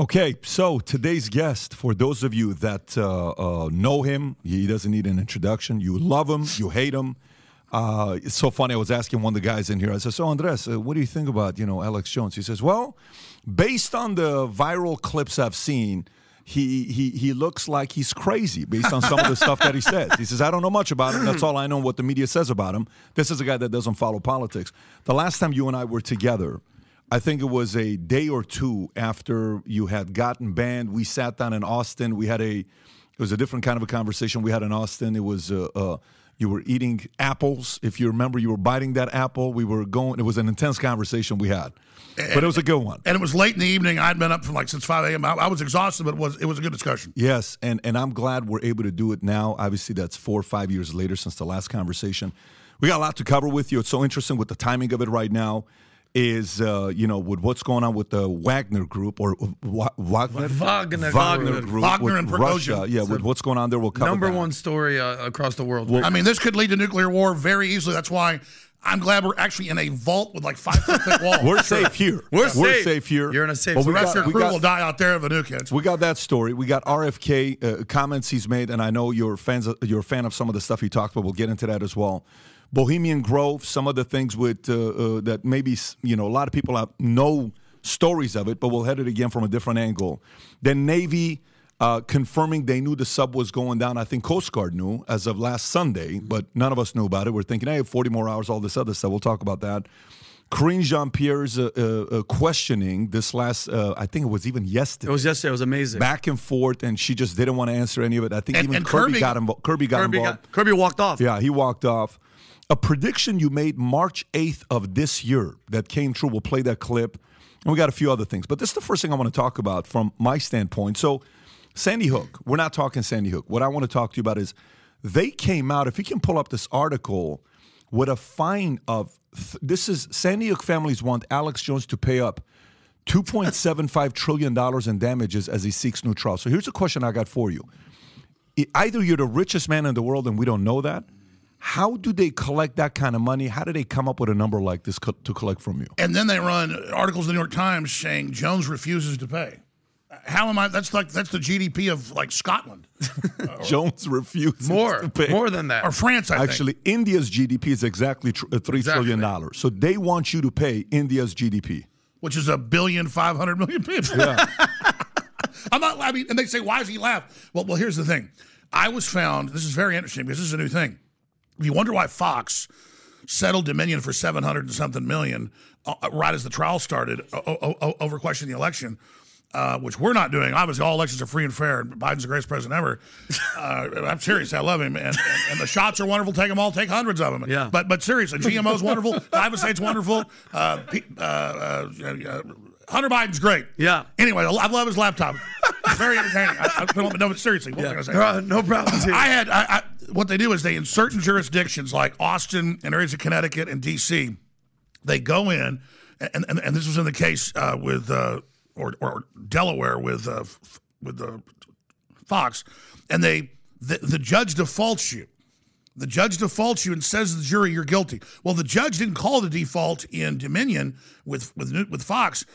Okay, so today's guest, for those of you that uh, uh, know him, he doesn't need an introduction. You love him, you hate him. Uh, it's so funny. I was asking one of the guys in here. I said, "So Andres, uh, what do you think about you know Alex Jones?" He says, "Well, based on the viral clips I've seen, he he he looks like he's crazy based on some of the stuff that he says." He says, "I don't know much about him. That's all I know. What the media says about him. This is a guy that doesn't follow politics. The last time you and I were together." I think it was a day or two after you had gotten banned. We sat down in Austin. We had a, it was a different kind of a conversation we had in Austin. It was, uh, uh, you were eating apples. If you remember, you were biting that apple. We were going, it was an intense conversation we had, but it was a good one. And it was late in the evening. I'd been up from like since 5 a.m. I, I was exhausted, but it was it was a good discussion. Yes, and and I'm glad we're able to do it now. Obviously, that's four or five years later since the last conversation. We got a lot to cover with you. It's so interesting with the timing of it right now. Is uh, you know with what's going on with the Wagner Group or Wa- Wagner Wagner. Wagner Group Wagner with and Russia? Prigozhin. Yeah, with what's going on there, we'll cover Number that. one story uh, across the world. I mean, this could lead to nuclear war very easily. That's why I'm glad we're actually in a vault with like five foot thick walls. We're safe here. We're safe. safe here. You're in a safe But the we rest of we the crew got- will die out there if a nuke hits. We got that story. We got RFK uh, comments he's made, and I know you're fans. Of, you're a fan of some of the stuff he talked about. We'll get into that as well. Bohemian Grove, some of the things with uh, uh, that maybe you know a lot of people have know stories of it, but we'll head it again from a different angle. Then Navy uh, confirming they knew the sub was going down. I think Coast Guard knew as of last Sunday, but none of us knew about it. We're thinking, hey, 40 more hours, all this other stuff. We'll talk about that. Karine Jean-Pierre's uh, uh, uh, questioning this last, uh, I think it was even yesterday it was yesterday. It was amazing. back and forth, and she just didn't want to answer any of it. I think And- even and Kirby, Kirby- got involved. Kirby got Kirby, involved. got, Kirby walked off. yeah, he walked off. A prediction you made March 8th of this year that came true. We'll play that clip. And we got a few other things. But this is the first thing I want to talk about from my standpoint. So, Sandy Hook, we're not talking Sandy Hook. What I want to talk to you about is they came out, if you can pull up this article, with a fine of th- this is Sandy Hook families want Alex Jones to pay up $2.75 trillion in damages as he seeks new trial. So here's a question I got for you. Either you're the richest man in the world and we don't know that. How do they collect that kind of money? How do they come up with a number like this co- to collect from you? And then they run articles in the New York Times saying Jones refuses to pay. How am I? That's like that's the GDP of like Scotland Jones refuses More, to pay. more than that. or France. I think. Actually, India's GDP is exactly tr- uh, three Exactly. trillion dollars. So they want you to pay India's GDP. which is a billion five hundred million people. Yeah. I'm not. I mean, and they say, "Why does he laugh?" Well, well, here's the thing. I was found. This is very interesting because this is a new thing. You wonder why Fox settled Dominion for seven hundred and something million uh, right as the trial started o- o- o- over questioning the election. Uh, which we're not doing. Obviously, all elections are free and fair, and Biden's the greatest president ever. Uh, I'm serious. I love him, and, and, and the shots are wonderful. Take them all. Take hundreds of them. Yeah. But but seriously, GMO's wonderful. Glyphosate's wonderful. Uh, pe- uh, uh, uh, Hunter Biden's great. Yeah. Anyway, I love his laptop. It's very entertaining. I, I, no, but seriously, what was I no, going to say? no problems here. I had I, I, what they do is they in certain jurisdictions like Austin and areas of Connecticut and D.C. They go in, and and, and this was in the case uh, with uh, or or Delaware with uh, with the Fox, and they the, the judge defaults you. The judge defaults you and says to the jury you're guilty. Well, the judge didn't call the default in Dominion with with with Fox.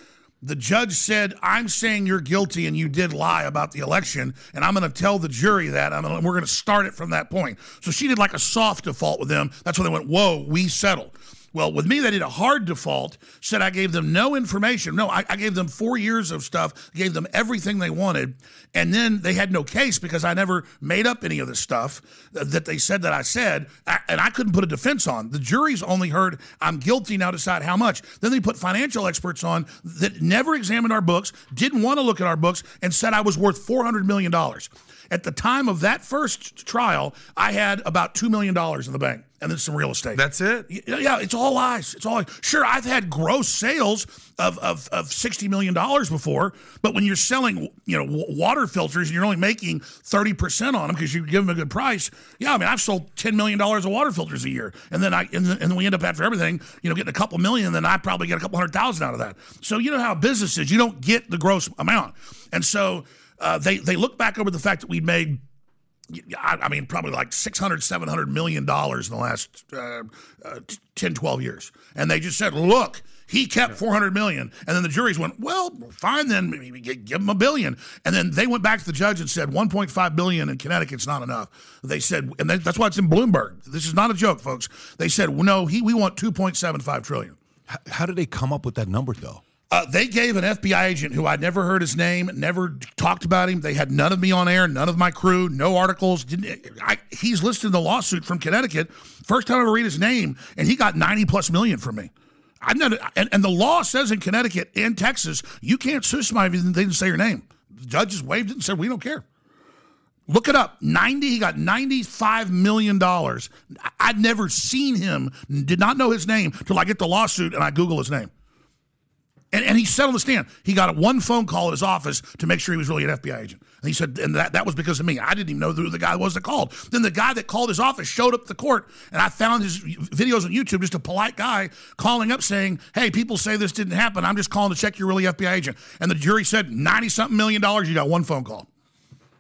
The judge said, "I'm saying you're guilty and you did lie about the election, and I'm going to tell the jury that. Gonna, we're going to start it from that point." So she did like a soft default with them. That's when they went, "Whoa, we settled." Well, with me, they did a hard default, said I gave them no information. No, I, I gave them four years of stuff, gave them everything they wanted. And then they had no case because I never made up any of the stuff that they said that I said. And I couldn't put a defense on. The jury's only heard I'm guilty, now decide how much. Then they put financial experts on that never examined our books, didn't want to look at our books, and said I was worth $400 million. At the time of that first trial, I had about $2 million in the bank and then some real estate. That's it. Yeah, it's all lies. It's all lies. Sure, I've had gross sales of, of, of $60 million before, but when you're selling, you know, water filters and you're only making 30% on them because you give them a good price. Yeah, I mean, I've sold $10 million of water filters a year. And then I and then, and then we end up after everything, you know, getting a couple million, and then I probably get a couple hundred thousand out of that. So you know how business is. You don't get the gross amount. And so uh, they, they look back over the fact that we'd made – I, I mean, probably like 600, 700 million dollars in the last uh, uh, 10, 12 years. And they just said, look, he kept 400 million. And then the juries went, well, fine, then give him a billion. And then they went back to the judge and said 1.5 billion in Connecticut's not enough. They said, and that's why it's in Bloomberg. This is not a joke, folks. They said, well, no, he, we want 2.75 trillion. How, how did they come up with that number, though? Uh, they gave an FBI agent who I'd never heard his name, never talked about him. They had none of me on air, none of my crew, no articles. I, he's listed in the lawsuit from Connecticut. First time I ever read his name, and he got 90 plus million from me. I'm not, and, and the law says in Connecticut and Texas, you can't sue somebody if they didn't say your name. The judge just waved it and said, we don't care. Look it up. 90, he got $95 million. I'd never seen him, did not know his name till I get the lawsuit and I Google his name. And, and he said on the stand, he got one phone call at his office to make sure he was really an FBI agent. And he said, and that, that was because of me. I didn't even know who the guy was that called. Then the guy that called his office showed up the court, and I found his videos on YouTube, just a polite guy calling up saying, hey, people say this didn't happen. I'm just calling to check you're really FBI agent. And the jury said, 90 something million dollars, you got one phone call.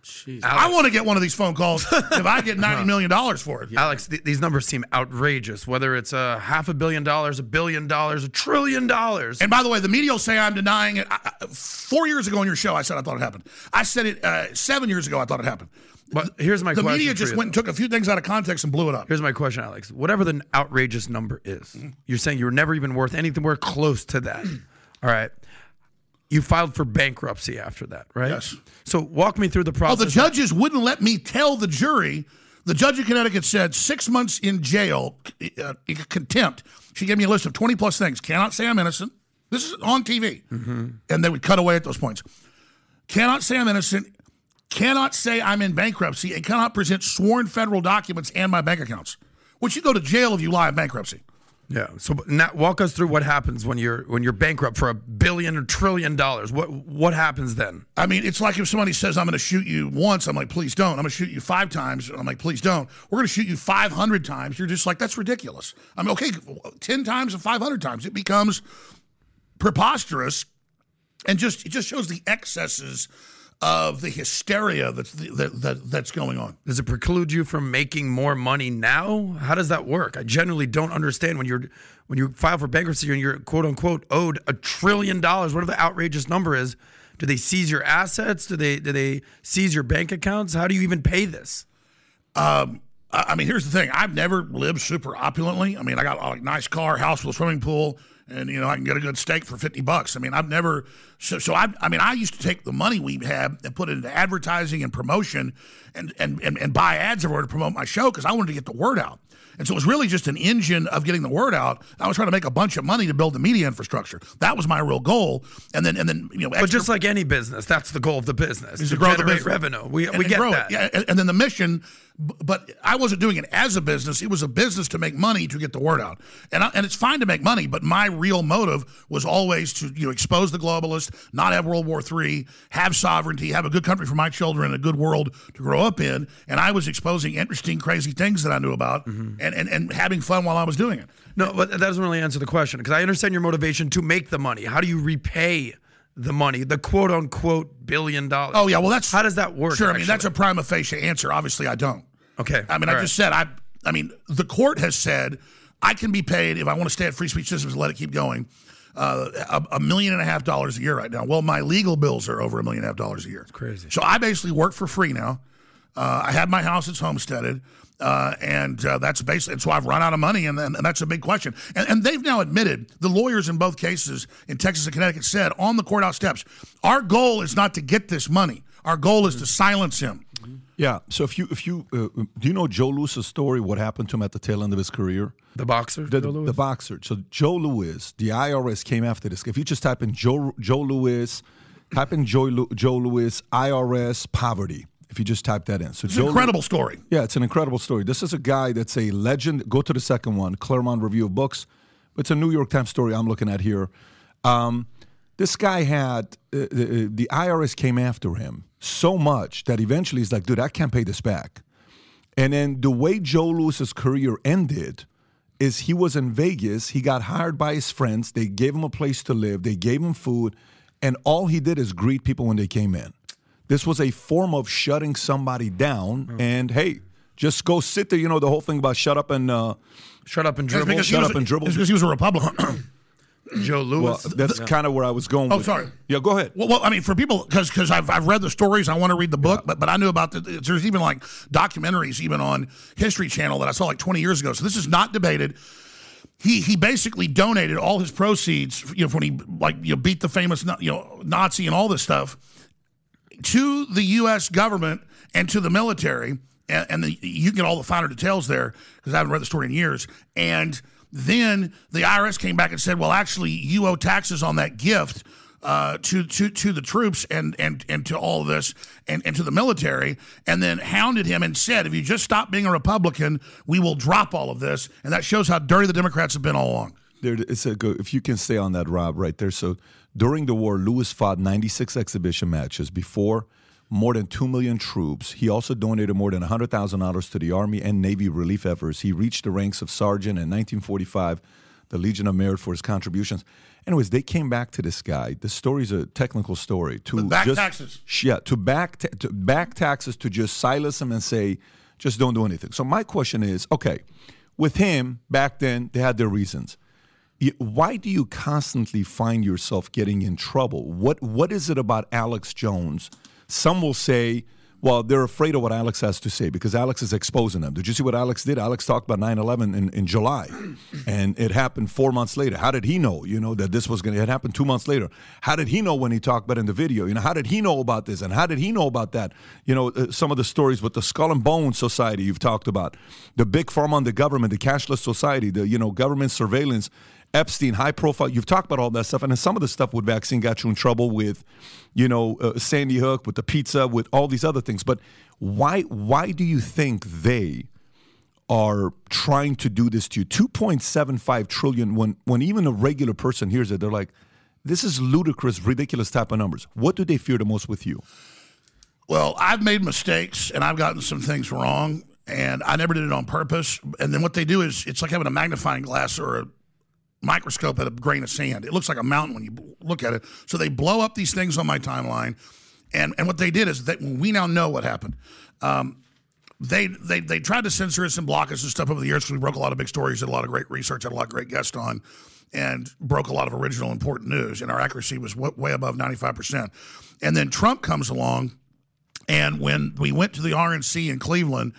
Jeez. I want to get one of these phone calls if I get ninety million dollars for it. Alex, th- these numbers seem outrageous. Whether it's a half a billion dollars, a billion dollars, a trillion dollars. And by the way, the media will say I'm denying it. I, four years ago on your show, I said I thought it happened. I said it uh, seven years ago. I thought it happened. But here's my the question. The media just you, went and took a few things out of context and blew it up. Here's my question, Alex. Whatever the outrageous number is, mm-hmm. you're saying you were never even worth anything worth close to that. All right. You filed for bankruptcy after that, right? Yes. So walk me through the process. Oh, the judges wouldn't let me tell the jury. The judge in Connecticut said six months in jail, uh, contempt. She gave me a list of 20 plus things. Cannot say I'm innocent. This is on TV. Mm-hmm. And they would cut away at those points. Cannot say I'm innocent. Cannot say I'm in bankruptcy and cannot present sworn federal documents and my bank accounts. Which you go to jail if you lie in bankruptcy. Yeah. So now walk us through what happens when you're when you're bankrupt for a billion or trillion dollars. What what happens then? I mean, it's like if somebody says I'm going to shoot you once, I'm like, please don't. I'm going to shoot you five times. I'm like, please don't. We're going to shoot you 500 times. You're just like, that's ridiculous. I mean, okay, 10 times and 500 times. It becomes preposterous, and just it just shows the excesses of the hysteria that's that, that, that's going on. Does it preclude you from making more money now? How does that work? I generally don't understand when you're when you file for bankruptcy and you're quote unquote owed a trillion dollars, whatever the outrageous number is. Do they seize your assets? Do they do they seize your bank accounts? How do you even pay this? Um, I mean, here's the thing. I've never lived super opulently. I mean, I got a nice car, house with a swimming pool and you know I can get a good steak for fifty bucks. I mean, I've never so so I I mean I used to take the money we had and put it into advertising and promotion, and and and, and buy ads everywhere to promote my show because I wanted to get the word out. And so it was really just an engine of getting the word out. I was trying to make a bunch of money to build the media infrastructure. That was my real goal. And then, and then, you know, extra, but just like any business, that's the goal of the business is to, to grow the business. revenue. We, and, we and get that. Yeah, and, and then the mission but I wasn't doing it as a business. It was a business to make money to get the word out, and I, and it's fine to make money. But my real motive was always to you know expose the globalists, not have World War III, have sovereignty, have a good country for my children, a good world to grow up in. And I was exposing interesting, crazy things that I knew about, mm-hmm. and, and and having fun while I was doing it. No, but that doesn't really answer the question because I understand your motivation to make the money. How do you repay? The money, the quote unquote billion dollars. Oh yeah, well that's how does that work? Sure, actually? I mean that's a prima facie answer. Obviously, I don't. Okay. I mean, I right. just said I. I mean, the court has said I can be paid if I want to stay at Free Speech Systems and let it keep going. Uh, a, a, million and a half dollars a year right now. Well, my legal bills are over a million and a half dollars a year. It's crazy. So I basically work for free now. Uh, I have my house; it's homesteaded. Uh, and uh, that's basically, and so I've run out of money, and, and, and that's a big question. And, and, they've now admitted, the lawyers in both cases in Texas and Connecticut said on the courthouse steps, our goal is not to get this money. Our goal is to silence him. Yeah. So if you if you uh, do you know Joe Louis's story? What happened to him at the tail end of his career? The boxer. The, the, the boxer. So Joe Louis, the IRS came after this. If you just type in Joe Joe Louis, type in Joe Joe Louis IRS poverty If you just type that in, so It's an incredible story. Yeah, it's an incredible story. This is a guy that's a legend. Go to the second one, Claremont Review of Books. It's a New York Times story I'm looking at here. Um, this guy had uh, the, the IRS came after him so much that eventually he's like, dude, I can't pay this back. And then the way Joe Louis's career ended is he was in Vegas. He got hired by his friends. They gave him a place to live. They gave him food, and all he did is greet people when they came in. This was a form of shutting somebody down. And hey, just go sit there. You know the whole thing about shut up and uh, Shut up and dribble. because Shut was up a- and dribble. because he was a Republican. Joe well, Louis. that's kind of where I was going. Oh, with- sorry. Yeah, go ahead. Well, well, I mean, for people, because because I've, I've read the stories, I want to read the book, but but I knew about the. There's even like documentaries, even on History Channel that I saw like 20 years ago. So this is not debated. He he basically donated all his proceeds, you know, when he like you know, beat the famous you know Nazi and all this stuff to the U.S. government and to the military. And, and the, you get all the finer details there because I haven't read the story in years. And then the IRS came back and said, well, actually, you owe taxes on that gift. Uh, to to to the troops and and and to all of this and, and to the military, and then hounded him and said, "If you just stop being a Republican, we will drop all of this." And that shows how dirty the Democrats have been all along. There, it's a if you can stay on that, Rob, right there. So during the war, Louis fought 96 exhibition matches before more than 2 million troops. He also donated more than $100,000 to the Army and Navy relief efforts. He reached the ranks of sergeant in 1945, the Legion of Merit for his contributions. Anyways, they came back to this guy. The story's a technical story. To But back just, taxes. Yeah, to back, ta- to back taxes to just silence him and say, just don't do anything. So my question is, okay, with him back then, they had their reasons why do you constantly find yourself getting in trouble? What what is it about Alex Jones? Some will say, well, they're afraid of what Alex has to say because Alex is exposing them. Did you see what Alex did? Alex talked about 9-11 in, in July, and it happened four months later. How did he know, you know, that this was going to, it happened two months later. How did he know when he talked about it in the video? You know, how did he know about this? And how did he know about that? You know, uh, some of the stories with the Skull and Bone Society you've talked about, the big pharma on the government, the cashless society, the, you know, government surveillance, Epstein, high profile. You've talked about all that stuff, and then some of the stuff with vaccine got you in trouble with, you know, uh, Sandy Hook, with the pizza, with all these other things. But why? Why do you think they are trying to do this to you? Two point seven five trillion. When when even a regular person hears it, they're like, "This is ludicrous, ridiculous type of numbers." What do they fear the most with you? Well, I've made mistakes and I've gotten some things wrong, and I never did it on purpose. And then what they do is it's like having a magnifying glass or a microscope at a grain of sand. It looks like a mountain when you look at it. So they blow up these things on my timeline, and and what they did is that we now know what happened. Um, they, they they tried to censor us and block us and stuff over the years because we broke a lot of big stories, did a lot of great research, had a lot of great guests on, and broke a lot of original important news. And our accuracy was way above ninety five percent. And then Trump comes along, and when we went to the RNC in Cleveland,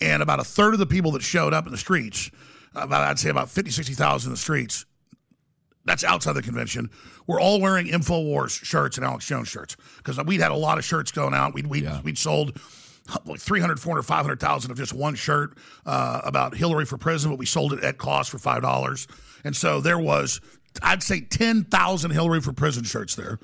and about a third of the people that showed up in the streets, about I'd say about 50, 60,000 in the streets, that's outside the convention, we're all wearing InfoWars shirts and Alex Jones shirts because we'd had a lot of shirts going out. We'd, we'd, we'd sold like 300, 400, 500,000 of just one shirt uh, about Hillary for president, but we sold it at cost for $5. And so there was, I'd say 10,000 Hillary for prison shirts there.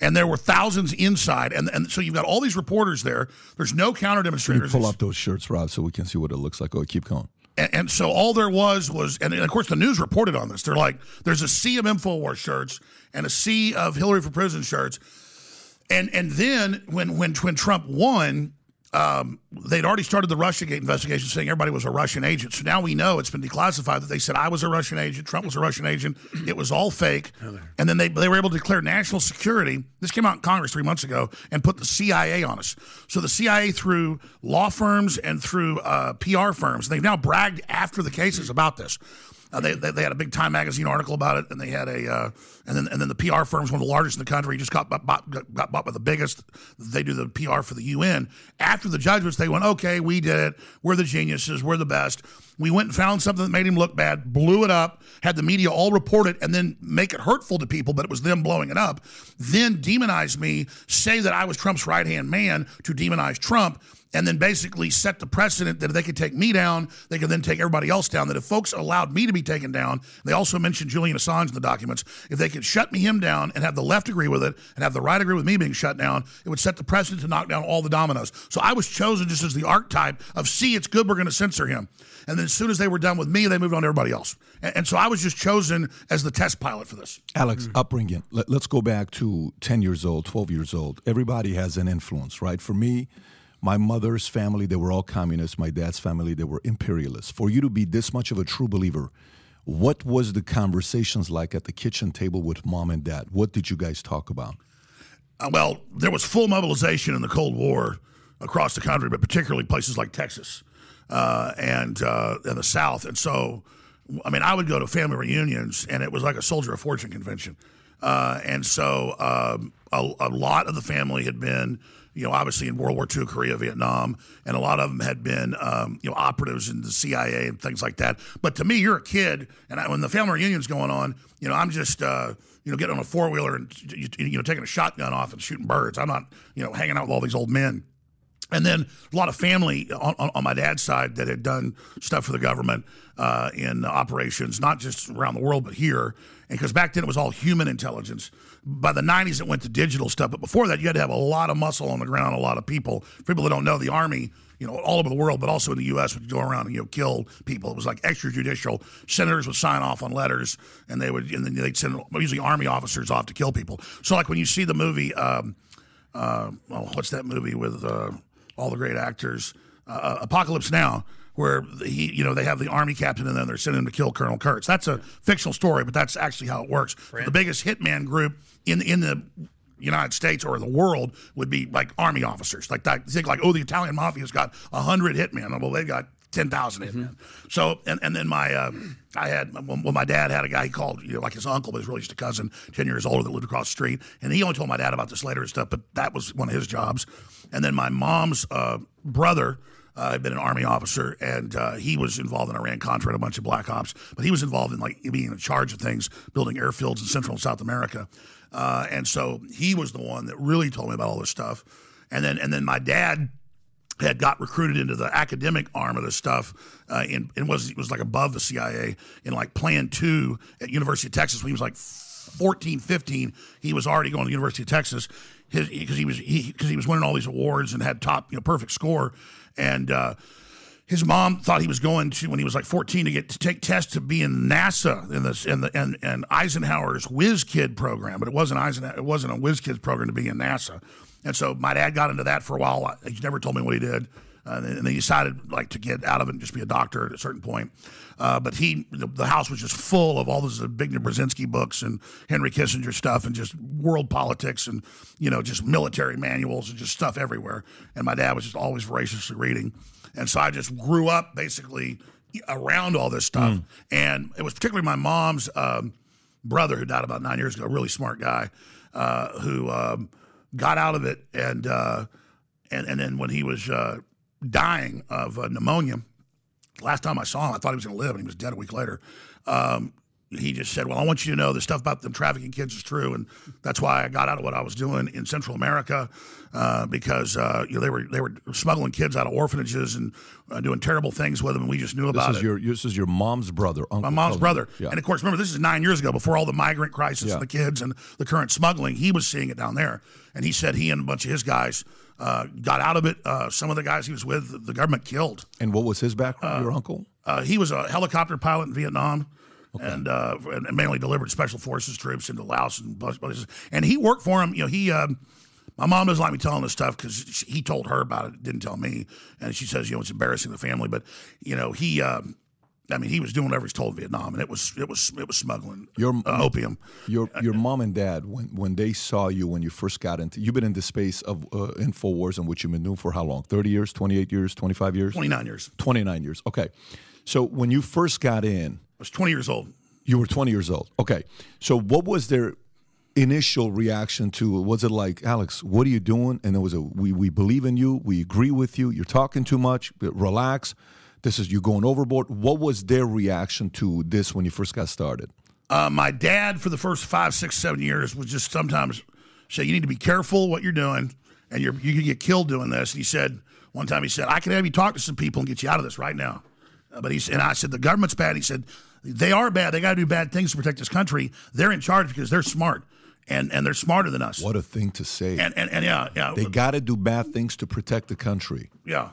And there were thousands inside. And, and so you've got all these reporters there. There's no counter demonstrators. pull up those shirts, Rob, so we can see what it looks like? Oh, keep going. And, and so all there was was, and of course the news reported on this. They're like, there's a sea of Infowars shirts and a sea of Hillary for Prison shirts. And and then when when when Trump won, um, they'd already started the Russiagate investigation, saying everybody was a Russian agent. So now we know it's been declassified that they said I was a Russian agent, Trump was a Russian agent. It was all fake. And then they they were able to declare national security. This came out in Congress three months ago and put the CIA on us. So the CIA through law firms and through uh, PR firms, they've now bragged after the cases about this. Uh, they, they, they had a big Time magazine article about it, and they had a uh, and then and then the PR firm firm's one of the largest in the country. Just got bought, bought, got bought by the biggest. They do the PR for the UN. After the judgments, they went, okay, we did it. We're the geniuses. We're the best. We went and found something that made him look bad, blew it up, had the media all report it, and then make it hurtful to people, but it was them blowing it up. Then demonize me, say that I was Trump's right hand man to demonize Trump. And then basically set the precedent that if they could take me down, they could then take everybody else down. That if folks allowed me to be taken down, they also mentioned Julian Assange in the documents, if they could shut me him down and have the left agree with it and have the right agree with me being shut down, it would set the precedent to knock down all the dominoes. So I was chosen just as the archetype of see, it's good, we're going to censor him. And then as soon as they were done with me, they moved on to everybody else. And, and so I was just chosen as the test pilot for this. Alex, upbringing. Let, us go back to 10 years old, 12 years old. Everybody has an influence, right? For me, my mother's family, they were all communists. My dad's family, they were imperialists. For you to be this much of a true believer, what was the conversations like at the kitchen table with mom and dad? What did you guys talk about? Uh, well, there was full mobilization in the Cold War across the country, but particularly places like Texas uh, and uh, in the South. And so, I mean, I would go to family reunions, and it was like a Soldier of Fortune convention. Uh, and so, um, a, a, lot of the family had been, you know, obviously in World War II, Korea, Vietnam, and a lot of them had been, um, you know, operatives in the CIA and things like that. But to me, you're a kid, and I, when the family reunion's going on, you know, I'm just, uh, you know, getting on a four wheeler and you know, taking a shotgun off and shooting birds. I'm not, you know, hanging out with all these old men. And then a lot of family on, on, on, my dad's side that had done stuff for the government uh, in operations, not just around the world, but here. And because back then it was all human intelligence. By the 90s, it went to digital stuff. But before that, you had to have a lot of muscle on the ground, a lot of people. For people that don't know, the Army, you know, all over the world, but also in the U.S., would go around and, you know, kill people. It was like extrajudicial. Senators would sign off on letters, and they would, and then they'd send usually Army officers off to kill people. So, like when you see the movie, um, uh, oh, what's that movie with. Uh, all the great actors. Uh, uh, Apocalypse Now, where he, you know, they have the army captain and then they're sending him to kill Colonel Kurtz. That's a fictional story, but that's actually how it works. The biggest hitman group in in the United States or the world would be like army officers. Like that, think like, oh, the Italian mafia's got hundred hitmen. Well, they've got ten thousand hitmen. Mm-hmm. So, and and then my, uh, I had well, my dad had a guy he called you know like his uncle, but he's really just a cousin, ten years older that lived across the street, and he only told my dad about this later and stuff. But that was one of his jobs. And then my mom's uh, brother. Uh, had been an army officer, and uh, he was involved in Iran Contra and a bunch of black ops. But he was involved in like being in charge of things, building airfields in Central and South America. Uh, and so he was the one that really told me about all this stuff. And then and then my dad had got recruited into the academic arm of this stuff uh, and, and was was like above the CIA in like Plan Two at University of Texas when he was like 14, 15. He was already going to University of Texas because he was he because he was winning all these awards and had top you know perfect score and. Uh, his mom thought he was going to when he was like 14 to get to take tests to be in NASA in this in the and, and Eisenhower's Whiz Kid program, but it wasn't Eisenhower, it wasn't a Whiz Kids program to be in NASA. And so my dad got into that for a while. He never told me what he did. Uh, and then he decided like to get out of it and just be a doctor at a certain point. Uh, but he, the, the, house was just full of all those Zbig Brzezinski books and Henry Kissinger stuff and just world politics and you know just military manuals and just stuff everywhere. And my dad was just always voraciously reading, and so I just grew up basically around all this stuff. Mm. And it was particularly my mom's um, brother who died about nine years ago, a really smart guy uh, who. Um, got out of it, and uh, and and then when he was uh, dying of uh, pneumonia, last time I saw him, I thought he was going to live, and he was dead a week later. Um, he just said, "Well, I want you to know the stuff about them trafficking kids is true, and that's why I got out of what I was doing in Central America uh, because uh, you know they were they were smuggling kids out of orphanages and uh, doing terrible things with them, and we just knew about this is it." Your, this is your mom's brother, Uncle my mom's brother, yeah. and of course, remember this is nine years ago, before all the migrant crisis yeah. and the kids and the current smuggling. He was seeing it down there, and he said he and a bunch of his guys. Uh, got out of it. Uh, some of the guys he was with, the government killed. And what was his background? your uncle? he was a helicopter pilot in Vietnam. Okay. And, uh, and mainly delivered special forces troops into Laos and places. And he worked for him. You know, he. Uh, my mom doesn't like me telling this stuff because he told her about it, didn't tell me. And she says, you know, it's embarrassing the family. But you know, he. Um, I mean, he was doing whatever he's told in Vietnam, and it was it was it was smuggling your uh, opium. Your your mom and dad, when when they saw you when you first got into, you've been in the space of uh, Infowars, in which you've been doing for how long? Thirty years, twenty eight years, twenty five years, twenty nine years, twenty nine years. Okay, so when you first got in, was twenty years old. You were 20 years old. Okay. So what was their initial reaction to was it like alex what are you doing and it was a we, we believe in you we agree with you you're talking too much relax this is you going overboard what was their reaction to this when you first got started uh, my dad for the first five six seven years was just sometimes say you need to be careful what you're doing and you're you can get killed doing this and he said One time he said, "I can have you talk to some people and get you out of this right now." Uh, but he and I said, "The government's bad." He said, "They are bad. They got to do bad things to protect this country. They're in charge because they're smart." And, and they're smarter than us. What a thing to say. And, and, and yeah, yeah. They got to do bad things to protect the country. Yeah.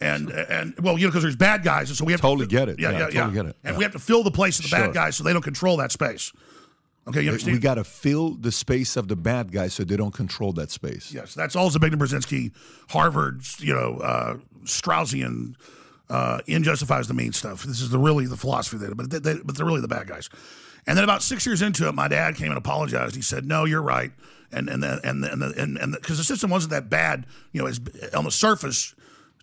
And and well, you know, because there's bad guys, and so we have totally to, get it. Yeah, Yeah, yeah, totally yeah. get it. And Yeah. we have to fill the place of the Sure. bad guys, so they don't control that space. Okay, you understand? We got to fill the space of the bad guys so they don't control that space. Yes, that's all Zbigniew Brzezinski, Harvard, you know, uh, Straussian, uh, in justifies the mean stuff. This is the really the philosophy there, but they, they, but they're really the bad guys. And then about six years into it, my dad came and apologized. He said, "No, you're right," and and the, and the, and the, and because the system wasn't that bad, you know, as, on the surface,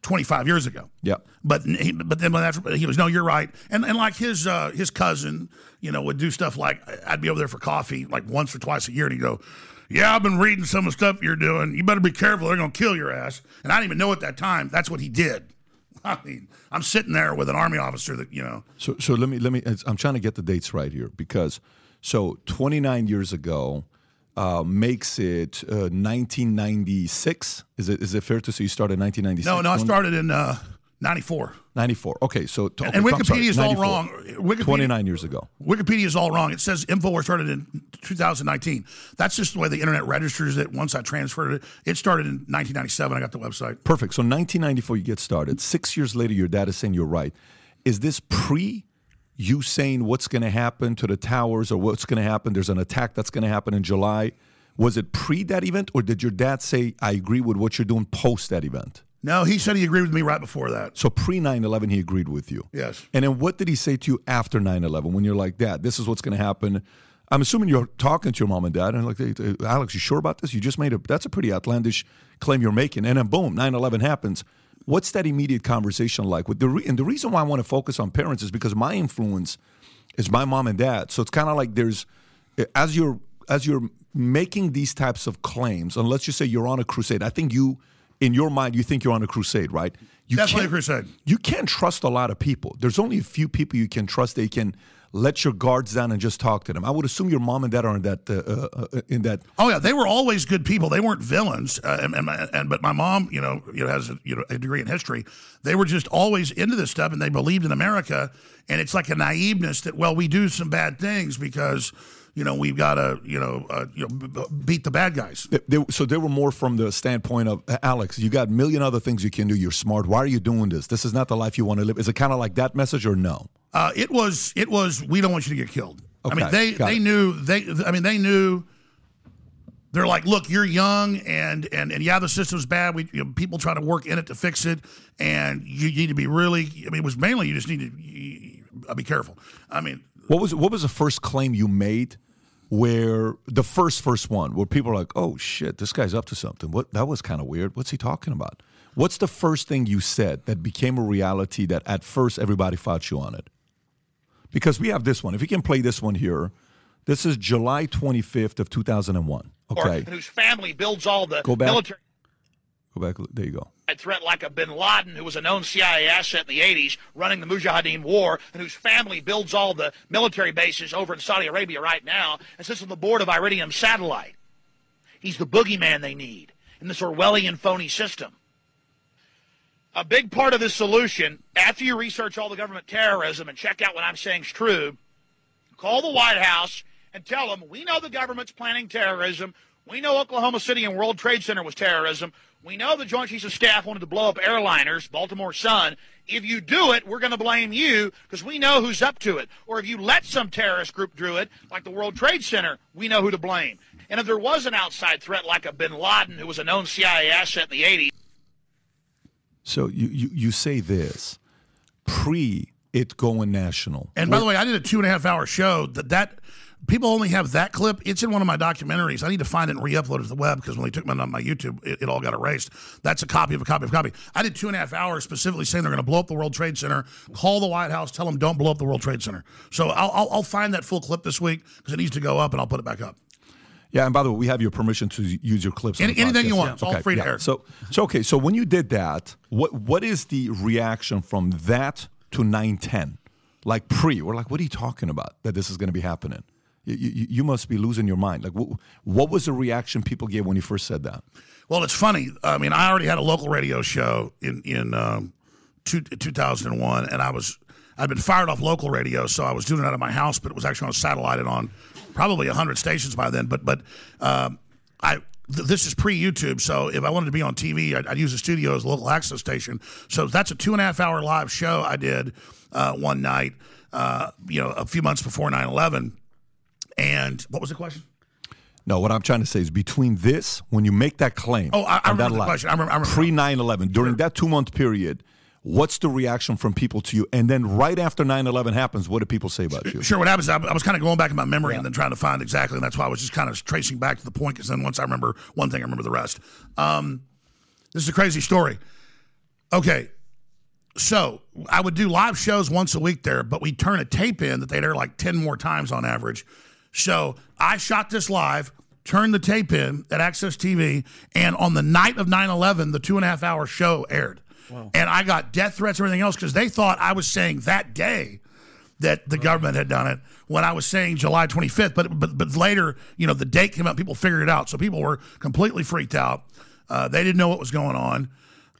25 years ago. Yeah. But he, but then when after he was no, you're right, and and like his uh, his cousin, you know, would do stuff like I'd be over there for coffee like once or twice a year, and he'd go, "Yeah, I've been reading some of the stuff you're doing. You better be careful; they're gonna kill your ass." And I didn't even know at that time that's what he did. I mean, I'm sitting there with an army officer that you know. So, so let me let me. I'm trying to get the dates right here because so 29 years ago uh, makes it uh, 1996. Is it is it fair to say you started in 1996? No, no, I started in uh, '94. 94. Okay, so okay, And Wikipedia is all wrong. Wikipedia, 29 years ago. Wikipedia is all wrong. It says Infowars started in 2019. That's just the way the internet registers it. Once I transferred it, it started in 1997. I got the website. Perfect. So 1994, you get started. Six years later, your dad is saying you're right. Is this pre you saying what's going to happen to the towers or what's going to happen? There's an attack that's going to happen in July. Was it pre that event, or did your dad say, I agree with what you're doing post that event? No, he said he agreed with me right before that. So pre 9 11, he agreed with you. Yes. And then what did he say to you after 9 11 when you're like, Dad, this is what's going to happen? I'm assuming you're talking to your mom and dad and like, "Hey, hey, Alex, you sure about this? You just made a, that's a pretty outlandish claim you're making. And then boom, 9 11 happens. What's that immediate conversation like? With the re- and the reason why I want to focus on parents is because my influence is my mom and dad. So it's kind of like there's, uh, as you're, as you're making these types of claims, and let's just say you're on a crusade, I think you, in your mind, you think you're on a crusade, right? You Definitely a can't- crusade. you can't trust a lot of people. There's only a few people you can trust. They can let your guards down and just talk to them. I would assume your mom and dad are in that. Uh, uh, uh, in that. Oh yeah, they were always good people. They weren't villains. Uh, and, and, my- and but my mom, you know, you know, has a, you know a degree in history. They were just always into this stuff, and they believed in America. And it's like a naiveness that well, we do some bad things because you know we've got to you know uh, you know beat the bad guys. They, they- so they were more from the standpoint of Alex. You got a million other things you can do. You're smart. Why are you doing this? This is not the life you want to live. Is it kind of like that message or no? Uh, it was it was we don't want you to get killed. I mean they they it. knew they I mean they knew they're like look you're young and and and yeah the system's bad we you know, people try to work in it to fix it and you need to be really I mean it was mainly you just need to you, be careful. I mean What was what was the first claim you made? Where the first first one where people are like, "Oh shit, this guy's up to something." What that was kind of weird. What's he talking about? What's the first thing you said that became a reality that at first everybody fought you on it? Because we have this one. If you can play this one here, this is July 25th of 2001. Okay, whose family builds all the Go back. military go back. There you go. Threat like a bin Laden, who was a known CIA asset in the 80s, running the Mujahideen war, and whose family builds all the military bases over in Saudi Arabia right now, and sits on the board of Iridium Satellite. He's the boogeyman they need in this Orwellian phony system. A big part of this solution, after you research all the government terrorism and check out what I'm saying is true, call the White House and tell them we know the government's planning terrorism. We know Oklahoma City and World Trade Center was terrorism. We know the Joint Chiefs of Staff wanted to blow up airliners, Baltimore Sun. If you do it, we're going to blame you because we know who's up to it. Or if you let some terrorist group do it, like the World Trade Center, we know who to blame. And if there was an outside threat like a bin Laden, who was a known CIA asset in the 80s, So you you, you say this pre it going national. and by the way I did a two and a half hour show that that people only have that clip. It's in one of my documentaries. I need to find it and re-upload it to the web because when they took me on my YouTube, it, it all got erased. That's a copy of a copy of a copy. I did two and a half hours specifically saying they're going to blow up the World Trade Center. Call the White House, tell them don't blow up the World Trade Center. So I'll, I'll, I'll find that full clip this week because it needs to go up and I'll put it back up. Yeah, and by the way, we have your permission to use your clips. Any- anything you want. It's all free to air. So, so okay. So when you did that, what what is the reaction from that to nine ten? Like pre, we're like, what are you talking about? That this is going to be happening? You, you, you must be losing your mind. Like, what, what was the reaction people gave when you first said that? Well, it's funny. I mean, I already had a local radio show in in um, two, 2001, and I was I'd been fired off local radio, so I was doing it out of my house, but it was actually on satellite and on probably hundred stations by then. But but um, I this is pre YouTube, so if I wanted to be on TV, I'd, I'd, use the studio as a local access station. So that's a two and a half hour live show I did uh, one night, uh, you know, a few months before 9 11. And what was the question? No, what I'm trying to say is between this, when you make that claim, oh, I, I remember the question. I remember, I remember. pre 9 11, during that two month period, what's the reaction from people to you? And then right after 9 11 happens, what do people say about you? Sure. What happens, I, I was kind of going back in my memory yeah. and then trying to find exactly. And that's why I was just kind of tracing back to the point because then once I remember one thing, I remember the rest. Um, this is a crazy story. Okay. So I would do live shows once a week there, but we'd turn a tape in that they'd air like 10 more times on average. So I shot this live, turned the tape in at Access TV, and on the night of 9 11, the two and a half hour show aired. Wow. And I got death threats and everything else because they thought I was saying that day that the government had done it when I was saying July 25th. But, but, but later, you know, the date came out, people figured it out. So people were completely freaked out. Uh, they didn't know what was going on.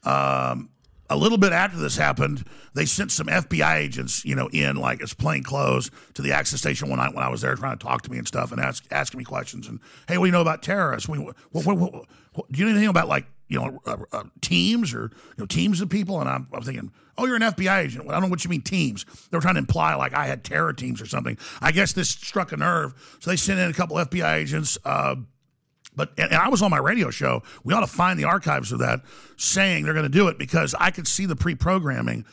Um, a little bit after this happened, they sent some FBI agents, you know, in like as plain clothes to the access station one night when I was there trying to talk to me and stuff and ask, asking me questions. And hey, what do you know about terrorists? We, what, what, what, do you know anything about like you know uh, uh, teams or you know teams of people? And I'm, I'm thinking, oh, you're an FBI agent. Well, I don't know what you mean teams. They were trying to imply like I had terror teams or something. I guess this struck a nerve, so they sent in a couple FBI agents. Uh, but and, I was on my radio show. We ought to find the archives of that, saying they're going to do it because I could see the pre-programming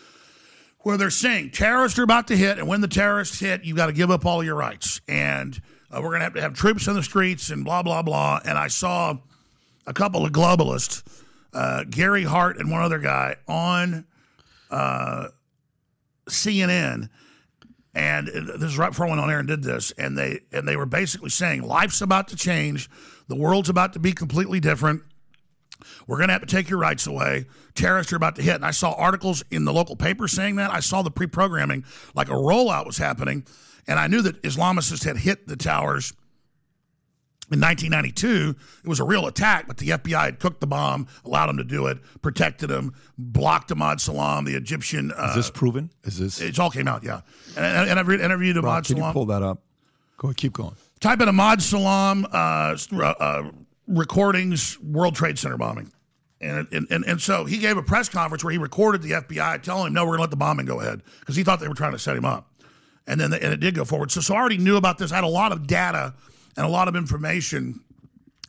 where they're saying terrorists are about to hit, and when the terrorists hit, you've got to give up all your rights, and uh, we're going to have to have troops in the streets, and blah blah blah. And I saw a couple of globalists, uh, Gary Hart and one other guy on uh, CNN and this is right before I went on air and did this, and they and they were basically saying life's about to change, the world's about to be completely different. We're going to have to take your rights away. Terrorists are about to hit. And I saw articles in the local paper saying that. I saw the pre-programming, like a rollout was happening, and I knew that Islamists had hit the towers in 1992, it was a real attack, but the FBI had cooked the bomb, allowed them to do it, protected them, blocked Emad Salem, the Egyptian. Uh, Is this proven? Is this? It all came out, yeah. And, and I've interviewed Ahmad Rob, Salam. Can you pull that up? Go ahead, keep going. Type in Emad Salem uh, uh, recordings, World Trade Center bombing. And, and, and, so he gave a press conference where he recorded the FBI telling him, no, we're going to let the bombing go ahead because he thought they were trying to set him up. And then the, and it did go forward. So, so I already knew about this. I had a lot of data and a lot of information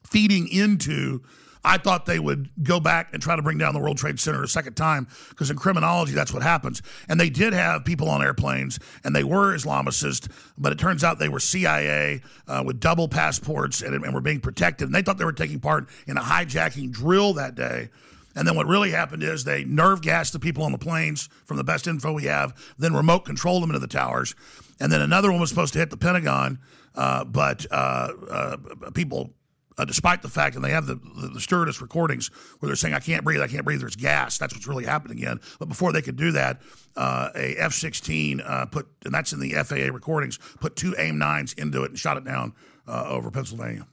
feeding into I thought they would go back and try to bring down the World Trade Center a second time because in criminology, that's what happens. And they did have people on airplanes and they were Islamicists, but it turns out they were CIA uh, with double passports and, and were being protected. And they thought they were taking part in a hijacking drill that day. And then what really happened is they nerve gassed the people on the planes from the best info we have, then remote controlled them into the towers. And then another one was supposed to hit the Pentagon. Uh, but uh, uh, people, uh, despite the fact, and they have the, the, the, stewardess recordings where they're saying, I can't breathe, I can't breathe, there's gas. That's what's really happening again. But before they could do that, uh, a F 16 put, and that's in the FAA recordings, put two AIM 9s into it and shot it down over Pennsylvania.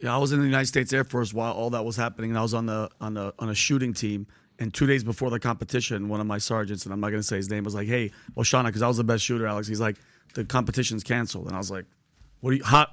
Yeah, I was in the United States Air Force while all that was happening, and I was on the on the on a shooting team. And two days before the competition, one of my sergeants, and I'm not going to say his name, was like, "Hey, well, Shauna, because I was the best shooter, Alex." He's like, "The competition's canceled," and I was like, what do you, how,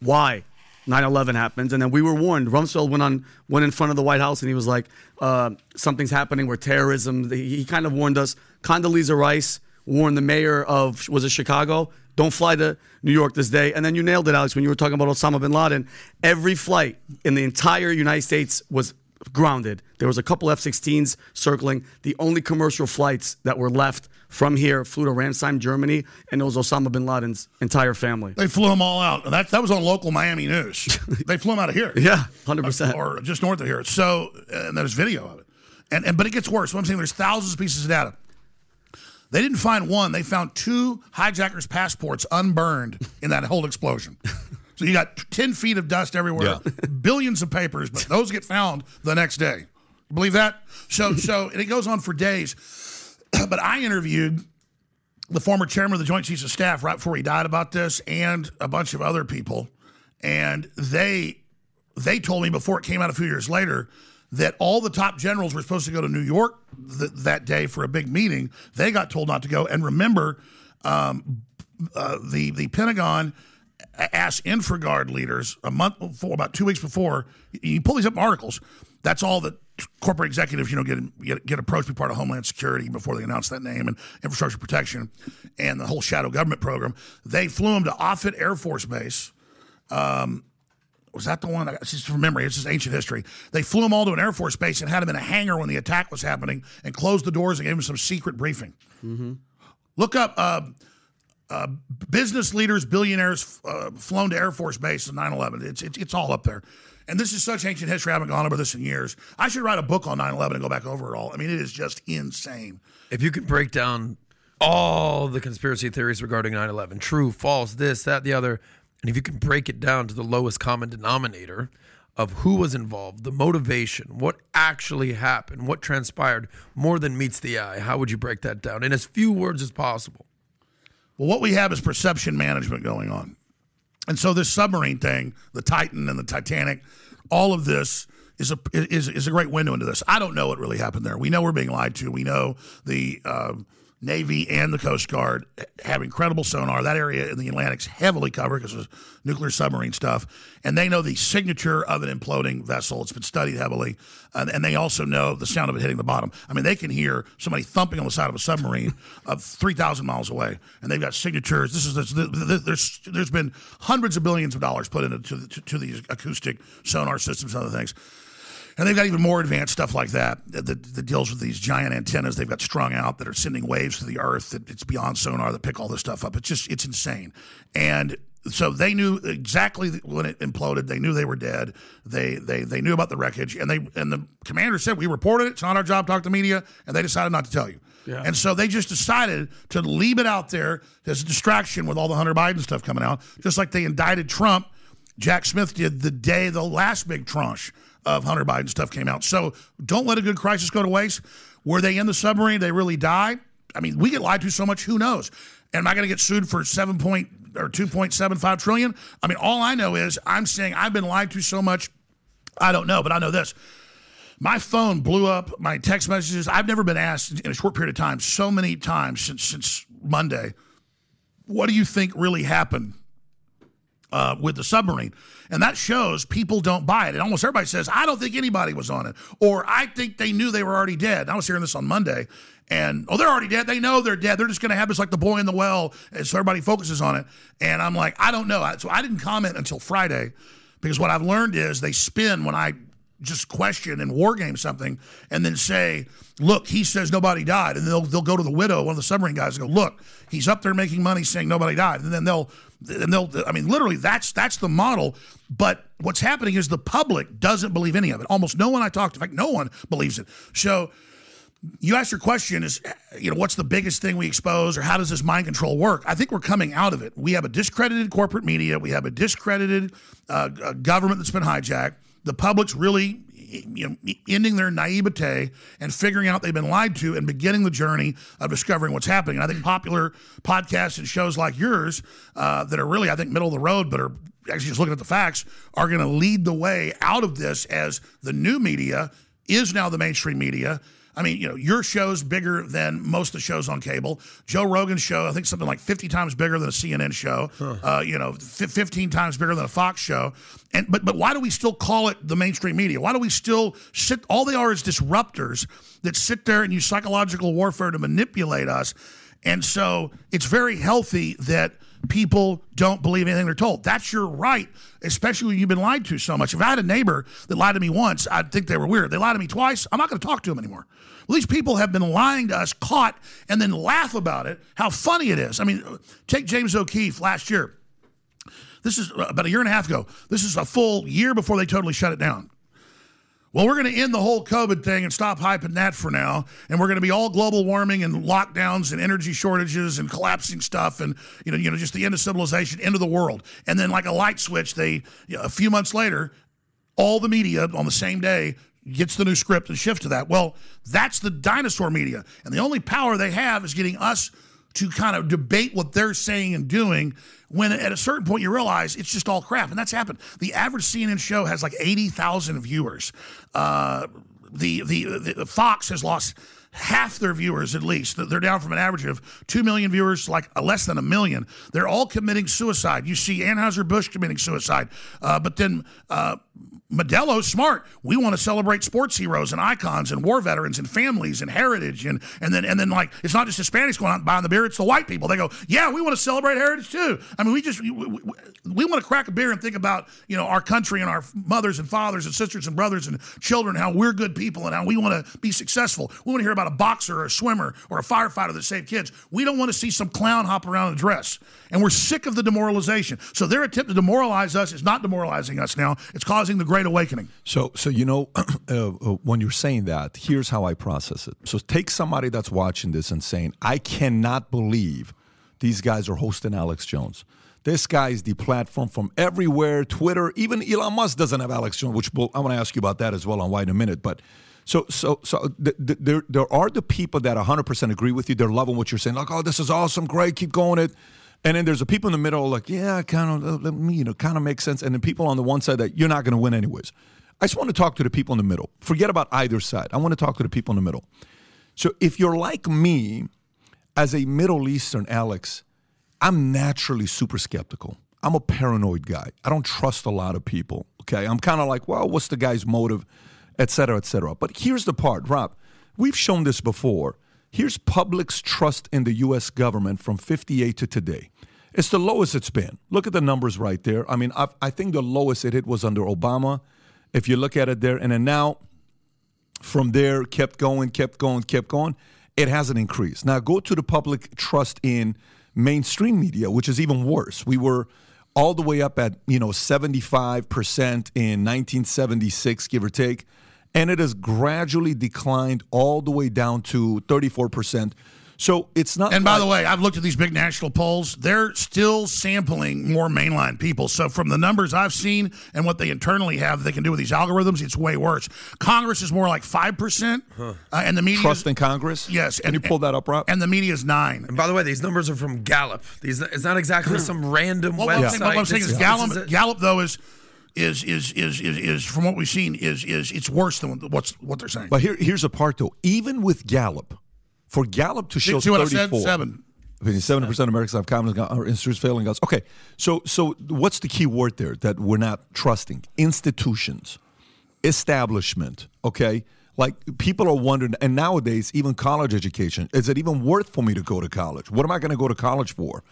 why? 9/11 happens, and then we were warned. Rumsfeld went on went in front of the White House, and he was like, uh, "Something's happening where terrorism." He, he, kind of warned us. Condoleezza Rice warned the mayor of was it Chicago? Don't fly to New York this day. And then you nailed it, Alex, when you were talking about Osama bin Laden. Every flight in the entire United States was grounded. There was a couple F-16s circling. The only commercial flights that were left from here flew to Ramstein, Germany, and it was Osama bin Laden's entire family. They flew them all out. That, that was on local Miami news. they flew them out of here. Yeah, 100%. Or just north of here. So, and there's video of it. And, and But it gets worse. What I'm saying, there's thousands of pieces of data. They didn't find one. They found two hijackers' passports unburned in that whole explosion. So you got 10 feet of dust everywhere, yeah. billions of papers, but those get found the next day. Believe that? So, so, and it goes on for days. but I interviewed the former chairman of the Joint Chiefs of Staff right before he died about this, and a bunch of other people, and they they told me before it came out a few years later that all the top generals were supposed to go to New York th- that day for a big meeting. They got told not to go. And remember, um, uh, the the Pentagon asked InfraGard leaders a month before, about two weeks before. You pull these up articles. That's all that corporate executives, you know, get, get get approached to be part of Homeland Security before they announce that name and infrastructure protection and the whole shadow government program. They flew them to Offutt Air Force Base. Um, was that the one? It's just from memory. It's just ancient history. They flew them all to an Air Force base and had them in a hangar when the attack was happening and closed the doors and gave them some secret briefing. Look up uh, uh, business leaders, billionaires uh, flown to Air Force Base in 9 11. It's, it's, it's all up there. And this is such ancient history. I haven't gone over this in years. I should write a book on 9 11 and go back over it all. I mean, it is just insane. If you could break down all the conspiracy theories regarding 9 11, true, false, this, that, the other, and if you can break it down to the lowest common denominator of who was involved, the motivation, what actually happened, what transpired more than meets the eye, how would you break that down in as few words as possible? Well, what we have is perception management going on. And so this submarine thing, the Titan and the Titanic, all of this is a is, is a great window into this. I don't know what really happened there. We know we're being lied to. We know the uh, Navy and the Coast Guard have incredible sonar. That area in the Atlantic's heavily covered because of nuclear submarine stuff, and they know the signature of an imploding vessel. It's been studied heavily, and, and they also know the sound of it hitting the bottom. I mean, they can hear somebody thumping on the side of a submarine of three thousand miles away, and they've got signatures. This is this, there's there's been hundreds of billions of dollars put into to, to, to these acoustic sonar systems and other things. And they've got even more advanced stuff like that, that that deals with these giant antennas they've got strung out that are sending waves to the earth that it's beyond sonar that pick all this stuff up. It's just it's insane. And so they knew exactly when it imploded. They knew they were dead. They they they knew about the wreckage, and they and the commander said we reported it. It's not our job to talk to the media, and they decided not to tell you. Yeah. And so they just decided to leave it out there as a distraction with all the Hunter Biden stuff coming out, just like they indicted Trump. Jack Smith did the day the last big tranche of Hunter Biden stuff came out. So don't let a good crisis go to waste. Were they in the submarine? They really die? I mean, we get lied to so much. Who knows? Am I going to get sued for seven point or two point seven five trillion? I mean, all I know is I'm saying I've been lied to so much. I don't know, but I know this. My phone blew up. My text messages. I've never been asked in a short period of time so many times since since Monday. What do you think really happened uh, with the submarine. And that shows people don't buy it. And almost everybody says, I don't think anybody was on it. Or I think they knew they were already dead. I was hearing this on Monday. And, oh, they're already dead. They know they're dead. They're just going to have this like the boy in the well. And so everybody focuses on it. And I'm like, I don't know. So I didn't comment until Friday because what I've learned is they spin when I just question and war game something and then say, look, he says nobody died. And they'll, they'll go to the widow, one of the submarine guys, and go, look, he's up there making money saying nobody died. And then they'll, and they'll, I mean, literally, that's that's the model. But what's happening is the public doesn't believe any of it. Almost no one I talked to, in fact, no one believes it. So you asked your question is, you know, what's the biggest thing we expose or how does this mind control work? I think we're coming out of it. We have a discredited corporate media. We have a discredited uh, uh, government that's been hijacked. The public's really you know, ending their naivete and figuring out they've been lied to and beginning the journey of discovering what's happening. And I think popular podcasts and shows like yours uh, that are really, I think, middle of the road, but are actually just looking at the facts, are going to lead the way out of this as the new media is now the mainstream media. I mean, you know, your show's bigger than most of the shows on cable. Joe Rogan's show, I think something like 50 times bigger than a CNN show. Uh, you know, f- 15 times bigger than a Fox show. And but but why do we still call it the mainstream media? Why do we still sit? All they are is disruptors that sit there and use psychological warfare to manipulate us. And so it's very healthy that people don't believe anything they're told. That's your right, especially when you've been lied to so much. If I had a neighbor that lied to me once, I'd think they were weird. They lied to me twice, I'm not going to talk to them anymore. Well, these people have been lying to us, caught, and then laugh about it, how funny it is. I mean, take James O'Keefe last year. This is about a year and a half ago. This is a full year before they totally shut it down. Well, we're going to end the whole COVID thing and stop hyping that for now. And we're going to be all global warming and lockdowns and energy shortages and collapsing stuff and you know, you know, just the end of civilization, end of the world. And then, like a light switch, they you know, a few months later, all the media on the same day gets the new script and shift to that. Well, that's the dinosaur media, and the only power they have is getting us to kind of debate what they're saying and doing when at a certain point you realize it's just all crap. And that's happened. The average CNN show has like 80,000 viewers. Uh, the, the, the Fox has lost half their viewers at least. They're down from an average of 2 million viewers like less than a million. They're all committing suicide. You see Anheuser-Busch committing suicide. Uh, but then uh, Modelo's smart. We want to celebrate sports heroes and icons and war veterans and families and heritage and and then and then like it's not just Hispanics going out and buying the beer; it's the white people. They go, yeah, we want to celebrate heritage too. I mean, we just we, we, we want to crack a beer and think about you know our country and our mothers and fathers and sisters and brothers and children, how we're good people and how we want to be successful. We want to hear about a boxer or a swimmer or a firefighter that saved kids. We don't want to see some clown hop around in a dress. And we're sick of the demoralization. So their attempt to demoralize us is not demoralizing us now. It's causing the great awakening. So, so you know, uh, uh, when you're saying that, here's how I process it. So, take somebody that's watching this and saying, "I cannot believe these guys are hosting Alex Jones." This guy is the platform from everywhere. Twitter, even Elon Musk doesn't have Alex Jones, which we'll, I want to ask you about that as well on why in a minute. But so, so, so th- th- there, there are the people that 100% agree with you. They're loving what you're saying. Like, oh, this is awesome, great, keep going it. And then there's the people in the middle, like, yeah, kind of, uh, you know, kind of makes sense. And then people on the one side that you're not going to win anyways. I just want to talk to the people in the middle. Forget about either side. I want to talk to the people in the middle. So if you're like me, as a Middle Eastern Alex, I'm naturally super skeptical. I'm a paranoid guy. I don't trust a lot of people. Okay. I'm kind of like, well, what's the guy's motive, et cetera, et cetera. But here's the part, Rob. We've shown this before. Here's public's trust in the U.S. government from 58 to today. It's the lowest it's been. Look at the numbers right there. I mean, I've, i think the lowest it hit was under Obama. If you look at it there, and then now from there, kept going, kept going, kept going. It hasn't increased. Now go to the public trust in mainstream media, which is even worse. We were all the way up at you know 75% in 1976, give or take, and it has gradually declined all the way down to 34% so it's not. And by like, the way, I've looked at these big national polls. They're still sampling more mainline people. So from the numbers I've seen and what they internally have, they can do with these algorithms. It's way worse. Congress is more like five percent, huh. uh, and the media trust in Congress. Yes, can and, you pull that up, Rob? And the media is nine. And by the way, these numbers are from Gallup. These it's not exactly some random well, website. What I'm saying is Gallup. Gallup though is is is is is, is from what we've seen is is it's worse than what's what they're saying. But here here's a part though. Even with Gallup, for Gallup to show See 34. Seven. Seventy percent of Americans have confidence or institutions failing us. Okay, so so what's the key word there that we're not trusting? Institutions, establishment. Okay, like people are wondering, and nowadays even college education is it even worth for me to go to college? What am I going to go to college for?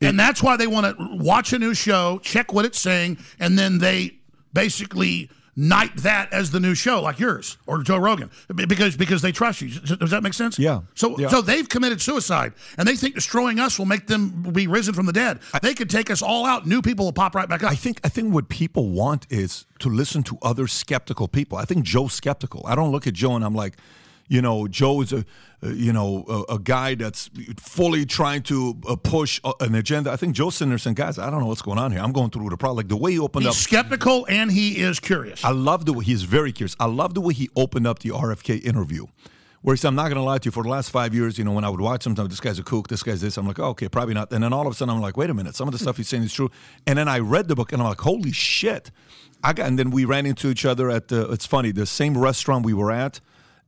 And that's why they want to watch a new show, check what it's saying, and then they basically knight that as the new show, like yours or Joe Rogan, because because they trust you. Does that make sense? Yeah. So yeah. so they've committed suicide, and they think destroying us will make them be risen from the dead. I, they could take us all out. New people will pop right back up. I think I think what people want is to listen to other skeptical people. I think Joe's skeptical. I don't look at Joe and I'm like you know, Joe is a, you know, a, a, guy that's fully trying to uh, push an agenda. I think Joe Sanderson, guys, I don't know what's going on here. I'm going through the problem. Like the way he opened he's up. skeptical and he is curious. I love the way he's very curious. I love the way he opened up the RFK interview. Where he said, I'm not going to lie to you, for the last five years, you know, when I would watch him, this guy's a kook, this guy's this, I'm like, oh, okay, probably not. And then all of a sudden, I'm like, wait a minute, some of the stuff he's saying is true. And then I read the book and I'm like, holy shit. I got, and then we ran into each other at the, it's funny, the same restaurant we were at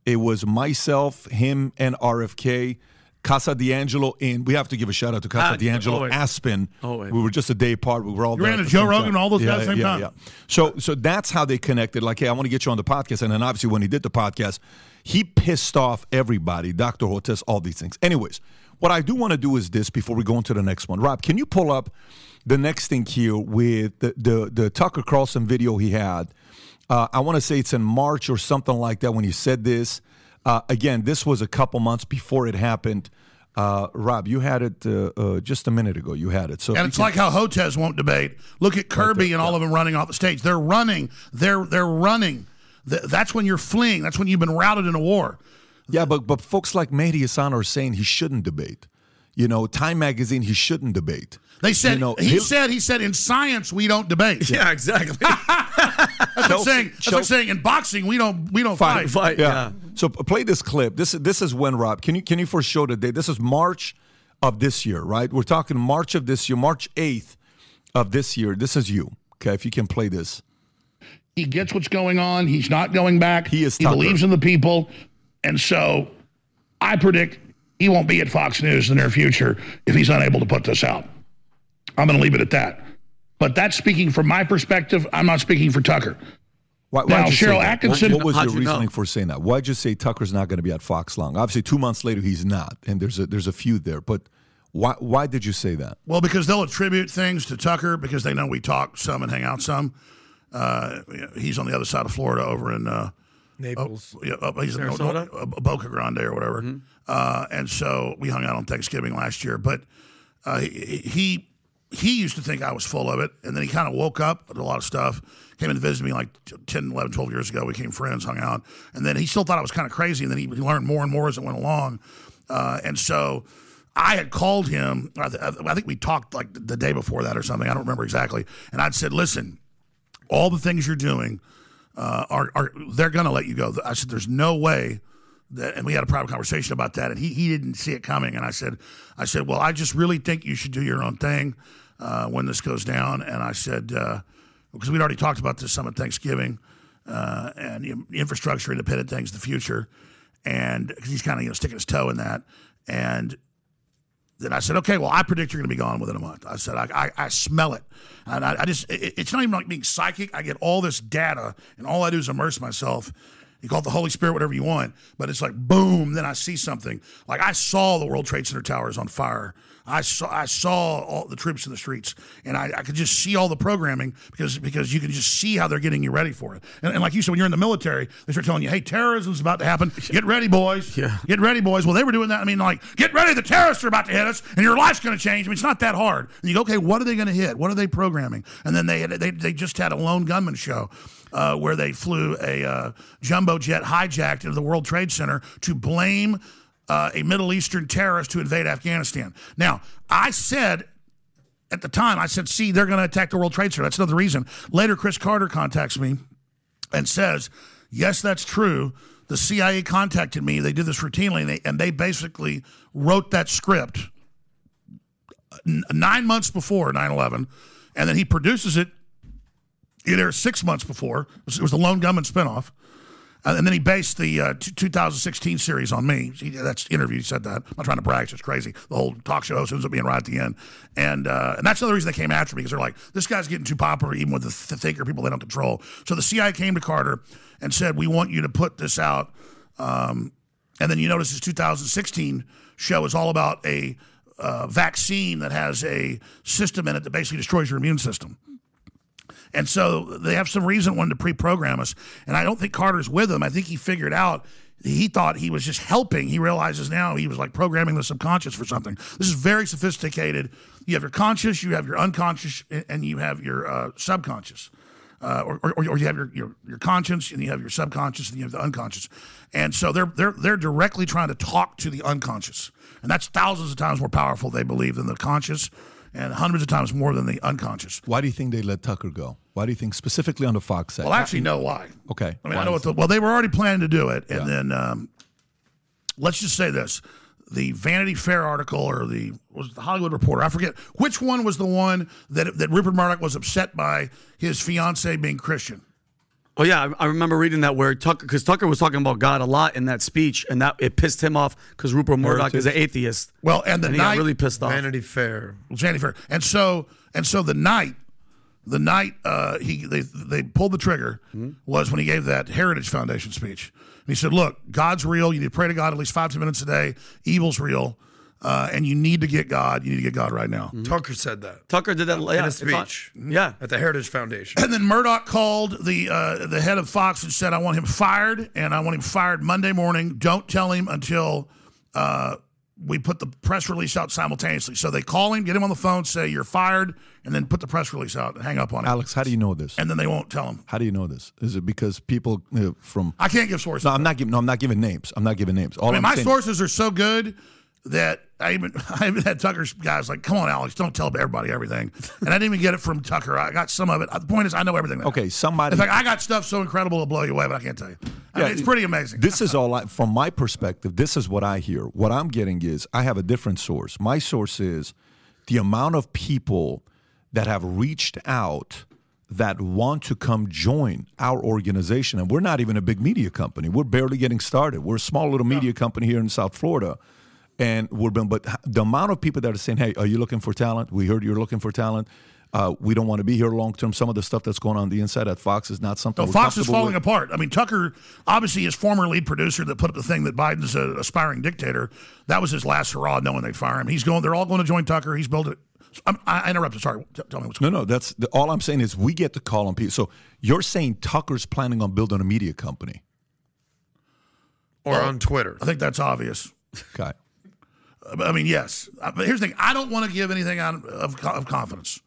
it was myself, him, and RFK. Casa D'Angelo, in. we have to give a shout out to Casa ah, D'Angelo, always. Aspen. Always. We were just a day apart. We were all. You ran to Joe Rogan, time. all those yeah, guys, same yeah, time. Yeah. So, so that's how they connected. Like, hey, I want to get you on the podcast, and then obviously when he did the podcast, he pissed off everybody, Dr. Hotez, all these things. Anyways, what I do want to do is this before we go into the next one. Rob, can you pull up the next thing here with the the, the Tucker Carlson video he had? Uh, I want to say it's in March or something like that when he said this. Uh, again, this was a couple months before it happened. Uh, Rob, you had it uh, uh, just a minute ago. You had it. So and it's can, like how Hotez won't debate. Look at Kirby right and all yeah. of them running off the stage. They're running. They're they're running. That's when you're fleeing. That's when you've been routed in a war. Yeah, but but folks like Mehdi Hasan are saying he shouldn't debate. You know, Time Magazine, he shouldn't debate. They said you know, he said he said in science we don't debate. Yeah, exactly. that's like saying that's like saying in boxing we don't we don't fight. Fight. fight yeah. yeah. So play this clip. This this is when Rob. Can you can you first show the date? This is March of this year, right? We're talking March of this year, March 8th of this year. This is you. Okay, if you can play this. He gets what's going on. He's not going back. He is He believes in the people, and so I predict he won't be at Fox News in the near future if he's unable to put this out. I'm going to leave it at that. But that's speaking from my perspective. I'm not speaking for Tucker. Why, Now, why'd you say Sharyl? Attkisson- What, what was your you know? reasoning for saying that? Why'd you say Tucker's not going to be at Fox long? Obviously, two months later, he's not, and there's a there's a feud there. But why why did you say that? Well, because they'll attribute things to Tucker because they know we talk some and hang out some. Uh, he's on the other side of Florida over in uh, Naples. yeah, uh, he's in Sarasota? uh, Boca Grande or whatever. Uh, and so we hung out on Thanksgiving last year. But uh, he, he he used to think I was full of it, and then he kind of woke up with a lot of stuff. Came and visited me like 10, 11, 12 years ago. We became friends, hung out, and then he still thought I was kind of crazy. And then he learned more and more as it went along. Uh, and so I had called him. I, th- I think we talked like the day before that or something. I don't remember exactly. And I'd said, "Listen, all the things you're doing uh, are, are they're going to let you go." I said, "There's no way." That, and we had a private conversation about that, and he, he didn't see it coming. And I said, I said, well, I just really think you should do your own thing uh, when this goes down. And I said, uh, because we'd already talked about this some at Thanksgiving, uh, and know, infrastructure, independent things, the future, and 'cause he's kind of you know sticking his toe in that. And then I said, okay, well, I predict you're going to be gone within a month. I said, I, I, I smell it. And I, I just, it, it's not even like being psychic. I get all this data, and all I do is immerse myself. You call it the Holy Spirit, whatever you want, but it's like boom, then I see something. Like I saw the World Trade Center towers on fire. I saw I saw all the troops in the streets, and I, I could just see all the programming because because you can just see how they're getting you ready for it. And, and like you said, when you're in the military, they start telling you, "Hey, terrorism's about to happen. Get ready, boys. Yeah. Get ready, boys." Well, they were doing that. I mean, like, get ready, the terrorists are about to hit us, and your life's going to change. I mean, it's not that hard. And you go, "Okay, what are they going to hit? What are they programming?" And then they they they just had a Lone Gunmen show. Uh, where they flew a uh, jumbo jet hijacked into the World Trade Center to blame uh, a Middle Eastern terrorist to invade Afghanistan. Now, I said at the time, I said, see, they're going to attack the World Trade Center. That's another reason. Later, Chris Carter contacts me and says, yes, that's true. The CIA contacted me. They did this routinely, and they, and they basically wrote that script nine months before 9 11, and then he produces it. It airs six months before. It was, it was the Lone Gunmen spinoff. Uh, and then he based the uh, t- 2016 series on me. He, that's interview. He said that. I'm not trying to brag. It's crazy. The whole talk show host ends up being right at the end, and uh, and that's another reason they came after me because they're like, this guy's getting too popular, even with the th- thinker people they don't control. So the CIA came to Carter and said, we want you to put this out. Um, and then you notice his 2016 show is all about a uh, vaccine that has a system in it that basically destroys your immune system. And so they have some reason wanting to pre-program us. And I don't think Carter's with them. I think he figured out he thought he was just helping. He realizes now he was like programming the subconscious for something. This is very sophisticated. You have your conscious, you have your unconscious, and you have your uh, subconscious. Uh, or, or, or you have your, your your conscience and you have your subconscious and you have the unconscious, and so they're they're they're directly trying to talk to the unconscious, and that's thousands of times more powerful they believe than the conscious, and hundreds of times more than the unconscious. Why do you think they let Tucker go? Why do you think specifically on the Fox set? Well, I actually know why. okay. I mean, Why I know what the, well, they were already planning to do it. And Yeah. then um, let's just say this the Vanity Fair article or the was the Hollywood Reporter, I forget which one was the one that, that Rupert Murdoch was upset by his fiance being Christian. Oh yeah, I, I remember reading that where Tucker, because Tucker was talking about God a lot in that speech, and that it pissed him off because Rupert Murdoch is an atheist. Well, and the and he night got really pissed off. Vanity Fair. Vanity Fair, and so and so the night, the night uh, he they they pulled the trigger was when he gave that Heritage Foundation speech. And he said, "Look, God's real. You need to pray to God at least five ten minutes a day. Evil's real, uh, and you need to get God. You need to get God right now." Tucker said that Tucker did that yeah, in a it's on- speech Yeah, at the Heritage Foundation. And then Murdoch called the uh, the head of Fox and said, "I want him fired, and I want him fired Monday morning. Don't tell him until uh, we put the press release out simultaneously." So they call him, get him on the phone, say you're fired, and then put the press release out and hang up on him. Alex, how do you know this? And then they won't tell him. How do you know this? Is it because people uh, from? I can't give sources. No, I'm not giving. No, I'm not giving names. I'm not giving names. All I mean, am my saying, sources are so good that I even I even had Tucker's guys like, "Come on, Alex, don't tell everybody everything." And I didn't even get it from Tucker. I got some of it. The point is, I know everything. now. Okay, somebody. In fact, I got stuff so incredible it'll blow you away, but I can't tell you. I mean, it's pretty amazing. This is all I, from my perspective. This is what I hear. What I'm getting is I have a different source. My source is the amount of people that have reached out that want to come join our organization. And we're not even a big media company. We're barely getting started. We're a small little media company here in South Florida. And we're been, but the amount of people that are saying, "Hey, are you looking for talent? We heard you're looking for talent. Uh, we don't want to be here long term." Some of the stuff that's going on, on the inside at Fox is not something. No, we're Fox is falling with. apart. I mean, Tucker, obviously, his former lead producer that put up the thing that Biden's an aspiring dictator. That was his last hurrah, knowing they'd fire him. He's going. They're all going to join Tucker. He's building. I'm, I interrupted. Sorry. T- tell me what's going on. No, no, that's the, all I'm saying is we get to call on people. So you're saying Tucker's planning on building a media company? Or on Twitter. I think that's obvious. Okay. I mean, yes. Uh, But here's the thing: I don't want to give anything out of, of confidence,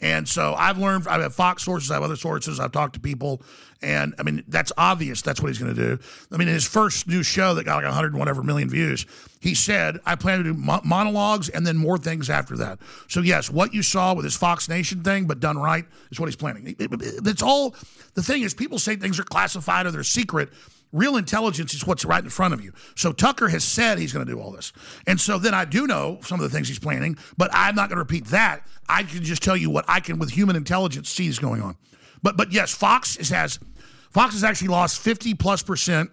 and so I've learned. I have Fox sources, I have other sources. I've talked to people, and I mean, that's obvious. That's what he's going to do. I mean, in his first new show that got like 100 and whatever million views, he said, "I plan to do mo- monologues and then more things after that." So yes, what you saw with his Fox Nation thing, but done right, is what he's planning. It- it- It's all. The thing is, people say things are classified or they're secret. Real intelligence is what's right in front of you. So Tucker has said he's going to do all this. And so then I do know some of the things he's planning, but I'm not going to repeat that. I can just tell you what I can, with human intelligence, see is going on. But but yes, Fox is, has Fox has actually lost 50 plus percent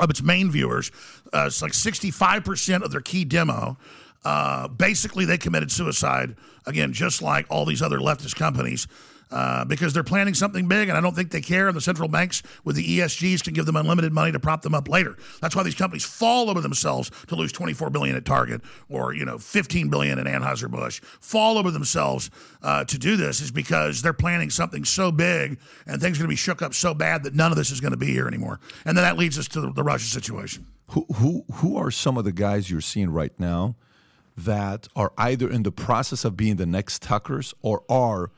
of its main viewers. Uh, it's like 65% of their key demo. Uh, basically, they committed suicide, again, just like all these other leftist companies, uh, because they're planning something big, and I don't think they care. And the central banks with the ESGs can give them unlimited money to prop them up later. That's why these companies fall over themselves to lose 24 billion at Target or you know 15 billion at Anheuser Busch. Fall over themselves uh, to do this is because they're planning something so big, and things are going to be shook up so bad that none of this is going to be here anymore. And then that leads us to the, the Russia situation. Who who who are some of the guys you're seeing right now that are either in the process of being the next Tuckers or are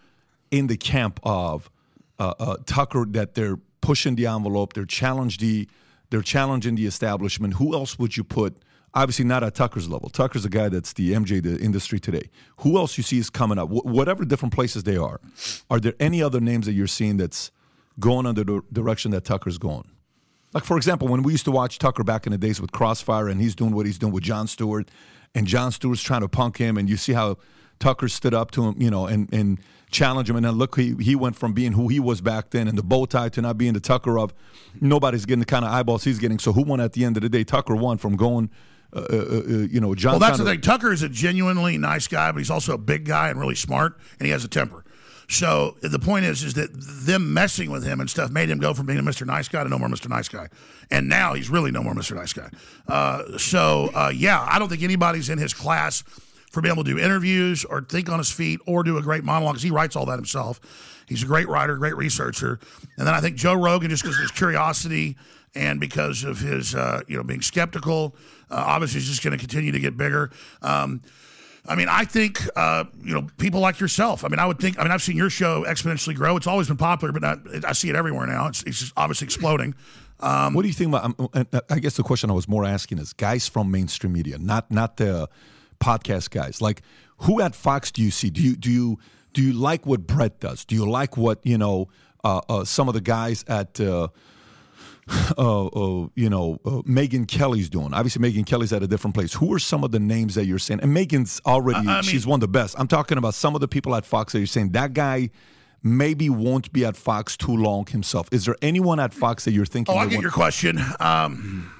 in the camp of uh, uh, Tucker that they're pushing the envelope, they're challenge the they're challenging the establishment. Who else would you put? Obviously, not at Tucker's level. Tucker's a guy that's the MJ the industry today. Who else you see is coming up? Wh- whatever different places they are, are there any other names that you're seeing that's going under the direction that Tucker's going? Like for example, when we used to watch Tucker back in the days with Crossfire, and he's doing what he's doing with Jon Stewart, and Jon Stewart's trying to punk him, and you see how Tucker stood up to him, you know, and and challenged him, and then look, he he went from being who he was back then, and the bow tie to not being the Tucker of nobody's getting the kind of eyeballs he's getting. So who won at the end of the day? Tucker won from going, uh, uh, uh, you know, John. Well, that's the thing. Tucker is a genuinely nice guy, but he's also a big guy and really smart, and he has a temper. So the point is, is that them messing with him and stuff made him go from being a Mr. Nice Guy to no more Mr. Nice Guy, and now he's really no more Mr. Nice Guy. Uh, so uh, yeah, I don't think anybody's in his class for being able to do interviews or think on his feet or do a great monologue 'cause he writes all that himself. He's a great writer, great researcher, and then I think Joe Rogan just because of his curiosity and because of his uh, you know being skeptical, uh, obviously he's just going to continue to get bigger. Um, I mean, I think uh, you know people like yourself. I mean, I would think. I mean, I've seen your show exponentially grow. It's always been popular, but not, I see it everywhere now. It's, it's just obviously exploding. Um, what do you think about? um, and, uh, I guess the question I was more asking is guys from mainstream media, not not the podcast guys. Like, who at Fox do you see? Do you do you do you like what Brett does? Do you like what you know? Uh, uh, some of the guys at. Uh, uh, uh, you know, uh, Megyn Kelly's doing. Obviously, Megyn Kelly's at a different place. Who are some of the names that you're saying? And Megyn's already, I- I she's mean- one of the best. I'm talking about some of the people at Fox that you're saying that guy maybe won't be at Fox too long himself. Is there anyone at Fox that you're thinking? oh, I get your question. Um,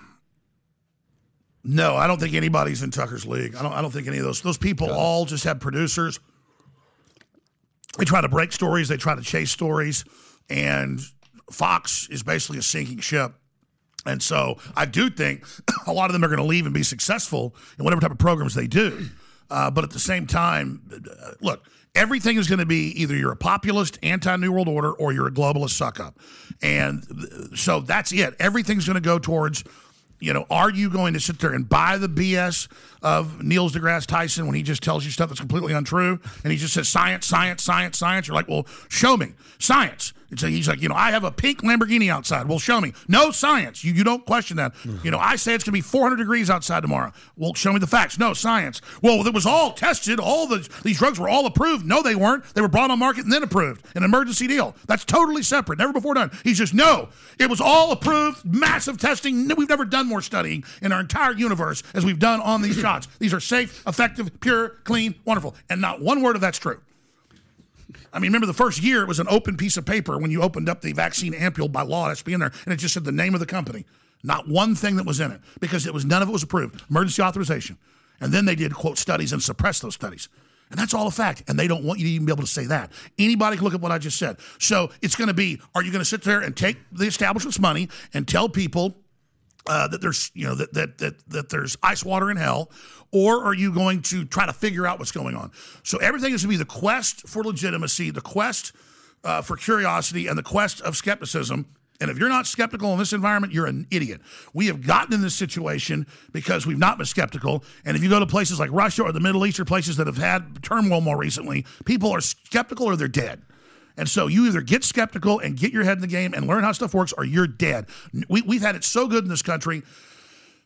no, I don't think anybody's in Tucker's league. I don't. I don't think any of those those people all just have producers. They try to break stories. They try to chase stories, and Fox is basically a sinking ship. And so I do think a lot of them are going to leave and be successful in whatever type of programs they do. Uh, but at the same time, uh, look, everything is going to be either you're a populist, anti New World Order, or you're a globalist suck up. And so that's it. Everything's going to go towards, you know, are you going to sit there and buy the BS of Neil deGrasse Tyson when he just tells you stuff that's completely untrue and he just says science, science, science, science? You're like, well, show me science. It's a, he's like, you know, I have a pink Lamborghini outside. Well, show me. No science. You, you don't question that. You know, I say it's going to be 400 degrees outside tomorrow. Well, show me the facts. No science. Well, it was all tested. All the these drugs were all approved. No, they weren't. They were brought on market and then approved. An emergency deal. That's totally separate. Never before done. He's just no. It was all approved. Massive testing. We've never done more studying in our entire universe as we've done on these shots. These are safe, effective, pure, clean, wonderful, and not one word of that's true. I mean, remember the first year it was an open piece of paper when you opened up the vaccine ampule by law. It has to be in there, and it just said the name of the company. Not one thing that was in it because it was none of it was approved. Emergency authorization, and then they did quote studies and suppress those studies. And that's all a fact. And they don't want you to even be able to say that. Anybody can look at what I just said. So it's going to be: Are you going to sit there and take the establishment's money and tell people uh, that there's you know that, that that that there's ice water in hell, or are you going to try to figure out what's going on? So everything is going to be the quest for legitimacy, the quest uh, for curiosity, and the quest of skepticism. And if you're not skeptical in this environment, you're an idiot. We have gotten in this situation because we've not been skeptical. And if you go to places like Russia or the Middle East or places that have had turmoil more recently, people are skeptical or they're dead. And so you either get skeptical and get your head in the game and learn how stuff works, or you're dead. We, we've had it so good in this country.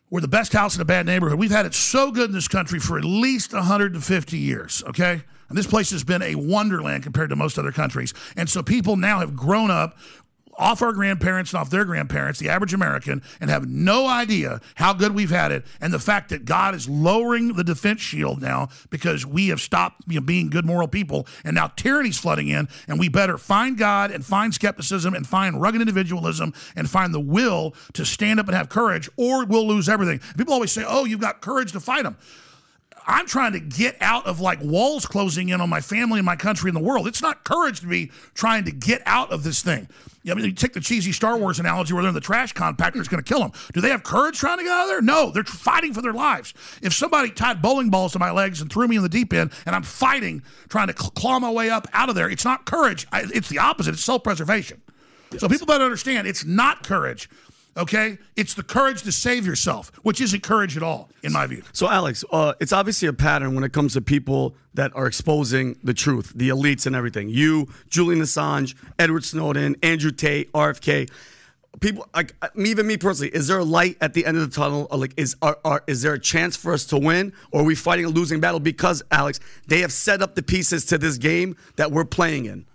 We're the best house in a bad neighborhood. We've had it so good in this country for at least 150 years, okay? And this place has been a wonderland compared to most other countries. And so people now have grown up off our grandparents and off their grandparents, the average American, and have no idea how good we've had it. And the fact that God is lowering the defense shield now because we have stopped you know, being good moral people, and now tyranny's flooding in, and we better find God and find skepticism and find rugged individualism and find the will to stand up and have courage, or we'll lose everything. People always say, "Oh, you've got courage to fight them." I'm trying to get out of like walls closing in on my family and my country and the world. It's not courage to be trying to get out of this thing. I mean, you take the cheesy Star Wars analogy where they're in the trash compactor, and it's going to kill them. Do they have courage trying to get out of there? No, they're fighting for their lives. If somebody tied bowling balls to my legs and threw me in the deep end and I'm fighting, trying to claw my way up out of there, it's not courage. It's the opposite. It's self preservation. So people better understand it's not courage. Okay, it's the courage to save yourself, which isn't courage at all, in my view. So, Alex, uh, it's obviously a pattern when it comes to people that are exposing the truth, the elites and everything. You, Julian Assange, Edward Snowden, Andrew Tate, RFK. People like even me personally. Is there a light at the end of the tunnel? Or like, is are, are, is there a chance for us to win, or are we fighting a losing battle? Because Alex, they have set up the pieces to this game that we're playing in.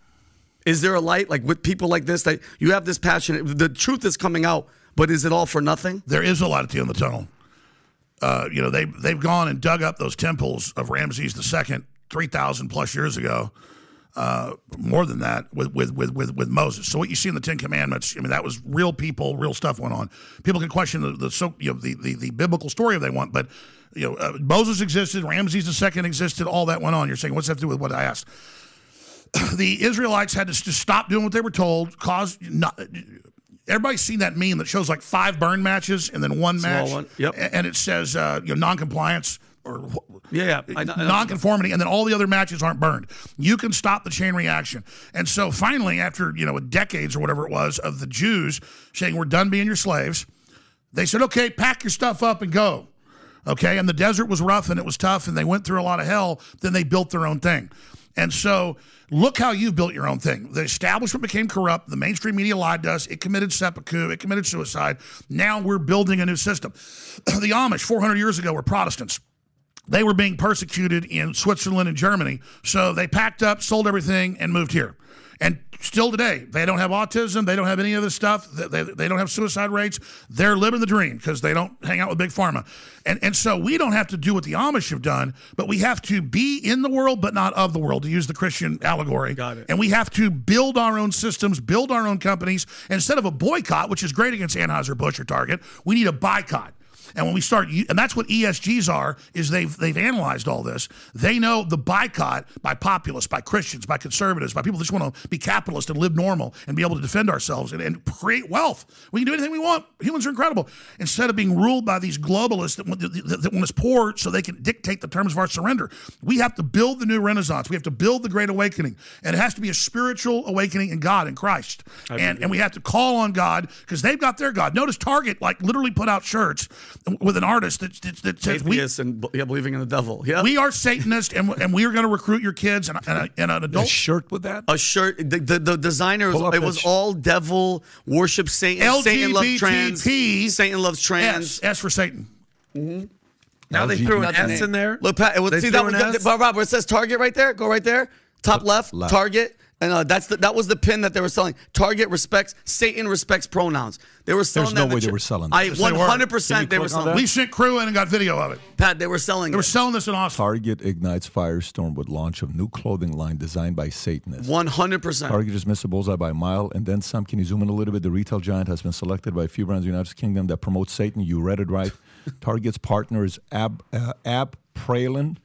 Is there a light like with people like this that you have this passion? The truth is coming out but is it all for nothing? There is a lot of tea in the tunnel. Uh, you know, they they've gone and dug up those temples of Ramses II three thousand plus years ago. Uh, more than that with, with with with with Moses. So what you see in the Ten Commandments, I mean, that was real people, real stuff went on. People can question the the so, you know the, the the biblical story if they want, but you know uh, Moses existed, Ramses II existed, all that went on. You're saying what's that to do with what I asked? the Israelites had to stop doing what they were told, cause not, Everybody's seen that meme that shows like five burn matches and then one Small match. one, yep. And it says uh, you know non-compliance or Yeah, yeah. I I non-conformity, and then all the other matches aren't burned. You can stop the chain reaction. And so finally, after you know decades or whatever it was of the Jews saying we're done being your slaves, they said, okay, pack your stuff up and go. Okay, and the desert was rough and it was tough, and they went through a lot of hell. Then they built their own thing. And so, look how you built your own thing. The establishment became corrupt. The mainstream media lied to us. It committed seppuku. It committed suicide. Now we're building a new system. the Amish, 400 years ago, were Protestants. They were being persecuted in Switzerland and Germany. So they packed up, sold everything, and moved here. And still today, they don't have autism. They don't have any of this stuff. They, they, they don't have suicide rates. They're living the dream because they don't hang out with big pharma. And, and so we don't have to do what the Amish have done, but we have to be in the world, but not of the world, to use the Christian allegory. Got it. And we have to build our own systems, build our own companies. Instead of a boycott, which is great against Anheuser-Busch or Target, we need a boycott. And when we start, and that's what ESGs are, is they've they've analyzed all this. They know the boycott by populists, by Christians, by conservatives, by people that just want to be capitalist and live normal and be able to defend ourselves and, and create wealth. We can do anything we want. Humans are incredible. Instead of being ruled by these globalists that want, that, that want us poor so they can dictate the terms of our surrender, we have to build the new Renaissance. We have to build the Great Awakening, and it has to be a spiritual awakening in God in Christ. And and we have to call on God because they've got their God. Notice Target like literally put out shirts with an artist that that, that says we Atheists and yeah, believing in the devil. Yeah. we are Satanists and and we are going to recruit your kids and, and, and an A adult shirt with that? a shirt. The, the, the designer, Pull up it that was all devil, worship Satan. Satan loves trans. LGBT. Satan loves trans. S, S for Satan. Mm-hmm. Now they threw an Got S in there. Look, Pat, it was, see that one, was, S? but Rob, where it says Target right there. Go right there. Top left, left. Target. And uh, that's the, that was the pin that they were selling. Target respects Satan respects pronouns. They were selling. There's that no in the way they were selling I that. Yes, they were. 100 Can percent you they were selling. that? We sent crew in and got video of it. Pat, they were selling. They were selling this in Austin. Target ignites firestorm with launch of new clothing line designed by Satanists. 100 percent. Target just missed the bullseye by a mile and then some. Can you zoom in a little bit? The retail giant has been selected by a few brands in the United Kingdom that promote Satan. You read it right. Target's partner is Ab, uh, Ab Pralin.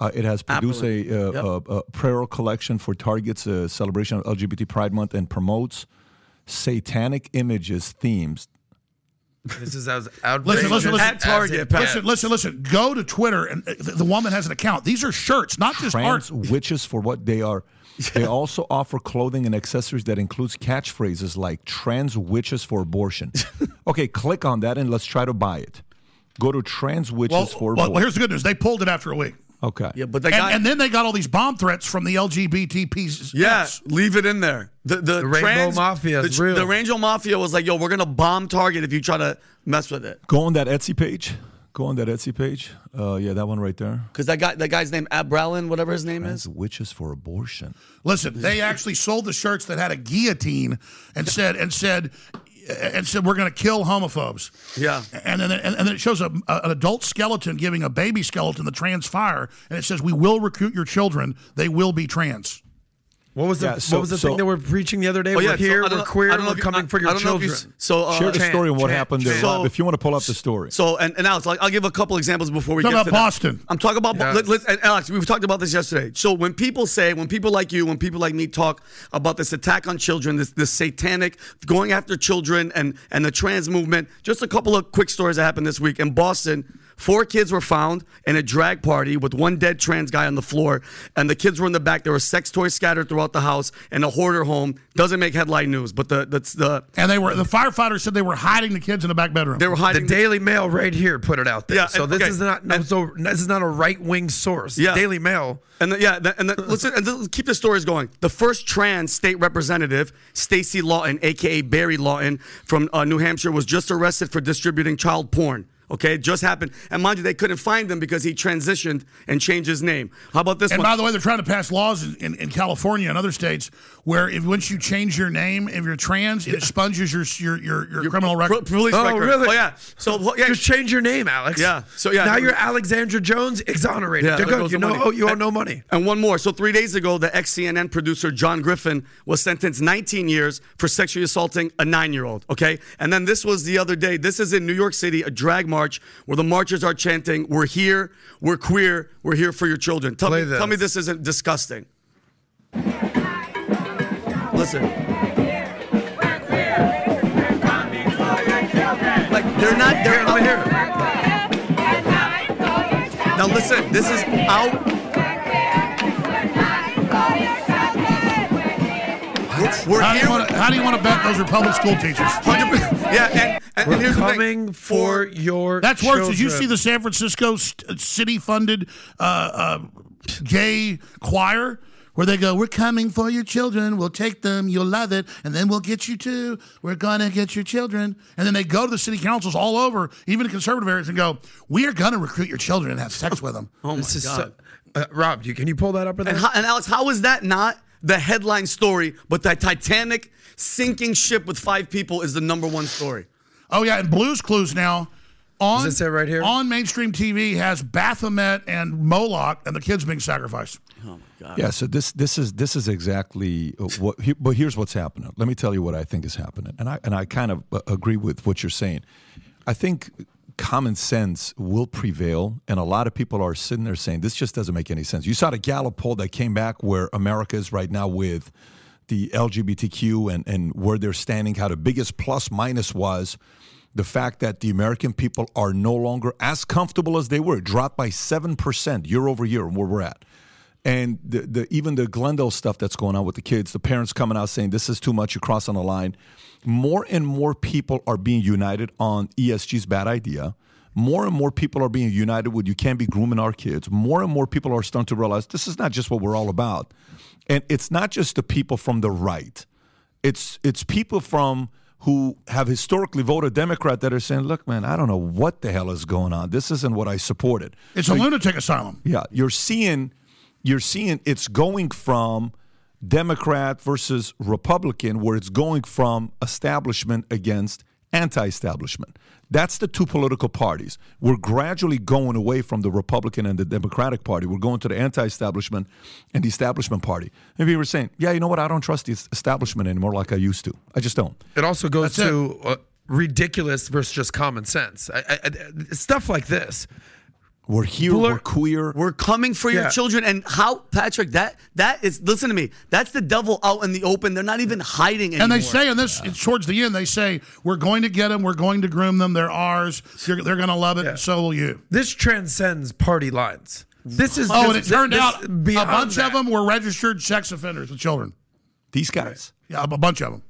Uh, it has produced a, uh, Yep. uh, uh, prayer collection for Target's uh, celebration of LGBT Pride Month and promotes satanic images, themes. This is as outrageous. listen, listen. At Target, as it Pat. gets. Listen, listen, listen. Go to Twitter, and uh, the, the woman has an account. These are shirts, not just trans art. witches for what they are. They also offer clothing and accessories that includes catchphrases like "trans witches for abortion." okay, click on that and let's try to buy it. Go to trans witches Well, for well, abortion. well, here's the good news. They pulled it after a week. Okay. Yeah, but they And, got. and then they got all these bomb threats from the LGBT pieces. Yeah, leave it in there. The the, The Rainbow trans, Mafia is the, real. The Rainbow Mafia was like, "Yo, we're gonna bomb Target if you try to mess with it." Go on that Etsy page. Go on that Etsy page. Uh, yeah, that one right there. Because that guy, that guy's name Abprallen, whatever his name Trans is. witches for abortion. Listen, they actually sold the shirts that had a guillotine and said and said and said we're going to kill homophobes. Yeah. And then and, and then it shows a, a- an adult skeleton giving a baby skeleton the trans fire, and it says we will recruit your children. They will be trans. What was the Yeah, so- what was the so- thing they were preaching the other day? Oh, yeah, we're so here, I don't we're know- queer, I don't know we're coming I- for your I don't know if you children. so, uh, Share the Chant, story on what chant, happened there. chant. Rob, if you want to pull up the story. So, and, and Alex, I'll, I'll give a couple examples before we Talk get about to Boston. That. I'm talking about Yeah. let, let's, and Alex. We've talked about this yesterday. So when people say, when people like you, when people like me talk about this attack on children, this this satanic going after children, and and the trans movement. Just a couple of quick stories that happened this week in Boston. Four kids were found in a drag party with one dead trans guy on the floor, and the kids were in the back. There were sex toys scattered throughout the house, and a hoarder home doesn't make headline news. But the that's the And they were the firefighters said they were hiding the kids in the back bedroom. they were hiding. The hiding. Daily Mail right here put it out there. Yeah, so and- this okay. is not no, so this is not a right wing source. Yeah. Daily Mail. And the, yeah, the, and the, listen, and the, keep the stories going. The first trans state representative, Stacie Laughton, aka Barry Laughton, from uh, New Hampshire, was just arrested for distributing child porn. Okay, it just happened. And mind you, they couldn't find him because he transitioned and changed his name. How about this And one? by the way, they're trying to pass laws in, in, in California and other states where if once you change your name, if you're trans, it sponges your your your, your, criminal Pro- record. police Oh, record. really? Oh yeah. So well, yeah, Just change your name, Alex. Yeah, so, yeah. Now you're Alexandra Jones, exonerated. Yeah, They're there good. goes You know, oh, you owe And- no money. And one more. So three days ago, the ex CNN producer John Griffin was sentenced 19 years for sexually assaulting a nine-year-old. Okay, and then this was the other day. This is in New York City, a drag march where the marchers are chanting, "We're here, we're queer, we're here for your children." Tell Play me, this. tell me this isn't disgusting. Listen. Like they're not. They're Let here. Now listen. This is out. We're How do you want to how do you want to bet those are public school teachers? 100%. Yeah, and, and, and We're here's the thing. coming for your That's worse. Did you see the San Francisco st- city-funded uh, uh, gay choir where they go, "We're coming for your children. We'll take them. You'll love it, and then we'll get you too. We're gonna get your children." And then they go to the city councils all over, even in conservative areas, and go, "We are gonna recruit your children and have sex with them." Oh my This is God. so, uh, Rob. You, can you pull that up? Or and, how, and Alex, how is that not the headline story, but that Titanic sinking ship with five people is the number one story? Oh yeah, and Blues Clues now on Does it right here? on mainstream TV has Baphomet and Moloch and the kids being sacrificed. Oh my god. Yeah, so this this is this is exactly uh, what. he- But here's what's happening. Let me tell you what I think is happening, and I and I kind of uh, agree with what you're saying. I think common sense will prevail, and a lot of people are sitting there saying this just doesn't make any sense. You saw the Gallup poll that came back where America is right now with the LGBTQ and and where they're standing. How the biggest plus minus was the fact that the American people are no longer as comfortable as they were, dropped by 7% year over year where we're at. And the, the even the Glendale stuff that's going on with the kids, the parents coming out saying this is too much, you're crossing the line. More and more people are being united on ESG's bad idea. more and more people are being united with you can't be grooming our kids. More and more people are starting to realize this is not just what we're all about. And it's not just the people from the right. It's it's people from who have historically voted Democrat that are saying, "Look, man, I don't know what the hell is going on. This isn't what I supported." It's a lunatic asylum. Yeah, you're seeing you're seeing it's going from Democrat versus Republican where it's going from establishment against anti-establishment. That's the two political parties. We're gradually going away from the Republican and the Democratic Party. We're going to the anti-establishment and the establishment party. And people were saying, "Yeah, you know what? I don't trust the establishment anymore like I used to. I just don't." It also goes That's to uh, ridiculous versus just common sense. I, I, I, stuff like this. We're here, Blur- we're queer. We're coming for your children, and how Patrick? That that is. Listen to me. That's the devil out in the open. They're not even hiding anymore. And they say in this, towards the end, they say, we're going to get them, we're going to groom them, they're ours, they're, they're going to love it, and so will you. This transcends party lines. This is Oh, and it turned this- out a bunch that. of them were registered sex offenders with children. These guys. Yeah, a bunch of them.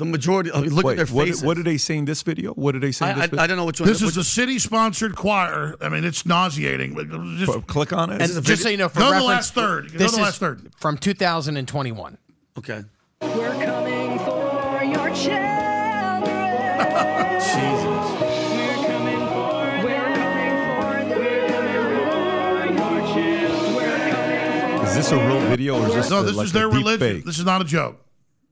The majority. I mean, look Wait, at their what, faces. what did they say in this video? What did they saying? I, this I, video? I don't know which one. This is a city-sponsored choir. I mean, it's nauseating. Just, F- Click on it. And just so you know, for Go to the last third. Go This the is last third. from 2021. okay. We're coming for your children. Jesus. We're coming for We're coming for We're coming for your children. Is this a real video or is this no, this like is a their deep religion. fake? This is not a joke.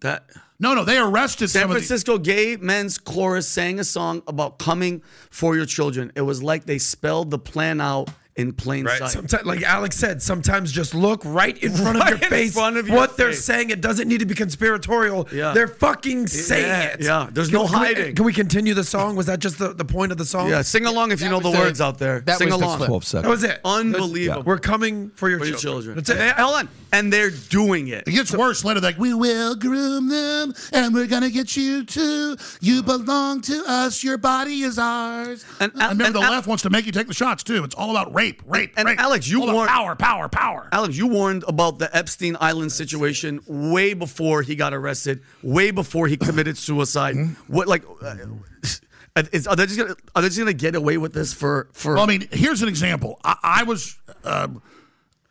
That No, no, they arrested San some of the- Francisco gay men's chorus sang a song about coming for your children. It was like they spelled the plan out in plain Right. sight. Sometimes, like Alex said, sometimes just look right in front Right of your in face. front of your what they're saying, it doesn't need to be conspiratorial. Yeah. They're fucking saying yeah, it. yeah. There's Can- no can we- hiding. can we continue the song? Was that just the, the point of the song? yeah, sing along if you know the the- words out there. that sing was along. clip. 12 seconds. That was it. Unbelievable. We're coming for your, For your children. children. That's it. And they- hold on. And they're doing it. It gets worse later. Like, we will groom them, and we're going to get you too. You belong to us. Your body is ours. And- I remember and- the and- left wants to make you take the shots, too. It's all about rape, rape, And rape. Alex, you warned- Power, power, power. Alex, you warned about the Epstein Island situation way before he got arrested, way before he committed suicide. Mm-hmm. What like uh, is, are they just gonna are they just gonna get away with this for for? Well, I mean, here's an example. I, I was, um,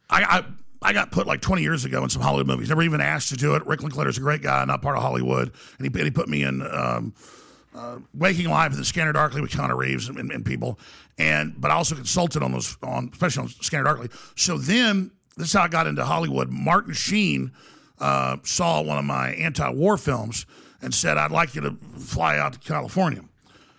I, I, I got put like 20 years ago in some Hollywood movies. Never even asked to do it. Rick Linklater's a great guy, not part of Hollywood, and he, and he put me in um, uh, Waking Life with the Scanner Darkly with Keanu Reeves and, and, and people, and but I also consulted on those on especially on Scanner Darkly. So then this is how I got into Hollywood. Martin Sheen uh, saw one of my anti-war films and said, "I'd like you to fly out to California."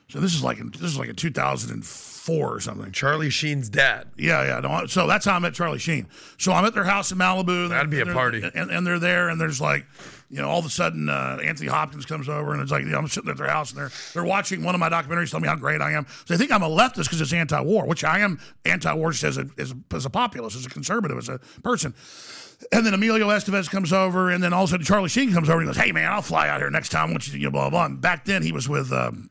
So this is like in, this is like in 2004 or something. Charlie Sheen's dad. Yeah, yeah. No, so that's how I met Charlie Sheen. So I'm at their house in Malibu. That'd be a party. And, and they're there, and there's like, you know, all of a sudden uh, Anthony Hopkins comes over, and it's like you know, I'm sitting at their house, and they're they're watching one of my documentaries, telling me how great I am. So they think I'm a leftist because it's anti-war, which I am anti-war just as a, as a as a populist, as a conservative, as a person. And then Emilio Estevez comes over, and then all of a sudden Charlie Sheen comes over and he goes, "Hey man, I'll fly out here next time. I want you to you know blah blah." And back then he was with. Um,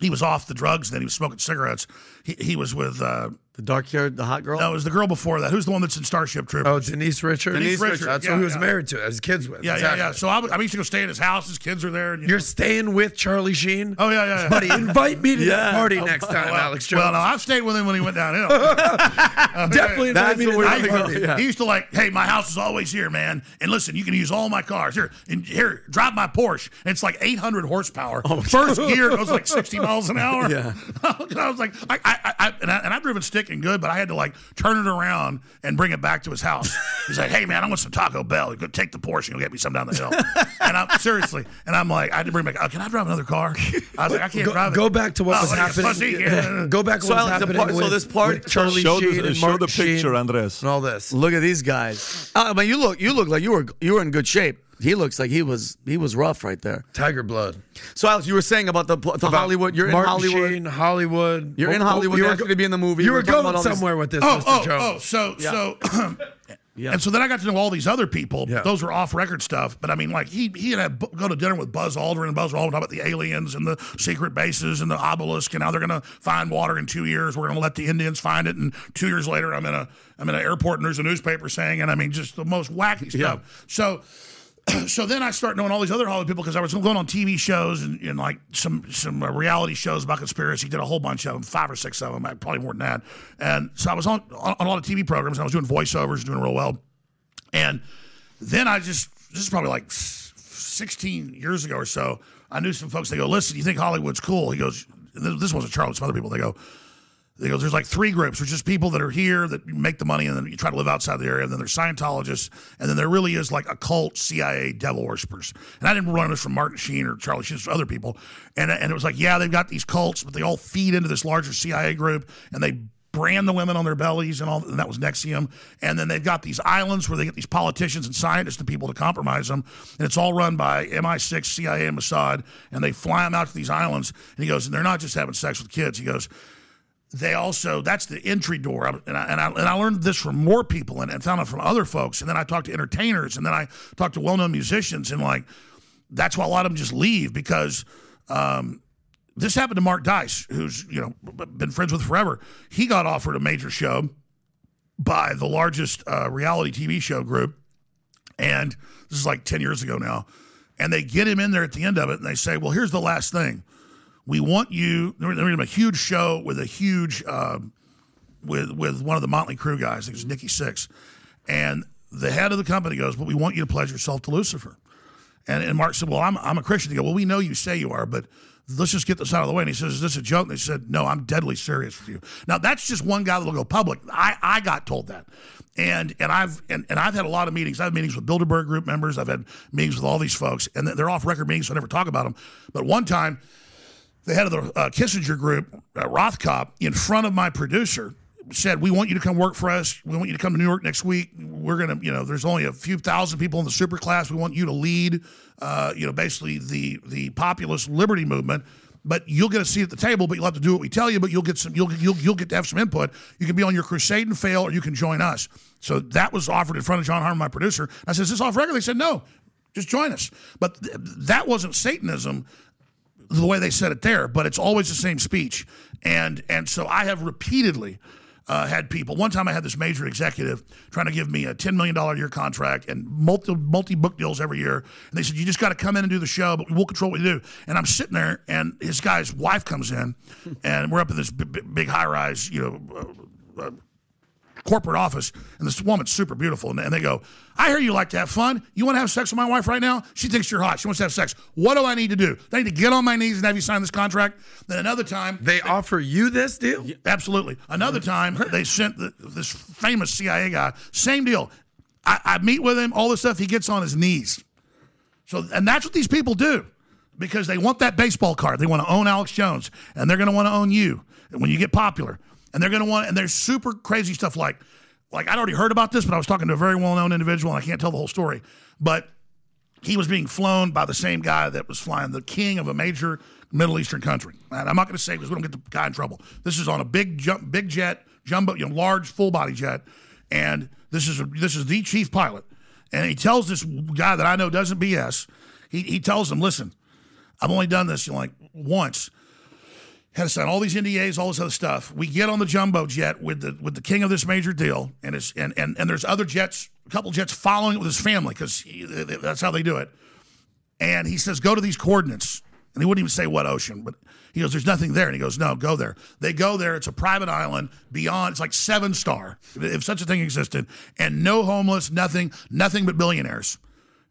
he was off the drugs, and then he was smoking cigarettes. He, he was with uh, the dark haired, the hot girl. no, it was the girl before that. Who's the one that's in Starship Troopers? Oh, Denise Richards. Denise Richards, That's yeah, who he was yeah. married to, as kids with. yeah, exactly. yeah, yeah. So I, I used to go stay at his house. His kids are there. And, you You're know. staying with Charlie Sheen? oh yeah, yeah, yeah. Buddy, invite me to that Yeah. party oh, next time, well, Alex Jones. well, no, I've stayed with him when he went downhill. Uh, Definitely invite me to that party. yeah. He used to like, hey, my house is always here, man. And listen, you can use all my cars. Here, and here, drive my Porsche. And it's like 800 horsepower. Oh, First gear goes like 60 miles an hour. Yeah. I was like, I, I, I, and, I, and I've driven stick and good, but I had to like turn it around and bring it back to his house. He's like, hey, man, I want some Taco Bell. Go take the Porsche and go get me some down the hill. and I'm seriously, and I'm like, I had to bring back, oh, can I drive another car? I was like, I can't Go, drive it. go back to what Oh, was what happening. pussy? Yeah. Go back to So what was Alex, happening part- so with, this part- Charlie Show the- Sheen and show Martin the picture, Sheen Andres. and all this. Look at these guys. Uh, but you look, you look like you were you were in good shape. He looks like he was he was rough right there. Tiger Blood. So Alex, you were saying about the the About Hollywood. You're Martin in Hollywood. Sheen, Hollywood. You're in Oh, oh, Hollywood. You You were, asked me to be in the movie. you We're were going about all these- somewhere with this, Oh, Mr. oh, oh Jones. oh, so, so, Yeah. and so then I got to know all these other people. Yeah. Those were off record stuff. But I mean, like he he had to go to dinner with Buzz Aldrin, and Buzz Aldrin talk about the aliens and the secret bases and the obelisk, and how they're going to find water in two years. We're going to let the Indians find it, and two years later, I'm in a I'm in an airport, and there's a newspaper saying, and I mean, just the most wacky stuff. So. so then I start knowing all these other Hollywood people because I was going on TV shows and, and like some some uh, reality shows about conspiracy. Did a whole bunch of them, five or six of them, probably more than that. And so I was on on, a lot of TV programs. And I was doing voiceovers, doing real well. And then I just this is probably like 16 years ago or so. I knew some folks. They go, listen, you think Hollywood's cool? He goes, this wasn't Charlie. Some other people. They go, there's like three groups. which is people that are here that make the money and then you try to live outside the area. And then there's Scientologists. And then there really is like a cult CIA devil worshippers. And I didn't learn this from Martin Sheen or Charlie Sheen, it's other people. And, and it was like, yeah, they've got these cults, but they all feed into this larger CIA group and they brand the women on their bellies and all and that was NXIVM. And then they've got these islands where they get these politicians and scientists and people to compromise them. And it's all run by MI6, CIA, and Mossad. And they fly them out to these islands. And he goes, and they're not just having sex with kids. He goes, they also that's the entry door. And I, and I, and I learned this from more people and, found out from other folks. And then i talked to entertainers and then i talked to well-known musicians and like that's why a lot of them just leave because um, this happened to mark dice who's you know been friends with forever. He got offered a major show by the largest uh, reality tv show group. And this is like 10 years ago now. And they get him in there at the end of it and they say well here's the last thing we want you. They're they're doing a huge show with a huge, uh, with with one of the Mötley Crüe guys. I think it's Nikki Sixx, and the head of the company goes, "But we want you to pledge yourself to Lucifer." And, and Mark said, "Well, I'm I'm a Christian." They go, "Well, we know you say you are, but let's just get this out of the way." And he says, "Is this a joke?" And they said, "No, I'm deadly serious with you." Now that's just one guy that'll go public. I I got told that. And and I've and, and I've had a lot of meetings. I've had meetings with Bilderberg Group members. I've had meetings with all these folks, and they're off record meetings, so I never talk about them. But one time, the head of the uh, Kissinger group, uh, Rothkopf, in front of my producer, said, "We want you to come work for us. We want you to come to New York next week. We're gonna, you know, there's only a few thousand people in the super class. We want you to lead, uh, you know, basically the the populist liberty movement." But you'll get a seat at the table, but you'll have to do what we tell you. But you'll get some, you'll you'll you'll get to have some input. You can be on your crusade and fail, or you can join us. So that was offered in front of John Harmon, my producer. I said, "Is this off record?" They said, "No, just join us." But th- that wasn't Satanism the way they said it there, but it's always the same speech. And and so I have repeatedly uh, had people. One time I had this major executive trying to give me a ten million dollar year contract and multi multi book deals every year, and they said you just got to come in and do the show, but we'll control what you do. And I'm sitting there, and his guy's wife comes in, and we're up in this big, big high rise, you know. Uh, uh, corporate office, and this woman's super beautiful. And, they go, I hear you like to have fun. You want to have sex with my wife right now? She thinks you're hot. She wants to have sex. What do I need to do? I need to get on my knees and have you sign this contract? Then another time, They offer you this deal? absolutely. Another time, they sent the, this famous CIA guy, same deal. I, I meet with him, all this stuff. He gets on his knees. So, and that's what these people do because they want that baseball card. They want to own Alex Jones, and they're going to want to own you when you get popular. And they're going to want, and there's super crazy stuff like, like I'd already heard about this, but I was talking to a very well-known individual, and I can't tell the whole story, but he was being flown by the same guy that was flying the king of a major Middle Eastern country. And I'm not going to say because we don't get the guy in trouble. This is on a big jump, big jet, jumbo, you know, large full body jet, and this is a, this is the chief pilot. And he tells this guy that I know doesn't BS. He he tells him, listen, I've only done this you know, like once. Had to sign all these NDAs, all this other stuff. We get on the jumbo jet with the with the king of this major deal, and it's and and, and there's other jets, a couple jets following it with his family because that's how they do it. And he says, go to these coordinates. And he wouldn't even say what ocean, but he goes, there's nothing there. And he goes, no, go there. They go there. It's a private island beyond, it's like seven star, if such a thing existed, and no homeless, nothing, nothing but billionaires.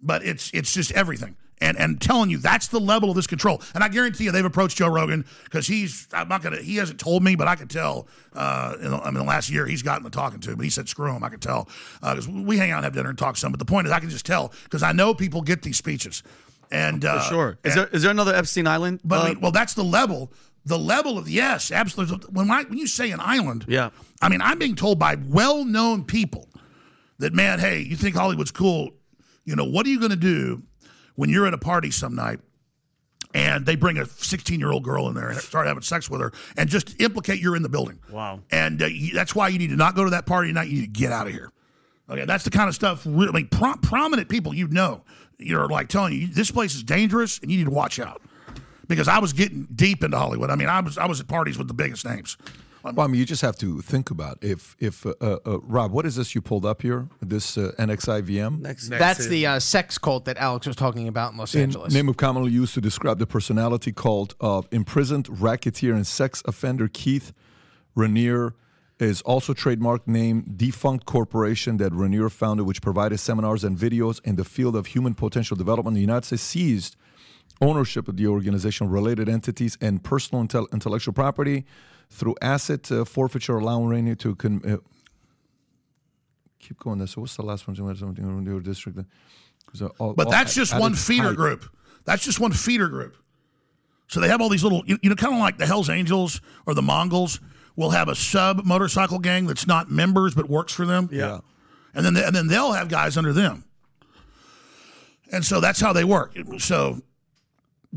But it's it's just everything. And and telling you that's the level of this control. And I guarantee you they've approached Joe Rogan because he's I'm not gonna he hasn't told me, but I could tell. Uh, in the, I mean, the last year he's gotten the talking to, but he said screw him. I could tell because we hang out and have dinner and talk some. But the point is, I can just tell because I know people get these speeches. And uh, For sure. Is and- there is there another Epstein Island? but I uh, mean, well, that's the level. The level of yes, absolutely. When I, when you say an island, Yeah. I mean I'm being told by well-known people that man, hey, you think Hollywood's cool? You know, what are you going to do when you're at a party some night and they bring a 16 year old girl in there and start having sex with her and just implicate you're in the building? Wow. And uh, you, that's why you need to not go to that party tonight. You need to get out of here. Okay, that's the kind of stuff. Really, I mean, pro- prominent people you know, you're like telling you this place is dangerous and you need to watch out. Because I was getting deep into Hollywood. I mean, I was I was at parties with the biggest names. Well, I mean, you just have to think about if if uh, uh, Rob, what is this you pulled up here? This uh, NXIVM. Next, That's is- the uh, sex cult that Alex was talking about in Los In- Angeles. name of commonly used to describe the personality cult of imprisoned racketeer and sex offender Keith Raniere is also trademark name defunct corporation that Raniere founded, which provided seminars and videos in the field of human potential development. The United States seized ownership of the organization, related entities, and personal intel- intellectual property through asset uh, forfeiture, allowing Raniere to con- uh, keep going. There. So what's the last one? Something in your district. So all- But all that's at- just at one feeder height. group. That's just one feeder group. So they have all these little, you you know, kind of like the Hells Angels or the Mongols will have a sub motorcycle gang that's not members but works for them. Yeah. and then and then they'll have guys under them. And so that's how they work. So,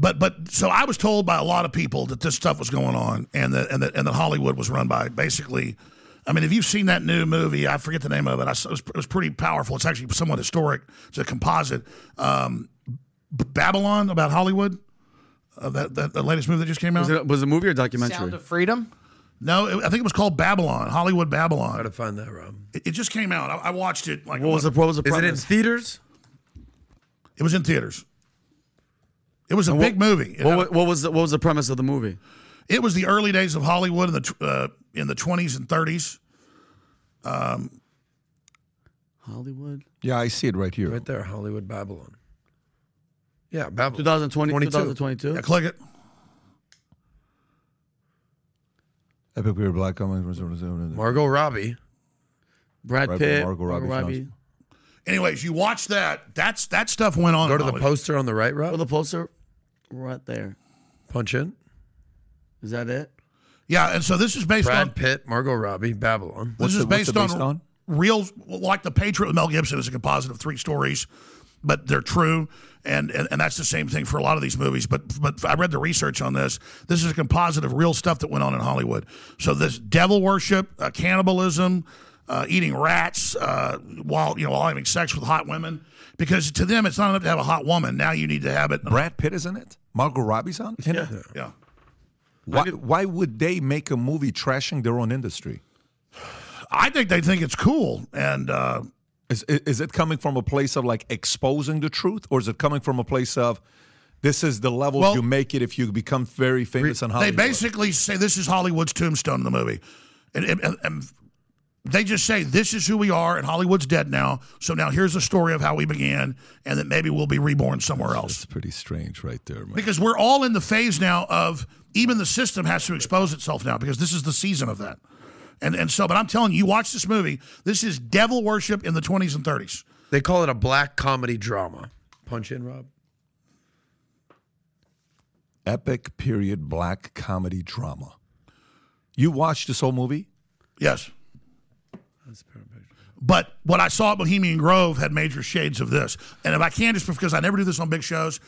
but but so I was told by a lot of people that this stuff was going on, and that and that and that Hollywood was run by basically. I mean, if you've seen that new movie, I forget the name of it. I, it, was, it was pretty powerful. It's actually somewhat historic. It's a composite. Um, Babylon about Hollywood. Uh, that, that the latest movie that just came out. Was it, was it a movie or documentary? Sound of Freedom. no, it, I think it was called Babylon. Hollywood Babylon. How to find that, Rob? It, it just came out. I, I watched it. Like what was the what was the Is it in theaters? It was in theaters. It was a And big movie. It, What, wa- what was the, what was the premise of the movie? it was the early days of Hollywood in the uh, in the twenties and thirties. Hollywood. Yeah, I see it right here. Right there, Hollywood Babylon. Yeah, Babylon. 2020, 22. 2022. Yeah, click it. Epic period black comedy. Margot Robbie. Brad Right, Pitt, Margot Margot Robbie Robbie. Anyways, you watch that. That's that stuff went on. Go to the Hollywood. poster on the right, Rob. Oh, the poster right there. Punch in. Is that it? Yeah, and so this is based Brad on Pitt, Margot Robbie, Babylon. this What's is it- what's based on, based on? real like the Patriot with Mel Gibson is a composite of three stories, but they're true. And, and, and that's the same thing for a lot of these movies. But but I read the research on this. This is a composite of real stuff that went on in Hollywood. So this devil worship, uh, cannibalism, uh, eating rats uh, while you know while having sex with hot women. Because to them, it's not enough to have a hot woman. Now you need to have it. Brad Pitt is in it. Margot Robbie's on. In it? Yeah. Why, why would they make a movie trashing their own industry? I think they think it's cool, and uh, Is, is is it coming from a place of like exposing the truth, or is it coming from a place of this is the level Well- you make it if you become very famous in Hollywood? They basically say this is Hollywood's tombstone in the movie. And, and, and- and they just say this is who we are, and Hollywood's dead now. So now here's the story of how we began, and that maybe we'll be reborn somewhere else. It's pretty strange, right there, man. Because we're all in the phase now of even the system has to expose itself now because this is the season of that. And and so, but I'm telling you, you watch this movie. This is devil worship in the 20s and 30s. They call it a black comedy drama. Punch in, Rob. Epic period black comedy drama. You watched this whole movie? Yes. But what I saw at Bohemian Grove had major shades of this. And if I can, just because I never do this on big shows,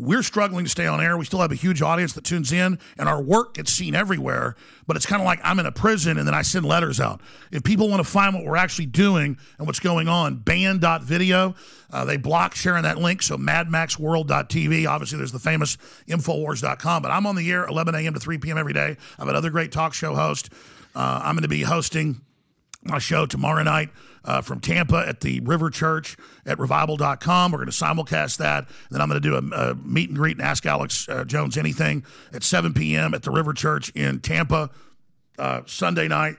we're struggling to stay on air. We still have a huge audience that tunes in, and our work gets seen everywhere. But it's kind of like I'm in a prison and then I send letters out. If people want to find what we're actually doing and what's going on, banned.video, uh, they block sharing that link. So madmaxworld.tv. Obviously, there's the famous infowars.com. But I'm on the air 11 a.m. to 3 p.m. every day. I have another great talk show host. Uh, I'm going to be hosting my show tomorrow night uh, from Tampa at the River Church at revival.com. We're going to simulcast that. Then I'm going to do a, a meet and greet and ask Alex uh, Jones anything at 7 p.m. at the River Church in Tampa uh, Sunday night.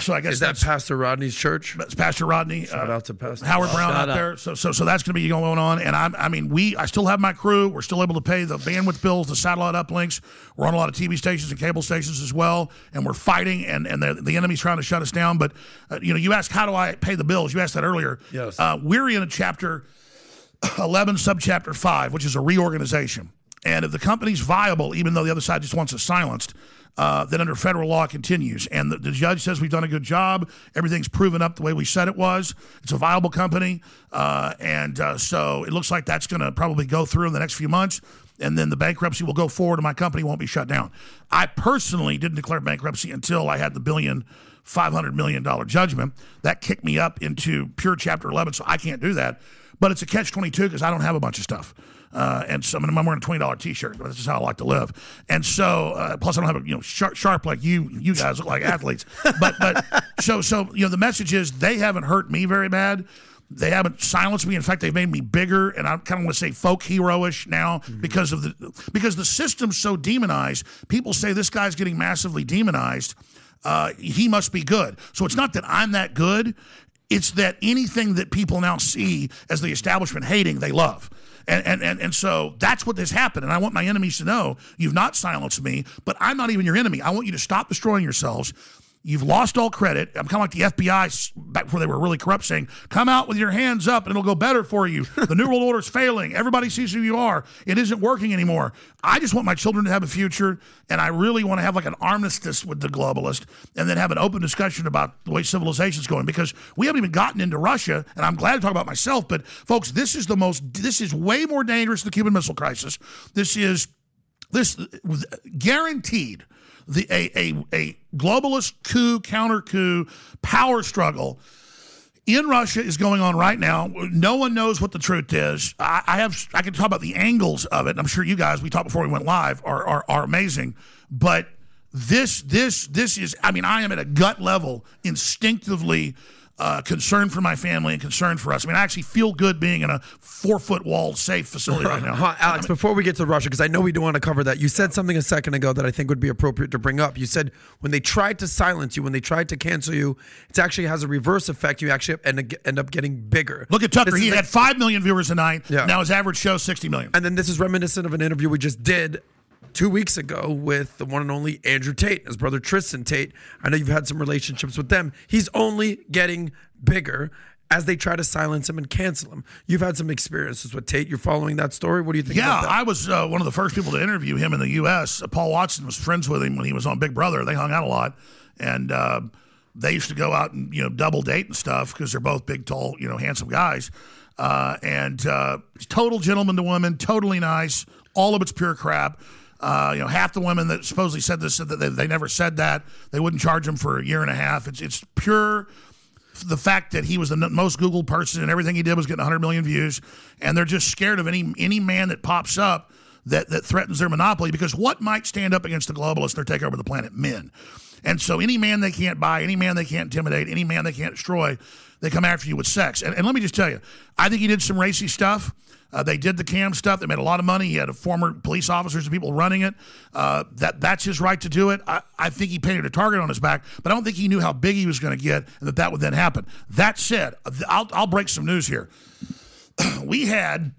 So I guess Is that that's, Pastor Rodney's church? that's Pastor Rodney. Shout uh, out to Pastor Howard-Browne Shout out out. there. So so so that's going to be going on. And I I mean we I still have my crew. We're still able to pay the bandwidth bills, the satellite uplinks. We're on a lot of TV stations and cable stations as well. And we're fighting, and and the, the enemy's trying to shut us down. But uh, you know, you asked how do I pay the bills? You asked that earlier. Yes. Uh, we're in a chapter 11, subchapter 5, which is a reorganization. And if the company's viable, even though the other side just wants us silenced, uh, then under federal law it continues. And the, the judge says we've done a good job. Everything's proven up the way we said it was. It's a viable company. Uh, and uh, so it looks like that's going to probably go through in the next few months. And then the bankruptcy will go forward and my company won't be shut down. I personally didn't declare bankruptcy until I had the billion. $500 million judgment. That kicked me up into pure Chapter 11, so I can't do that. But it's a catch 22 because I don't have a bunch of stuff. Uh, and so I mean, I'm wearing a twenty dollar T-shirt. That's just how I like to live. And so, uh, plus I don't have a you know sharp, sharp like you. You guys look like athletes. But but so so you know the message is they haven't hurt me very bad. They haven't silenced me. In fact, they've made me bigger, and I kind of want to say folk heroish now because of the because the system's so demonized. People say this guy's getting massively demonized. Uh, he must be good. So it's not that I'm that good. It's that anything that people now see as the establishment hating, they love. And, and, and, and so that's what has happened. And I want my enemies to know you've not silenced me, but I'm not even your enemy. I want you to stop destroying yourselves. You've lost all credit. I'm kind of like the FBI back before they were really corrupt, saying, "Come out with your hands up, and it'll go better for you." The New World Order is failing. Everybody sees who you are. It isn't working anymore. I just want my children to have a future, and I really want to have like an armistice with the globalist, and then have an open discussion about the way civilization's going. Because we haven't even gotten into Russia, and I'm glad to talk about myself. But folks, this is the most. This is way more dangerous than the Cuban Missile Crisis. This is this was guaranteed the a, a, a globalist coup counter coup power struggle in Russia is going on right now. No one knows what the truth is. I, I have I can talk about the angles of it. I'm sure you guys we talked before we went live are, are are amazing, but this this this is I mean I am at a gut level instinctively uh, concerned for my family and concern for us. I mean I actually feel good being in a four foot walled safe facility right now. Alex, before we get to Russia, because I know we do want to cover that, you said something a second ago that I think would be appropriate to bring up. You said when they tried to silence you, when they tried to cancel you, it actually has a reverse effect. You actually end, end up getting bigger. Look at Tucker. This He had like- five million viewers a night. Yeah. Now his average show sixty million. And then this is reminiscent of an interview we just did two weeks ago with the one and only Andrew Tate, his brother Tristan Tate. I know you've had some relationships with them. He's only getting bigger as they try to silence him and cancel him. You've had some experiences with Tate. You're following that story. What do you think Yeah, about that? I was uh, one of the first people to interview him in the U.S. Uh, Paul Watson was friends with him when he was on Big Brother. They hung out a lot, and uh, they used to go out and you know double date and stuff because they're both big, tall, you know, handsome guys. Uh, and uh, total gentleman to women, totally nice. All of it's pure crap. Uh, you know, half the women that supposedly said this said that they, they never said that. They wouldn't charge him for a year and a half. It's it's pure the fact that he was the most Googled person and everything he did was getting 100 million views, and they're just scared of any any man that pops up that that threatens their monopoly because what might stand up against the globalists? They're taking over the planet, men. And so any man they can't buy, any man they can't intimidate, any man they can't destroy, they come after you with sex. And, and let me just tell you, I think he did some racy stuff. Uh, they did the cam stuff. They made a lot of money. He had former police officers and people running it. Uh, that that's his right to do it. I, I think he painted a target on his back, but I don't think he knew how big he was going to get and that that would then happen. That said, I'll, I'll break some news here. we had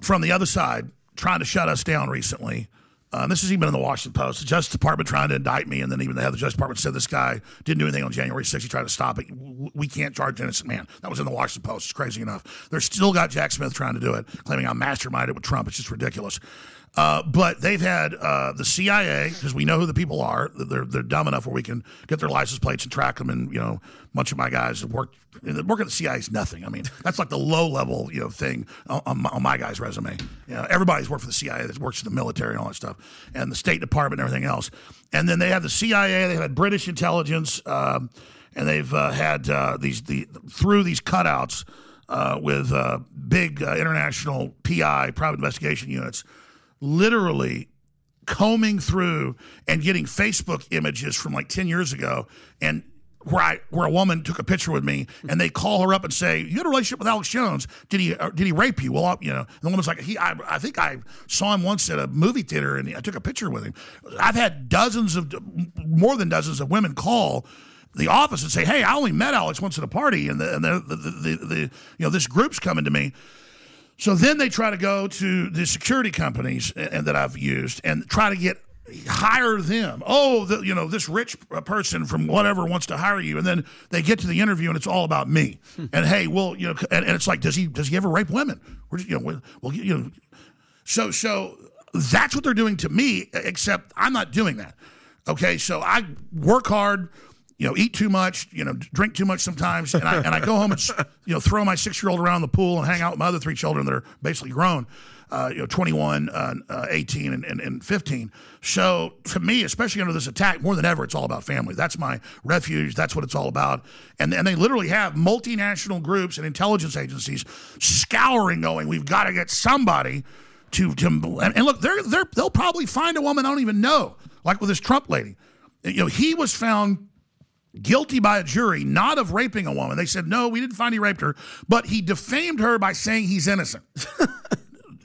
from the other side trying to shut us down recently. Uh, this is even in the Washington Post. The Justice Department trying to indict me, and then even the head of the Justice Department said this guy didn't do anything on January 6th. He tried to stop it. We can't charge an innocent man. That was in the Washington Post. It's crazy enough. They're still got Jack Smith trying to do it, claiming I masterminded with Trump. It's just ridiculous. Uh, but they've had uh, the CIA because we know who the people are. They're they're dumb enough where we can get their license plates and track them. And you know, a bunch of my guys have worked. Work at the CIA is nothing. I mean, that's like the low level you know thing on, my, on my guy's resume. You know, everybody's worked for the CIA that works in the military and all that stuff, and the State Department and everything else. And then they have the CIA. They had British intelligence, um, and they've uh, had uh, these the through these cutouts uh, with big international PI private investigation units literally combing through and getting Facebook images from like 10 years ago and where I where a woman took a picture with me and they call her up and say you had a relationship with Alex Jones. Did he uh, did he rape you? Well uh, you know the woman's like he I, I think I saw him once at a movie theater and I took a picture with him. I've had dozens of more than dozens of women call the office and say hey I only met Alex once at a party and the and the the, the, the you know this group's coming to me so then they try to go to the security companies and, that I've used and try to get hire them. Oh, the, you know this rich uh, person from whatever wants to hire you, and then they get to the interview and it's all about me. Hmm. and hey, well, you know, and, and it's like, does he does he ever rape women? Or you know, well, you know, so so that's what they're doing to me. Except I'm not doing that. Okay, so I work hard you know, eat too much, you know, drink too much sometimes, and I, and I go home and you know throw my six year old around the pool and hang out with my other three children that are basically grown, uh, you know, 21, uh, uh, 18, and, and, and 15. So to me, especially under this attack, more than ever, it's all about family. That's my refuge. That's what it's all about. And and they literally have multinational groups and intelligence agencies scouring, going, we've got to get somebody to to and, and look, they're they're they'll probably find a woman I don't even know, like with this Trump lady. You know, he was found guilty by a jury, not of raping a woman. They said no, we didn't find he raped her, but he defamed her by saying he's innocent.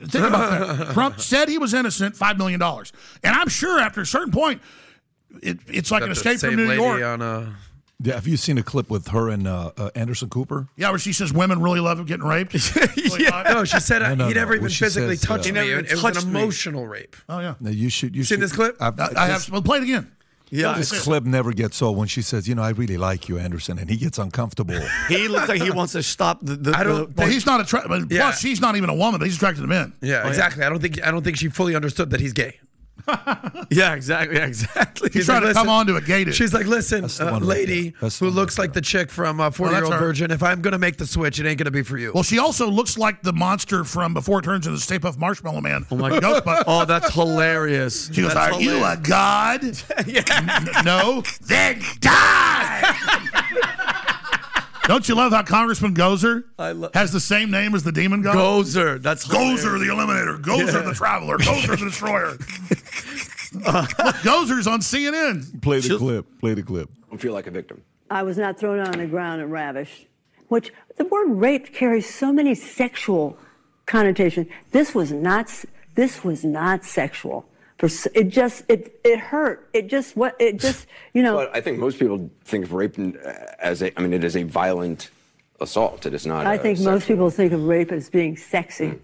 Think about that. Trump said he was innocent, five million dollars, and I'm sure after a certain point, it, it's like an escape from New York. on uh, Yeah, have you seen a clip with her and uh, uh, Anderson Cooper? Yeah, where she says women really love getting raped. Really hot. No, she said uh, No, no, he never no. even Well, physically says, uh, touched He me. never It, was an touched me. emotional rape. Oh yeah. No, you should. You Seen should, this clip? I've- I, I have. Well, play it again. Yeah, This clip never gets old when she says, "You know, I really like you, Anderson," and he gets uncomfortable. he looks like he wants to stop the. the I don't the- Well, he's not attracted. Yeah. Plus, she's not even a woman, but he's attracted to men. Oh, yeah, exactly. I don't think I don't think she fully understood that he's gay. yeah, exactly, yeah, exactly. He's trying to come on to a gay dude. She's like, listen, uh, one right lady there. That's the who looks right like the chick from uh, 40 Year Old her. Virgin. If I'm going to make the switch, it ain't going to be for you. Well, she also looks like the monster from Before It Turns into the Stay Puft Marshmallow Man. Oh my God! Oh, that's hilarious. She goes, That's "Are you a hilarious. god? N- no, then die." Don't you love how Congressman Gosar I lo- has the same name as the demon god? Gozer? That's hilarious. Gozer the Eliminator, Gozer the Traveler, Gozer the Destroyer. Look, Gozer's on CNN. Play the clip. Play the clip. don't feel like a victim. I was not thrown on the ground and ravished, which the word rape carries so many sexual connotations. This was not. This was not sexual. For it just it it hurt. It just what it just you know. But I think most people think of rape as a, I mean, it is a violent assault. It is not. I a think most people think of rape as being sexy. Hmm.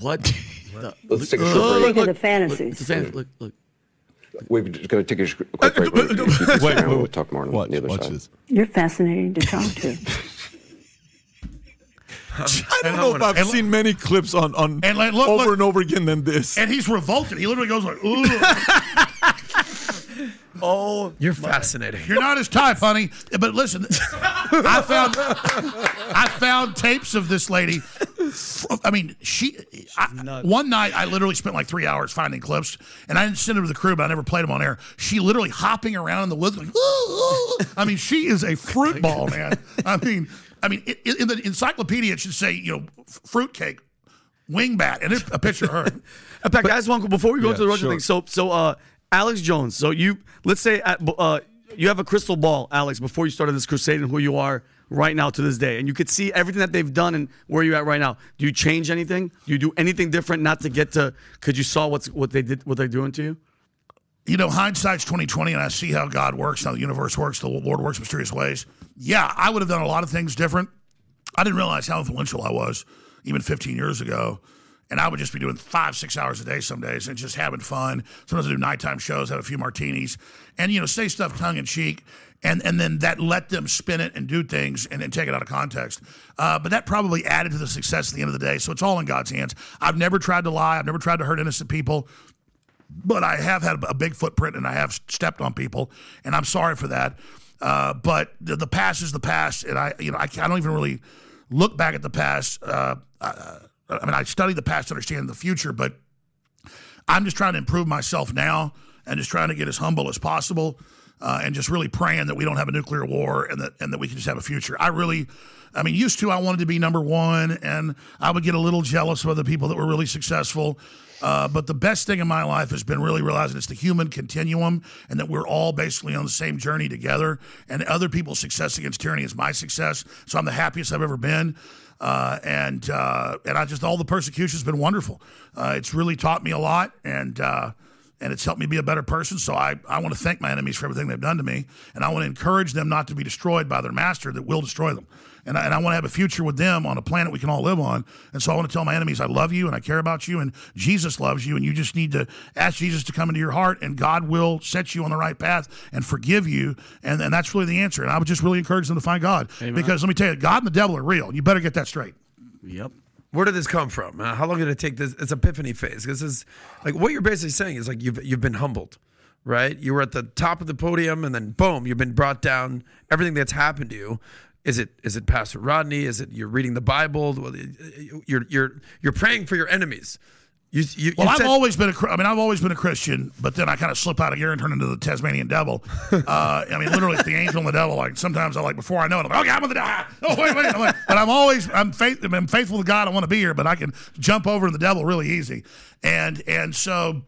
What? Let's take a Think short break. of the It's a fantasies. fan- look, look. We're just going to take a sh- quick break. We'll- we'll keep this Wait, around. wait, We'll talk more on Watch, the other watch side. this. You're fascinating to talk to. I don't know if I've and- seen many clips on on And like, look, over look. and over again than this. And he's revolted. He literally goes like, "Ooh, Oh, You're fascinating. you're not his type, honey." But listen, I found I found tapes of this lady. I mean, she. I, one night, I literally spent like three hours finding clips, and I didn't send them to the crew, but I never played them on air. She literally hopping around in the woods, like, "Ooh, ooh." I mean, she is a fruit ball, man. I mean, I mean, i- in the encyclopedia, it should say, you know, f- fruitcake, wingbat, and it's a picture of her. In fact, guys, one before we go Yeah, to the Roger sure. thing. So, so uh, Alex Jones. So you let's say at, uh, you have a crystal ball, Alex, before you started this crusade and who you are right now to this day, and you could see everything that they've done and where you're at right now. Do you change anything? Do you do anything different? Not to get to because you saw what's what they did, what they're doing to you. you know, hindsight's twenty twenty, and I see how God works, how the universe works, the Lord works mysterious ways. Yeah, I would have done a lot of things different. I didn't realize how influential I was even 15 years ago. And I would just be doing five, six hours a day some days and just having fun. Sometimes I do nighttime shows, have a few martinis, and you know, say stuff tongue in cheek, and and then that let them spin it and do things and then take it out of context. Uh, but that probably added to the success at the end of the day. So it's all in God's hands. I've never tried to lie. I've never tried to hurt innocent people but I have had a big footprint and I have stepped on people, and I'm sorry for that. Uh, but the, the past is the past, and I, you know, I, I don't even really look back at the past. Uh, uh, I mean, I study the past to understand the future, but I'm just trying to improve myself now and just trying to get as humble as possible uh, and just really praying that we don't have a nuclear war and that and that we can just have a future. I really, I mean, used to I wanted to be number one and I would get a little jealous of other people that were really successful. Uh, but the best thing in my life has been really realizing it's the human continuum and that we're all basically on the same journey together. And other people's success against tyranny is my success. So I'm the happiest I've ever been. Uh, and uh, and I just all the persecution has been wonderful. Uh, it's really taught me a lot, and uh, and it's helped me be a better person. So I, I want to thank my enemies for everything they've done to me, and I want to encourage them not to be destroyed by their master that will destroy them. And I, and I want to have a future with them on a planet we can all live on. And so I want to tell my enemies, I love you and I care about you, and Jesus loves you, and you just need to ask Jesus to come into your heart, and God will set you on the right path and forgive you. And, and that's really the answer. And I would just really encourage them to find God. Because let me tell you, God and the devil are real. You better get that straight. Yep. Where did this come from? Uh, how long did it take this? It's epiphany phase. This is like what you're basically saying is like you've you've been humbled, right? You were at the top of the podium, and then boom, you've been brought down. Everything that's happened to you. Is it is it Pastor Rodney? Is it you're reading the Bible? You're you're you're praying for your enemies. You, you, Well, you I've always been a. I mean, I've always been a Christian, but then I kind of slip out of gear and turn into the Tasmanian devil. Uh, I mean, literally, it's the angel and the devil. Like sometimes I like before I know it, I'm like, okay, I'm with the devil. Oh wait, wait. I'm like, but I'm always I'm faith. I'm faithful to God. I want to be here, but I can jump over to the devil really easy. And and so.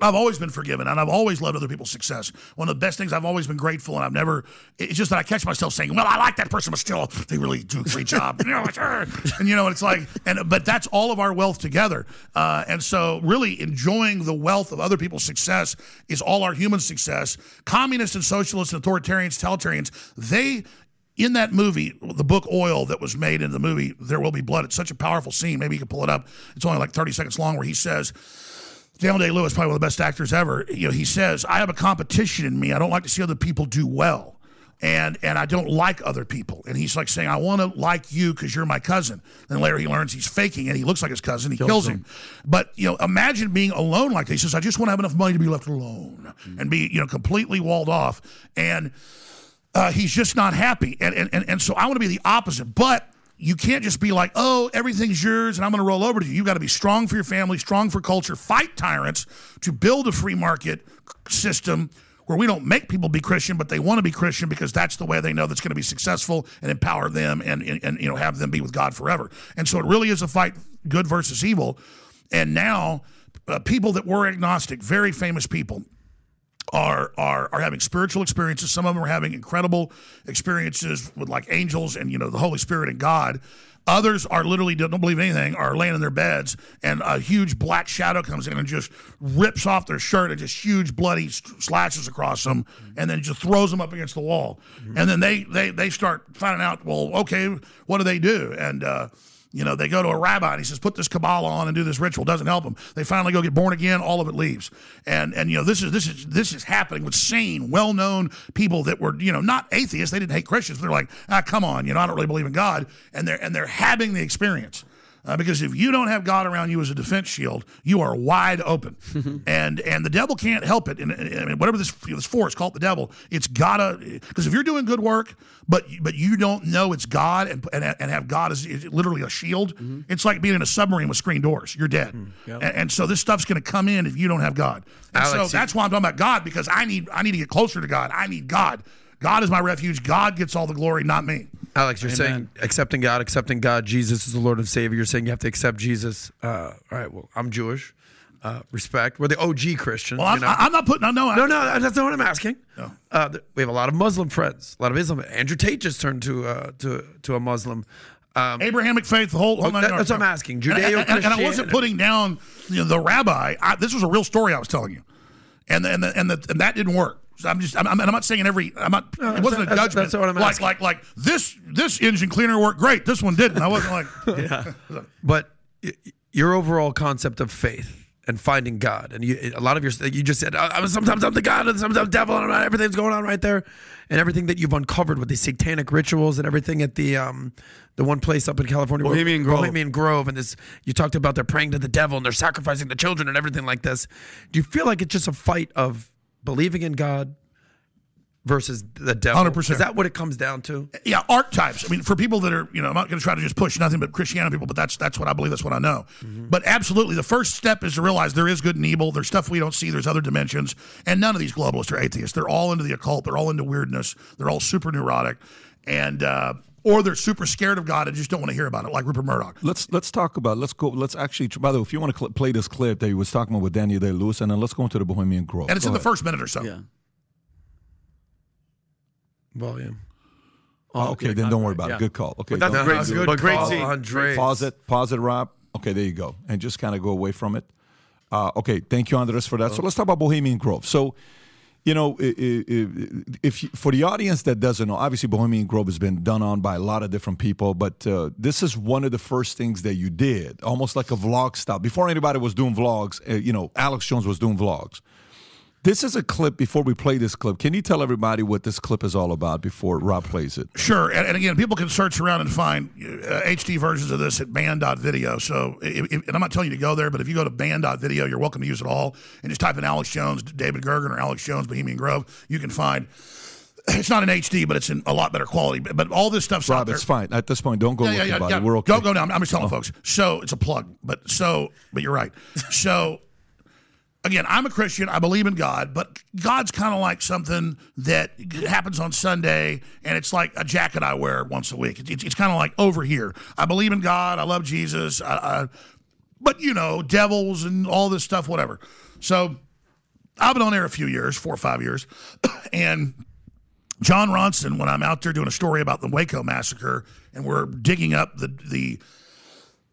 I've always been forgiven and I've always loved other people's success. One of the best things I've always been grateful and I've never, it's just that I catch myself saying, well, I like that person, but still, they really do a great job. and you know, what it's like, and, but that's all of our wealth together. Uh, and so really enjoying the wealth of other people's success is all our human success. Communists and socialists and authoritarians, totalitarians, they, in that movie, the book Oil that was made in the movie There Will Be Blood, it's such a powerful scene. Maybe you can pull it up. It's only like 30 seconds long where he says, Daniel Day Lewis, probably one of the best actors ever. You know, he says, "I have a competition in me. I don't like to see other people do well, and and I don't like other people." And he's like saying, "I want to like you because you're my cousin." Then later he learns he's faking and he looks like his cousin. He kills, him. But you know, imagine being alone like this. He says, "I just want to have enough money to be left alone and be you know completely walled off." And uh, he's just not happy. And, and, and, and so I want to be the opposite. But you can't just be like, oh, everything's yours and I'm going to roll over to you. You've got to be strong for your family, strong for culture, fight tyrants to build a free market system where we don't make people be Christian, but they want to be Christian because that's the way they know that's going to be successful and empower them and, and, and you know have them be with God forever. And so it really is a fight good versus evil. And now uh, people that were agnostic, very famous people, are are are having spiritual experiences. Some of them are having incredible experiences with like angels and you know the Holy Spirit and God. Others are literally don't believe anything, are laying in their beds, and a huge black shadow comes in and just rips off their shirt and just huge bloody slashes across them, and then just throws them up against the wall. And then they they they start finding out, well, okay, what do they do? And uh, you know, they go to a rabbi and he says, put this Kabbalah on and do this ritual. Doesn't help them. They finally go get born again. All of it leaves. And, and, you know, this is, this is, this is happening with sane, well-known people that were, you know, not atheists. They didn't hate Christians. They're like, ah, come on, you know, I don't really believe in God. And they're, and they're having the experience. Uh, because if you don't have God around you as a defense shield, you are wide open, and and the devil can't help it. And, and- and whatever this this force called the devil, it's gotta because if you're doing good work, but but you don't know it's God and and, and have God as is literally a shield, it's like being in a submarine with screen doors. You're dead, and, and so this stuff's going to come in if you don't have God. And so Alex, you- that's why I'm talking about God because I need I need to get closer to God. I need God. God is my refuge. God gets all the glory, not me. Alex, you're saying accepting God, accepting God, Jesus is the Lord and Savior. You're saying you have to accept Jesus. Uh, all right, well, I'm Jewish. Uh, respect. We're the OG Christians. Well, I'm, you know? I'm not putting. No, no, no, no. That's not what I'm asking. Uh, we have a lot of Muslim friends, a lot of Islam. Andrew Tate just turned to uh, to to a Muslim. Um, Abrahamic faith, the whole. whole that- that's what I'm asking. And- and- and, and I wasn't putting down you know, the rabbi. I, this was a real story I was telling you, and the, and the, and, the, and that didn't work. So I'm just. I'm, I'm, not saying every. I'm not. No, it wasn't a judgment. that's what I'm like asking. like like this this engine cleaner worked great. This one didn't. I wasn't like. yeah. But your overall concept of faith and finding God, and you, a lot of your, you just said, "Uh, sometimes I'm the God and sometimes I'm the devil, and I'm not- everything's going on right there, and everything that you've uncovered with the satanic rituals and everything at the um, the one place up in California, where- Bohemian Grove. Bohemian Grove, and this, you talked about they're praying to the devil and they're sacrificing the children and everything like this. Do you feel like it's just a fight of believing in God versus the devil? 100%. Is that what it comes down to? yeah, archetypes. I mean, for people that are, you know, I'm not going to try to just push nothing but Christianity people, but that's that's what I believe. That's what I know. But absolutely, the first step is to realize there is good and evil. There's stuff we don't see. There's other dimensions, and none of these globalists are atheists. They're all into the occult. They're all into weirdness. They're all super neurotic, and uh, or they're super scared of God and just don't want to hear about it, like Rupert Murdoch. Let's let's talk about let's go let's actually by the way if you want to cl- play this clip that he was talking about with Daniel Day Lewis and then let's go into the Bohemian Grove And it's Go in the first minute or so. Yeah. Volume. Oh, okay, then don't worry about yeah. it. Good call. Okay, But that's don't- great No, scene. good But great call, scene. Andres. Pause it. Pause it, Rob. Okay, there you go. And just kind of go away from it. Uh, okay, thank you, Andres, for that. So let's talk about Bohemian Grove. So, you know, if you, for the audience that doesn't know, obviously Bohemian Grove has been done on by a lot of different people, but uh, this is one of the first things that you did, almost like a vlog style. Before anybody was doing vlogs, uh, you know, Alex Jones was doing vlogs. This is a clip. Before we play this clip, can you tell everybody what this clip is all about before Rob plays it? Sure, and, and again, people can search around and find uh, HD versions of this at banned.video. So, if, if- and I'm not telling you to go there, but if you go to banned.video, you're welcome to use it all. And just type in Alex Jones, David Gergen, or Alex Jones, Bohemian Grove. You can find It's not in HD, but it's in a lot better quality. But, but all this stuff's out Rob, there. it's fine. At this point, don't go Yeah, looking yeah, yeah, about yeah. it. We're okay. Go, go down. I'm just telling Oh. folks. So it's a plug, but so, but you're right. So again, I'm a Christian. I believe in God, but God's kind of like something that happens on Sunday, and it's like a jacket I wear once a week. It's, it's kind of like over here. I believe in God. I love Jesus. I, I, but you know, devils and all this stuff, whatever. So I've been on air a few years, four or five years, and Jon Ronson, when I'm out there doing a story about the Waco massacre, and we're digging up the the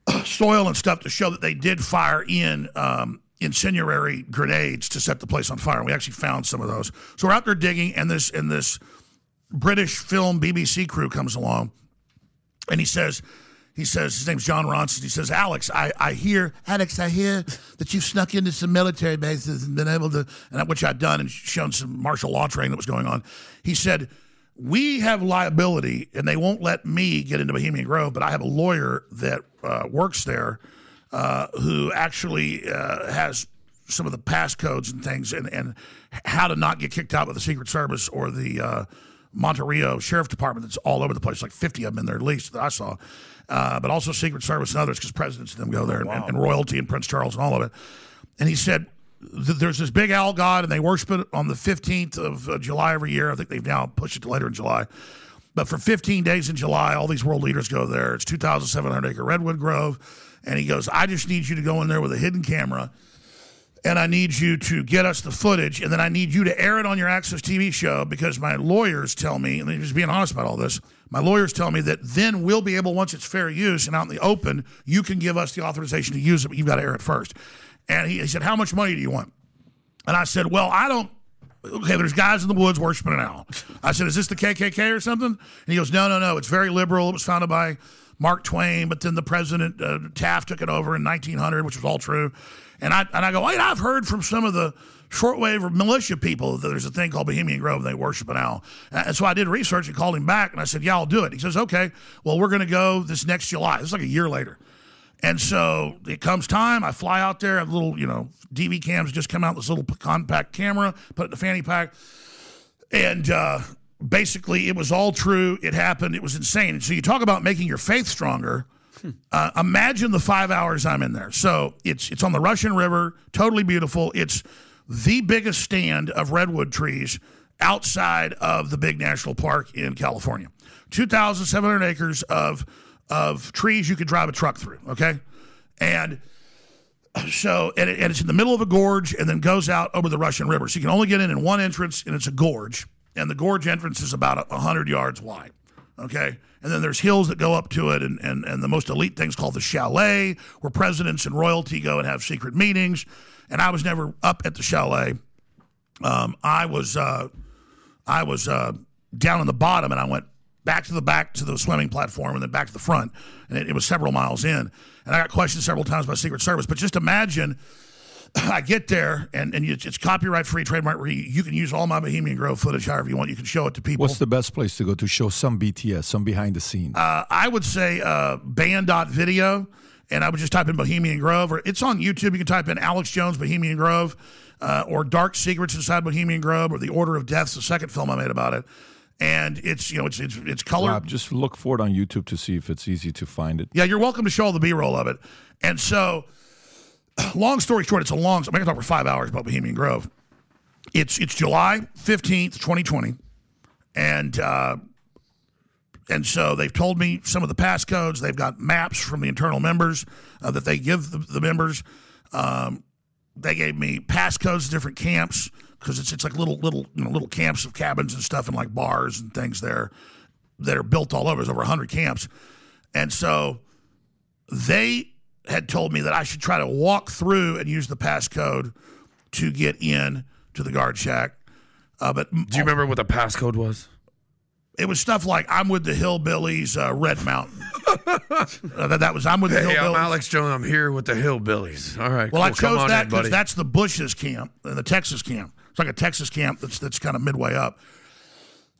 soil and stuff to show that they did fire in um, incendiary grenades to set the place on fire. We actually found some of those. So we're out there digging, and this and this British film BBC crew comes along, and he says. He says his name's Jon Ronson. He says, "Alex, I, I hear, Alex, I hear that you've snuck into some military bases and been able to, and which I'd done and shown some martial law training that was going on." He said, "We have liability, and they won't let me get into Bohemian Grove, but I have a lawyer that uh, works there uh, who actually uh, has some of the passcodes and things, and and how to not get kicked out by the Secret Service or the." Uh, Monterey Sheriff Department that's all over the place, like 50 of them in there at least that I saw, uh, but also Secret Service and others because presidents of them go there and, and royalty and Prince Charles and all of it. And he said, There's this big owl god, and they worship it on the 15th of uh, July every year. I think they've now pushed it to later in July. But for 15 days in July, all these world leaders go there. It's 2,700 acre Redwood Grove. And he goes, I just need you to go in there with a hidden camera and I need you to get us the footage, and then I need you to air it on your Access TV show because my lawyers tell me, and just being honest about all this. My lawyers tell me that then we'll be able, once it's fair use and out in the open, you can give us the authorization to use it, but you've got to air it first. And he, he said, How much money do you want? And I said, Well, I don't. Okay, there's guys in the woods worshiping an owl. I said, Is this the KKK or something? And he goes, No, no, no. It's very liberal. It was founded by Mark Twain, but then the president uh, Taft took it over in 1900, which was all true. And I and I go, I've heard from some of the shortwave or militia people that there's a thing called Bohemian Grove. And they worship an owl. And so I did research and called him back, and I said, Yeah, I'll do it. He says, Okay, well, we're going to go this next July. It's like a year later. And so it comes time. I fly out there. I A little, you know, DV cams just come out. This little compact camera, put it in the fanny pack, and uh, basically it was all true. It happened. It was insane. And so you talk about making your faith stronger. Uh, imagine the five hours I'm in there. So it's it's on the Russian River, totally beautiful. It's the biggest stand of redwood trees outside of the big national park in California. 2,700 acres of of trees you could drive a truck through. Okay, and so and, it, and it's in the middle of a gorge and then goes out over the Russian River. So you can only get in in one entrance, and it's a gorge, and the gorge entrance is about a hundred yards wide. Okay, and then there's hills that go up to it, and and and the most elite thing's called the chalet, where presidents and royalty go and have secret meetings. And I was never up at the chalet. Um, I was uh, I was uh, down in the bottom, and I went back to the back to the swimming platform, and then back to the front, and it, it was several miles in. And I got questioned several times by Secret Service. But just imagine, I get there, and and it's, it's copyright free, trademark free. You can use all my Bohemian Grove footage however you want. You can show it to people. What's the best place to go to show some BTS, some behind the scenes? Uh, I would say uh, banned.video, and I would just type in Bohemian Grove, or it's on YouTube. You can type in Alex Jones Bohemian Grove, uh, or Dark Secrets Inside Bohemian Grove, or The Order of Death's the second film I made about it. And it's you know it's it's it's colored. Rob, just look for it on YouTube to see if it's easy to find it. Yeah, you're welcome to show all the B-roll of it. And so, long story short, it's a long. I'm going to talk for five hours about Bohemian Grove. It's it's July fifteenth, twenty twenty, and uh, and so they've told me some of the passcodes. They've got maps from the internal members uh, that they give the, the members. Um, they gave me passcodes to different camps because it's it's like little little you know little camps of cabins and stuff and like bars and things there that are built all over. There's over hundred camps, and so they had told me that I should try to walk through and use the passcode to get in to the guard shack. Uh, but Do you remember what the passcode was? it was stuff like I'm with the hillbillies, uh, Red Mountain. uh, that, that was I'm with the Hey, I'm hillbillies. Alex Jones. I'm here with the Hillbillies. All right. Well, I cool. Come chose that because that's the Bush's camp and the Texas camp. It's like a Texas camp that's that's kind of midway up,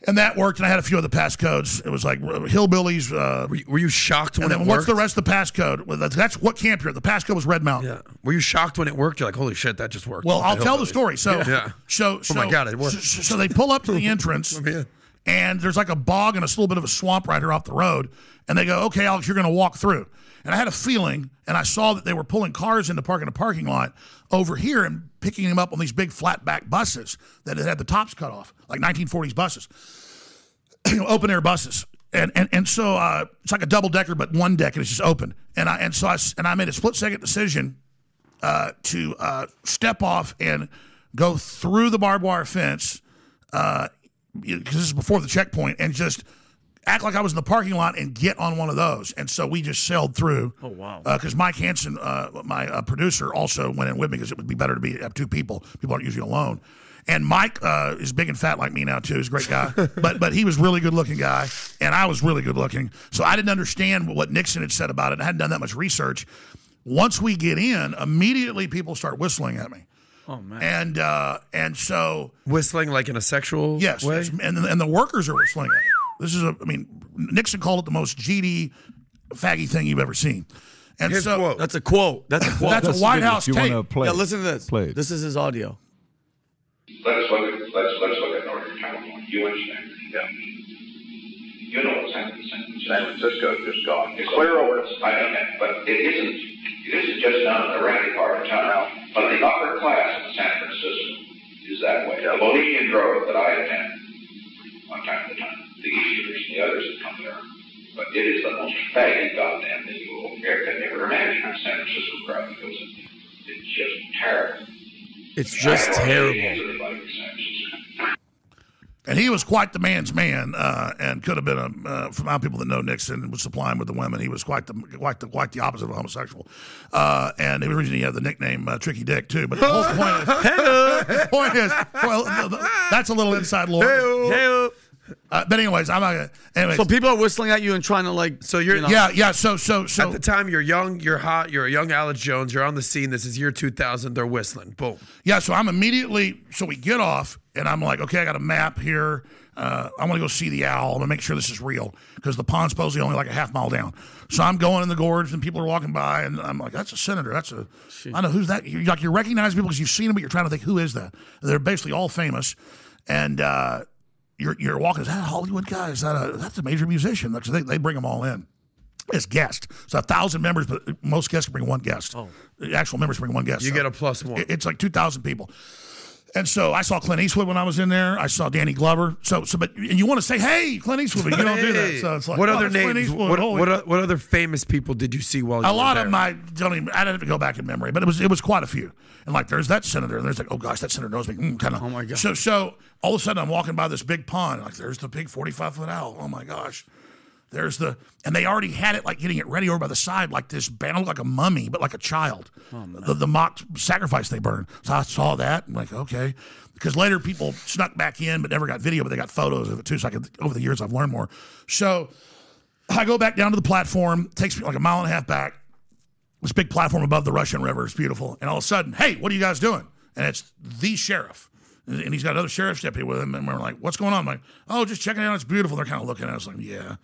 and that worked. And I had a few other passcodes. It was like uh, hillbillies. Uh, Were you, were you shocked when and then it what's the rest of the passcode? Well, that's, that's what camp you're at. The passcode was Red Mountain. Yeah. Were you shocked when it worked? You're like, holy shit, that just worked. Well, I'll tell the story. So, yeah. so, Oh my God, it worked. So, so they pull up to the entrance, me and there's like a bog and a little bit of a swamp right here off the road. And they go, okay, Alex, you're going to walk through. And I had a feeling, and I saw that they were pulling cars into park in a parking lot over here and picking them up on these big flatback buses that had the tops cut off, like 1940s buses, open air buses. And, and, and so uh, it's like a double decker, but one deck, and it's just open. And I and so I, and I made a split second decision uh, to uh, step off and go through the barbed wire fence because this is before the checkpoint, and just act like I was in the parking lot and get on one of those. And so we just sailed through. Oh, wow. Because Mike Hansen, uh, my uh, producer, also went in with me because it would be better to be have two people. People aren't usually alone. And Mike uh, is big and fat like me now too. He's a great guy, but but he was really good looking guy, and I was really good looking. So I didn't understand what Nixon had said about it. I hadn't done that much research. Once we get in, immediately people start whistling at me. Oh man. And uh, and so Whistling like in a sexual yes, way. yes, and and the workers are whistling. at me. This is a, I mean, Nixon called it the most GD faggy thing you've ever seen. And His so quote. That's a quote. That's a quote. That's a White video. House you tape. want to play yeah, listen to this. Play. This is his audio. Let's look at let's let's look at Northern California. You understand? Yeah. You know what San Francisco. San Francisco just gone. It's clear over. I know that, but it isn't. It isn't just down in the randy part of town. But the upper class in San Francisco is that way. The Bohemian Grove that I attend, one time to time, the Easterners and the others that come there. But it is the most faggy goddamn thing you will ever could never imagine in San Francisco crowd because it, it's just terrible. It's just terrible. And he was quite the man's man, uh, and could have been a. Uh, for my people that know Nixon was supplying with the women, he was quite the quite the quite the opposite of a homosexual. Uh, and the originally he had the nickname uh, Tricky Dick too. But the whole point is, point is, well, th- th- that's a little inside lore. Uh, but anyways, I'm not. Gonna, anyways, So people are whistling at you and trying to like. So you're you know, yeah, yeah. So so so At the time, you're young, you're hot, you're a young Alex Jones, you're on the scene. This is year 2000. They're whistling. Boom. Yeah, so I'm immediately so we get off, and I'm like, okay, I got a map here. Uh, I want to go see the owl. I'm gonna make sure this is real because the pond's supposedly only like a half mile down. So I'm going in the gorge, and people are walking by, and I'm like, that's a senator. That's a I know who's that. You're like you recognize people because you've seen them, but you're trying to think who is that. They're basically all famous, and uh, you're you're walking. Is that a Hollywood guy? Is that a that's a major musician? Because they they bring them all in as guests. So a thousand members, but most guests can bring one guest. Oh. The actual members bring one guest. You So get a plus one. it- It's like two thousand people. And so I saw Clint Eastwood when I was in there. I saw Danny Glover. So, so, but and you want to say, "Hey, Clint Eastwood," but you don't do that. So it's like, what oh, other names? What, what, what other famous people did you see while you a were lot there? A lot of my I don't even. I didn't go back in memory, but it was it was quite a few. And like, there's that senator, and there's like, oh gosh, that senator knows me. Mm, kind of. Oh, my God. So so all of a sudden I'm walking by this big pond. Like, there's the big 45 foot owl. Oh my gosh. There's the and they already had it like getting it ready over by the side, like this band looked like a mummy, but like a child. Oh, the, the mock sacrifice they burned. So I saw that. I'm like, okay. Because later people snuck back in but never got video, but they got photos of it too. So I could over the years I've learned more. So I go back down to the platform, takes me like a mile and a half back. This big platform above the Russian River is beautiful. And all of a sudden, hey, what are you guys doing? And it's the sheriff. And he's got another sheriff's deputy with him. And we're like, what's going on? I'm like, oh, just checking it out. It's beautiful. They're kind of looking at us like, yeah.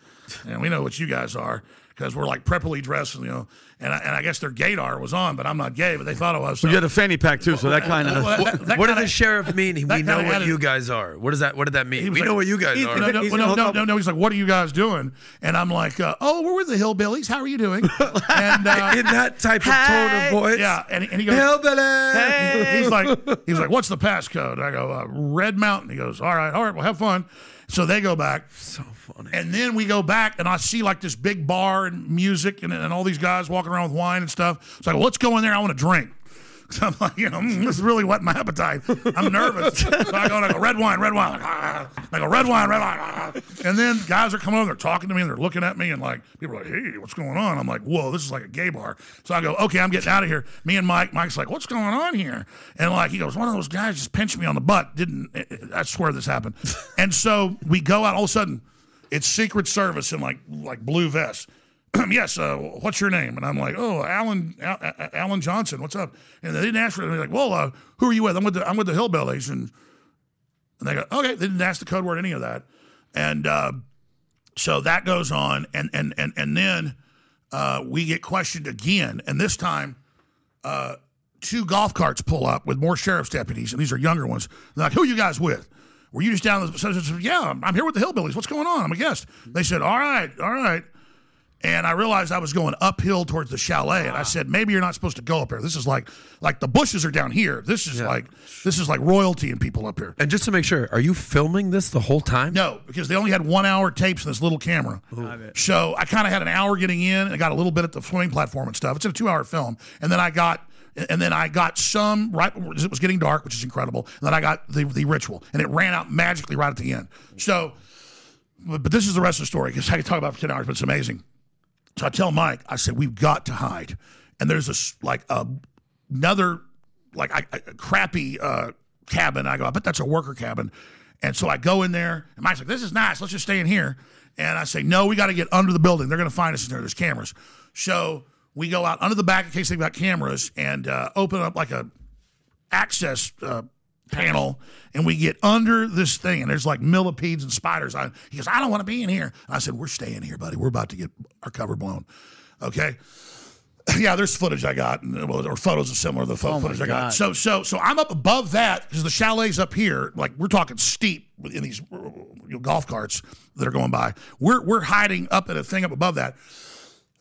And we know what you guys are because we're like preppily dressed, and, you know. And I, and I guess their gaydar was on, but I'm not gay, but they thought I was. So. You had a fanny pack too, so that kind Well, of. that- that what did kinda- the sheriff mean? We know what added- you guys are. What does that? What did that mean? We was know what you guys He's- are. No, no, He's no, no, no, no. He's like, "What are you guys doing?" And I'm like, uh, "Oh, we're with the hillbillies. How are you doing?" And uh, in that type of tone of voice. yeah, and, and he goes, Hillbilly. He's like, he's like, "What's the passcode?" I go, uh, "Red Mountain." He goes, "All right, all right, well, have fun." So they go back. So funny. And then we go back, and I see like this big bar and music, and, and all these guys walking around with wine and stuff. So I go, let's go in there. I want to drink. So I'm like, you know, mm, this is really whetting my appetite. I'm nervous. so I go, and I go, red wine, red wine. Ah. I go, red wine, red wine. Ah. And then guys are coming over, they're talking to me, and they're looking at me, and like, people are like, hey, what's going on? I'm like, whoa, this is like a gay bar. So I go, okay, I'm getting out of here. Me and Mike, Mike's like, what's going on here? And like, he goes, one of those guys just pinched me on the butt. Didn't, I swear this happened. and so we go out, all of a sudden, it's Secret Service in like like blue vests. yes, uh, what's your name? And I'm like, oh, Alan Al- Al- Alan Johnson. What's up? And they didn't ask for it. They're like, well, uh, who are you with? I'm with the I'm with the Hillbillies. And and they go, okay. They didn't ask the code word, any of that. And uh, so that goes on, and and and and then uh, we get questioned again, and this time. Uh, Two golf carts pull up with more sheriff's deputies, and these are younger ones. They're like, "Who are you guys with?" were you just down? The, yeah, I'm here with the hillbillies. What's going on? I'm a guest. They said, all right, all right. And I realized I was going uphill towards the chalet, and I ah. said, maybe you're not supposed to go up here. This is like, like the bushes are down here. This is like, this is like royalty and people up here. And just to make sure, are you filming this the whole time? No, because they only had one hour tapes in this little camera. So I kind of had an hour getting in, and I got a little bit at the swimming platform and stuff. It's a two-hour film, and then I got, and then I got some right as it was getting dark, which is incredible. And then I got the the ritual, and it ran out magically right at the end. So, but, but this is the rest of the story because I could talk about it for ten hours, but it's amazing. So I tell Mike, I said, we've got to hide. And there's this like a, another like a, a crappy uh, cabin. I go, I bet that's a worker cabin. And so I go in there, and Mike's like, this is nice. Let's just stay in here. And I say, no, we got to get under the building. They're going to find us in there. There's cameras. So we go out under the back in case they've got cameras and uh, open up like a access uh, panel and we get under this thing and there's like millipedes and spiders. I, he goes, I don't want to be in here. And I said, We're staying here, buddy. We're about to get our cover blown. Okay. Yeah, there's footage I got, and, well, or photos of similar to the pho- Oh footage I got. God. So, so, so I'm up above that because the chalet's up here. Like we're talking steep in these uh, golf carts that are going by. We're we're hiding up at a thing up above that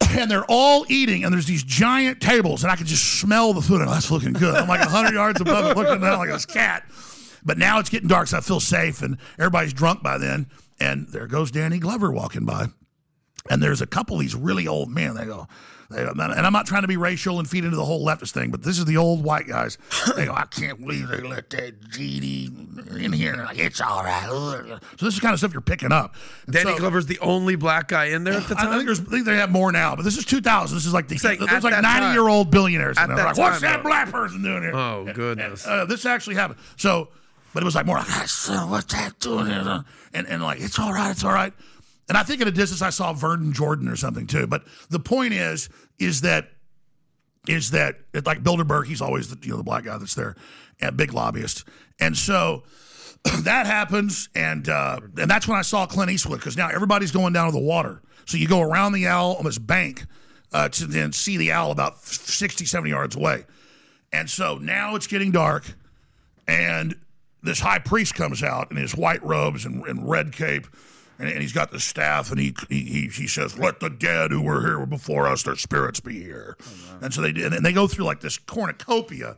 and they're all eating, and there's these giant tables, and I can just smell the food. And oh, that's looking good. I'm like 100 yards above it, looking down like this cat. But now it's getting dark, so I feel safe, and everybody's drunk by then. And there goes Danny Glover walking by, and there's a couple of these really old men. They go, and I'm not trying to be racial and feed into the whole leftist thing, but this is the old white guys. They go, I can't believe they let that GD in here. Like, it's all right. So this is kind of stuff you're picking up. And Danny so- Glover's the only black guy in there at the I think, there's, I think they have more now, but this is 2000. This is like the like there's like 90 time. year old billionaires. At in there. that Like, What's time, that though. black person doing here? Oh goodness! Uh, this actually happened. So, but it was like more like, "Ah, son, what's that doing? here?" And and like, it's all right, it's all right. And I think at a distance I saw Vernon Jordan or something too. But the point is, is that is that like Bilderberg, he's always the you know the black guy that's there, and big lobbyist. And so that happens, and uh, and that's when I saw Clint Eastwood because now everybody's going down to the water. So you go around the owl on this bank uh, to then see the owl about 60, 70 yards away. And so now it's getting dark, and this high priest comes out in his white robes and, and red cape, and, and he's got the staff, and he, he he says, "Let the dead who were here before us, their spirits be here." Oh, and so they did, and they go through like this cornucopia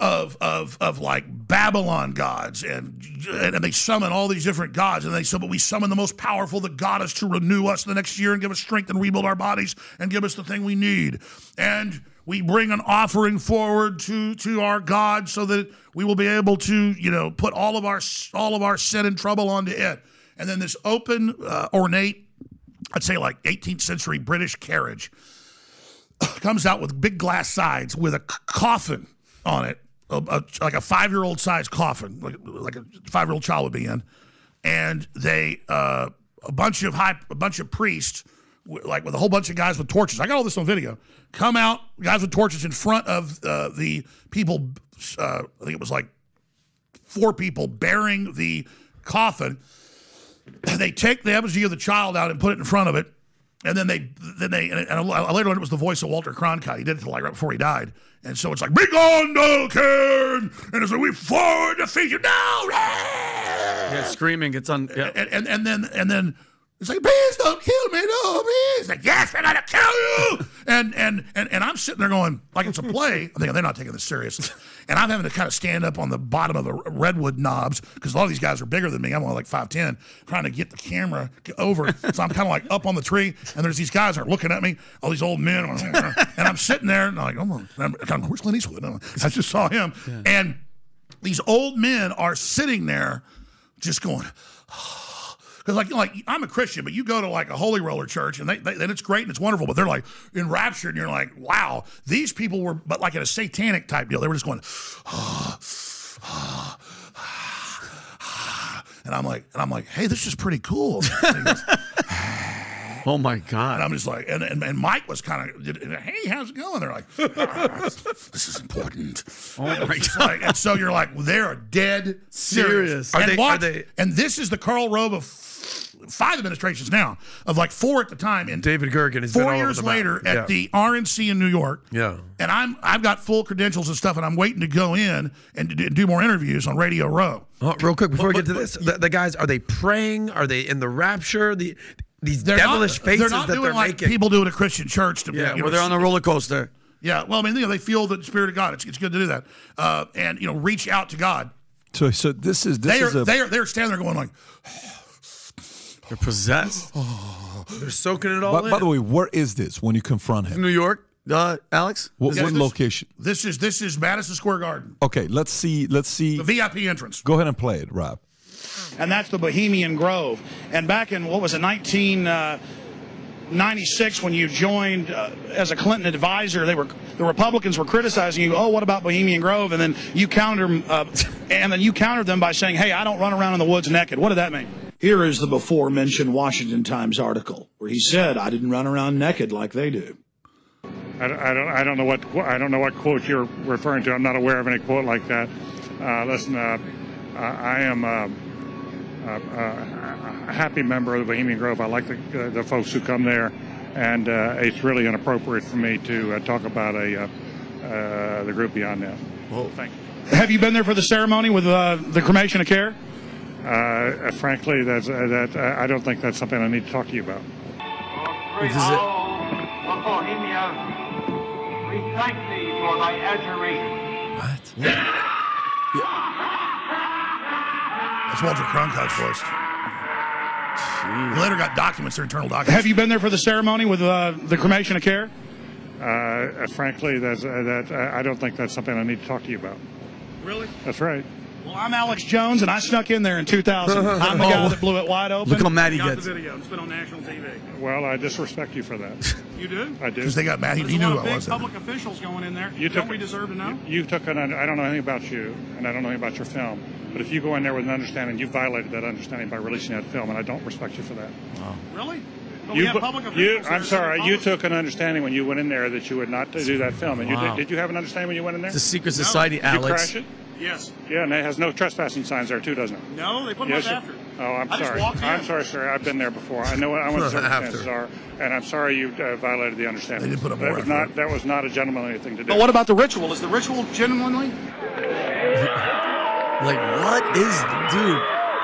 of of of like Babylon gods, and and they summon all these different gods, and they say, "But we summon the most powerful, the goddess, to renew us the next year and give us strength and rebuild our bodies and give us the thing we need." And we bring an offering forward to to our God so that we will be able to, you know, put all of our all of our sin and trouble onto it. And then this open, uh, ornate, I'd say like 18th century British carriage comes out with big glass sides with a c- coffin on it, a, a- like a five year old size coffin, like, like a five year old child would be in, and they uh, a bunch of high, a bunch of priests, like with a whole bunch of guys with torches. I got all this on video. Come out, guys with torches in front of uh, the people. Uh, I think it was like four people bearing the coffin. They take the effigy of the child out and put it in front of it, and then they then they and I later on it was the voice of Walter Cronkite. He did it till like right before he died, and so it's like "Be gone, Duncan," and it's like "We forward defeat you now." Yeah, screaming. It's on. Yeah. And, and and then and then it's like, "Please don't kill me, no, please." It's like, "Yes, we're gonna kill you," and and and and I'm sitting there going like it's a play. I think they're not taking this serious, and I'm having to kind of stand up on the bottom of the redwood knobs because a lot of these guys are bigger than me. I'm only like five ten, trying to get the camera over. So I'm kind of like up on the tree, and there's these guys are looking at me, all these old men, and I'm sitting there, and I'm like, "Oh, I'm of where's Clint Eastwood?" I just saw him, and these old men are sitting there, just going. Because like like I'm a Christian, but you go to like a holy roller church and they, they and it's great and it's wonderful, but they're like enraptured and you're like, wow, these people were but like in a satanic type deal. They were just going, ah, ah, And I'm like, and I'm like, hey, this is pretty cool. And he goes, Oh my God. and I'm just like, and, and, and Mike was kind of, hey, how's it going? They're like, "Ah, this is important. Oh my God. like- and so you're like, they are dead serious. Serious. Are and they- watch- are they- and this is the Karl Rove of five administrations now, of like four at the time. And David Gergen has been all four over years the map. later at Yeah. the RNC in New York. Yeah. And I'm I've got full credentials and stuff, and I'm waiting to go in and do- do more interviews on Radio Row. Oh, real quick before we get to this, the, the guys are they praying? Are they in the rapture? The these They're devilish not, faces they're not that doing they're like making. people do at a Christian church. To Yeah, you know, where they're on the roller coaster. Yeah, well, I mean, you know, they feel the Spirit of God. It's, it's good to do that, uh, and you know, reach out to God. So, so this is this They are is a they are they're standing there going like, They're possessed. They're soaking it all By, in. by the way, where is this when you confront him? New York, uh, Alex? What, Yes, what this- location? this is this is Madison Square Garden, Okay, let's see. Let's see. the VIP entrance. Go ahead and play it, Rob. and that's the Bohemian Grove. And back in what was it, 1996, when you joined uh, as a Clinton advisor, they were the Republicans were criticizing you. Oh, what about Bohemian Grove? And then you countered, 'em, uh, and then you countered them by saying, "Hey, I don't run around in the woods naked." What did that mean? Here is the before mentioned Washington Times article where he said, I didn't run around naked like they do. I, I don't. I don't know what. I don't know what quote you're referring to. I'm not aware of any quote like that. Uh, listen, uh, I I am uh, uh, uh, a happy member of the Bohemian Grove. I like the, uh, the folks who come there, and uh, it's really inappropriate for me to uh, talk about a uh, uh, the group beyond that. Whoa. Thank you. Have you been there for the ceremony with uh, the cremation of care? Uh, frankly, that's uh, that. Uh, I don't think that's something I need to talk to you about. This is it. Bohemia, we thank thee for thy adjuration. What? That's Walter Cronkite's voice. He later got documents, their internal documents. Have you been there for the ceremony with uh, the cremation of care? Uh, frankly, that's uh, that. Uh, I don't think that's something I need to talk to you about. Really? That's right. Well, I'm Alex Jones, and I snuck in there in 2000. I'm the guy that blew it wide open. Look how mad he Got gets. the video. It's been on national TV. Well, I disrespect you for that. You do? I do. Because they got mad. He, There's he a knew lot who of I big was. public officials going in there. You Don't took- we deserve to know? You took an. I don't know anything about you, and I don't know anything about your film. But if you go in there with an understanding, you violated that understanding by releasing that film, and I don't respect you for that. Really? But You, we have public officials you, there I'm that sorry. are You public. took an understanding when you went in there that you would not do that film. And you Wow. did, did you have an understanding when you went in there? It's a secret society, Did Alex. you crash it? Yes. Yeah, and it has no trespassing signs there too, doesn't it? No, they put them Yes, up after. Oh, I'm I sorry. walked in. I'm sorry, sir. I've been there before. I know what, I know what the After. circumstances are, and I'm sorry you uh, violated the understanding. They did put up that was after. not that was not a gentlemanly thing to do. But what about the ritual? Is the ritual gentlemanly? Like, what is, dude?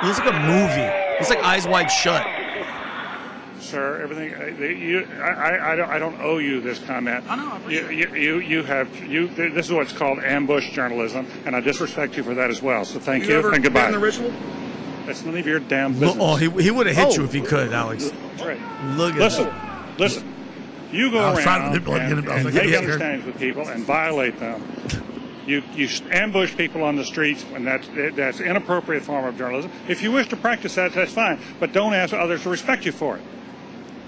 It looks like a movie. It's like Eyes Wide Shut. Sir, everything uh, you, I, I, I don't, I don't owe you this comment. I know, I appreciate you, you, you, you have, you. This is what's called ambush journalism, and I disrespect you for that as well. So thank you, ever and been goodbay. in the ritual? It's none of your damn Look, business. oh, he, he would have hit Oh. you if he could, Alex. That's right. Look at Listen, that. listen. You go I was trying to around manipulate and, him. I was and like, make yeah, understandings with people and violate them. You you ambush people on the streets, and that's that's inappropriate form of journalism. If you wish to practice that, that's fine, but don't ask others to respect you for it.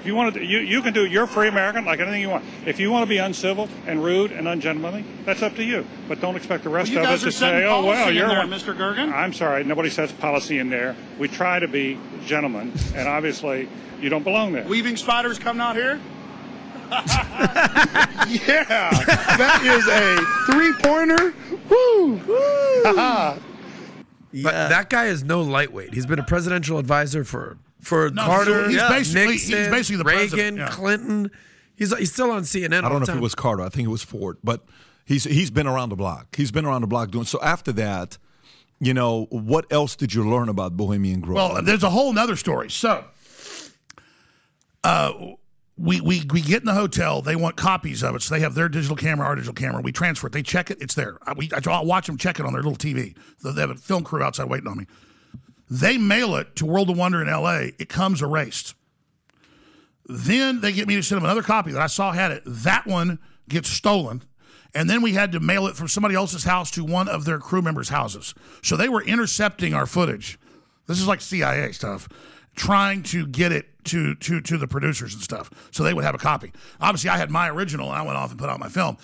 If you want to, you, you can do. You're a free American, like anything you want. If you want to be uncivil and rude and ungentlemanly, that's up to you. But don't expect the rest Well, of us to say, "Oh well, you're there, one." Mr. Gergen. I'm sorry, nobody says policy in there. We try to be gentlemen, and obviously, you don't belong there. Weaving spiders come out here? yeah, that is a three pointer. Woo! But that guy is no lightweight. He's been a presidential advisor for for No, Carter, he's yeah, basically- he's basically the Reagan, president, yeah. Clinton. He's he's still on CNN. I don't know the if it was Carter. I think it was Ford, but he's he's been around the block. He's been around the block doing. So after that, you know, what else did you learn about Bohemian Grove? Well, there's a whole nother story. So, uh, we, we we get in the hotel. They want copies of it, so they have their digital camera, our digital camera. We transfer it. They check it. It's there. I, we, I watch them check it on their little TV. They have a film crew outside waiting on me. They mail it to World of Wonder in L.A. It comes erased. Then they get me to send them another copy that I saw had it. That one gets stolen. And then we had to mail it from somebody else's house to one of their crew members' houses. So they were intercepting our footage. This is like CIA stuff, trying to get it to to to the producers and stuff, so they would have a copy. Obviously, I had my original, and I went off and put out my film.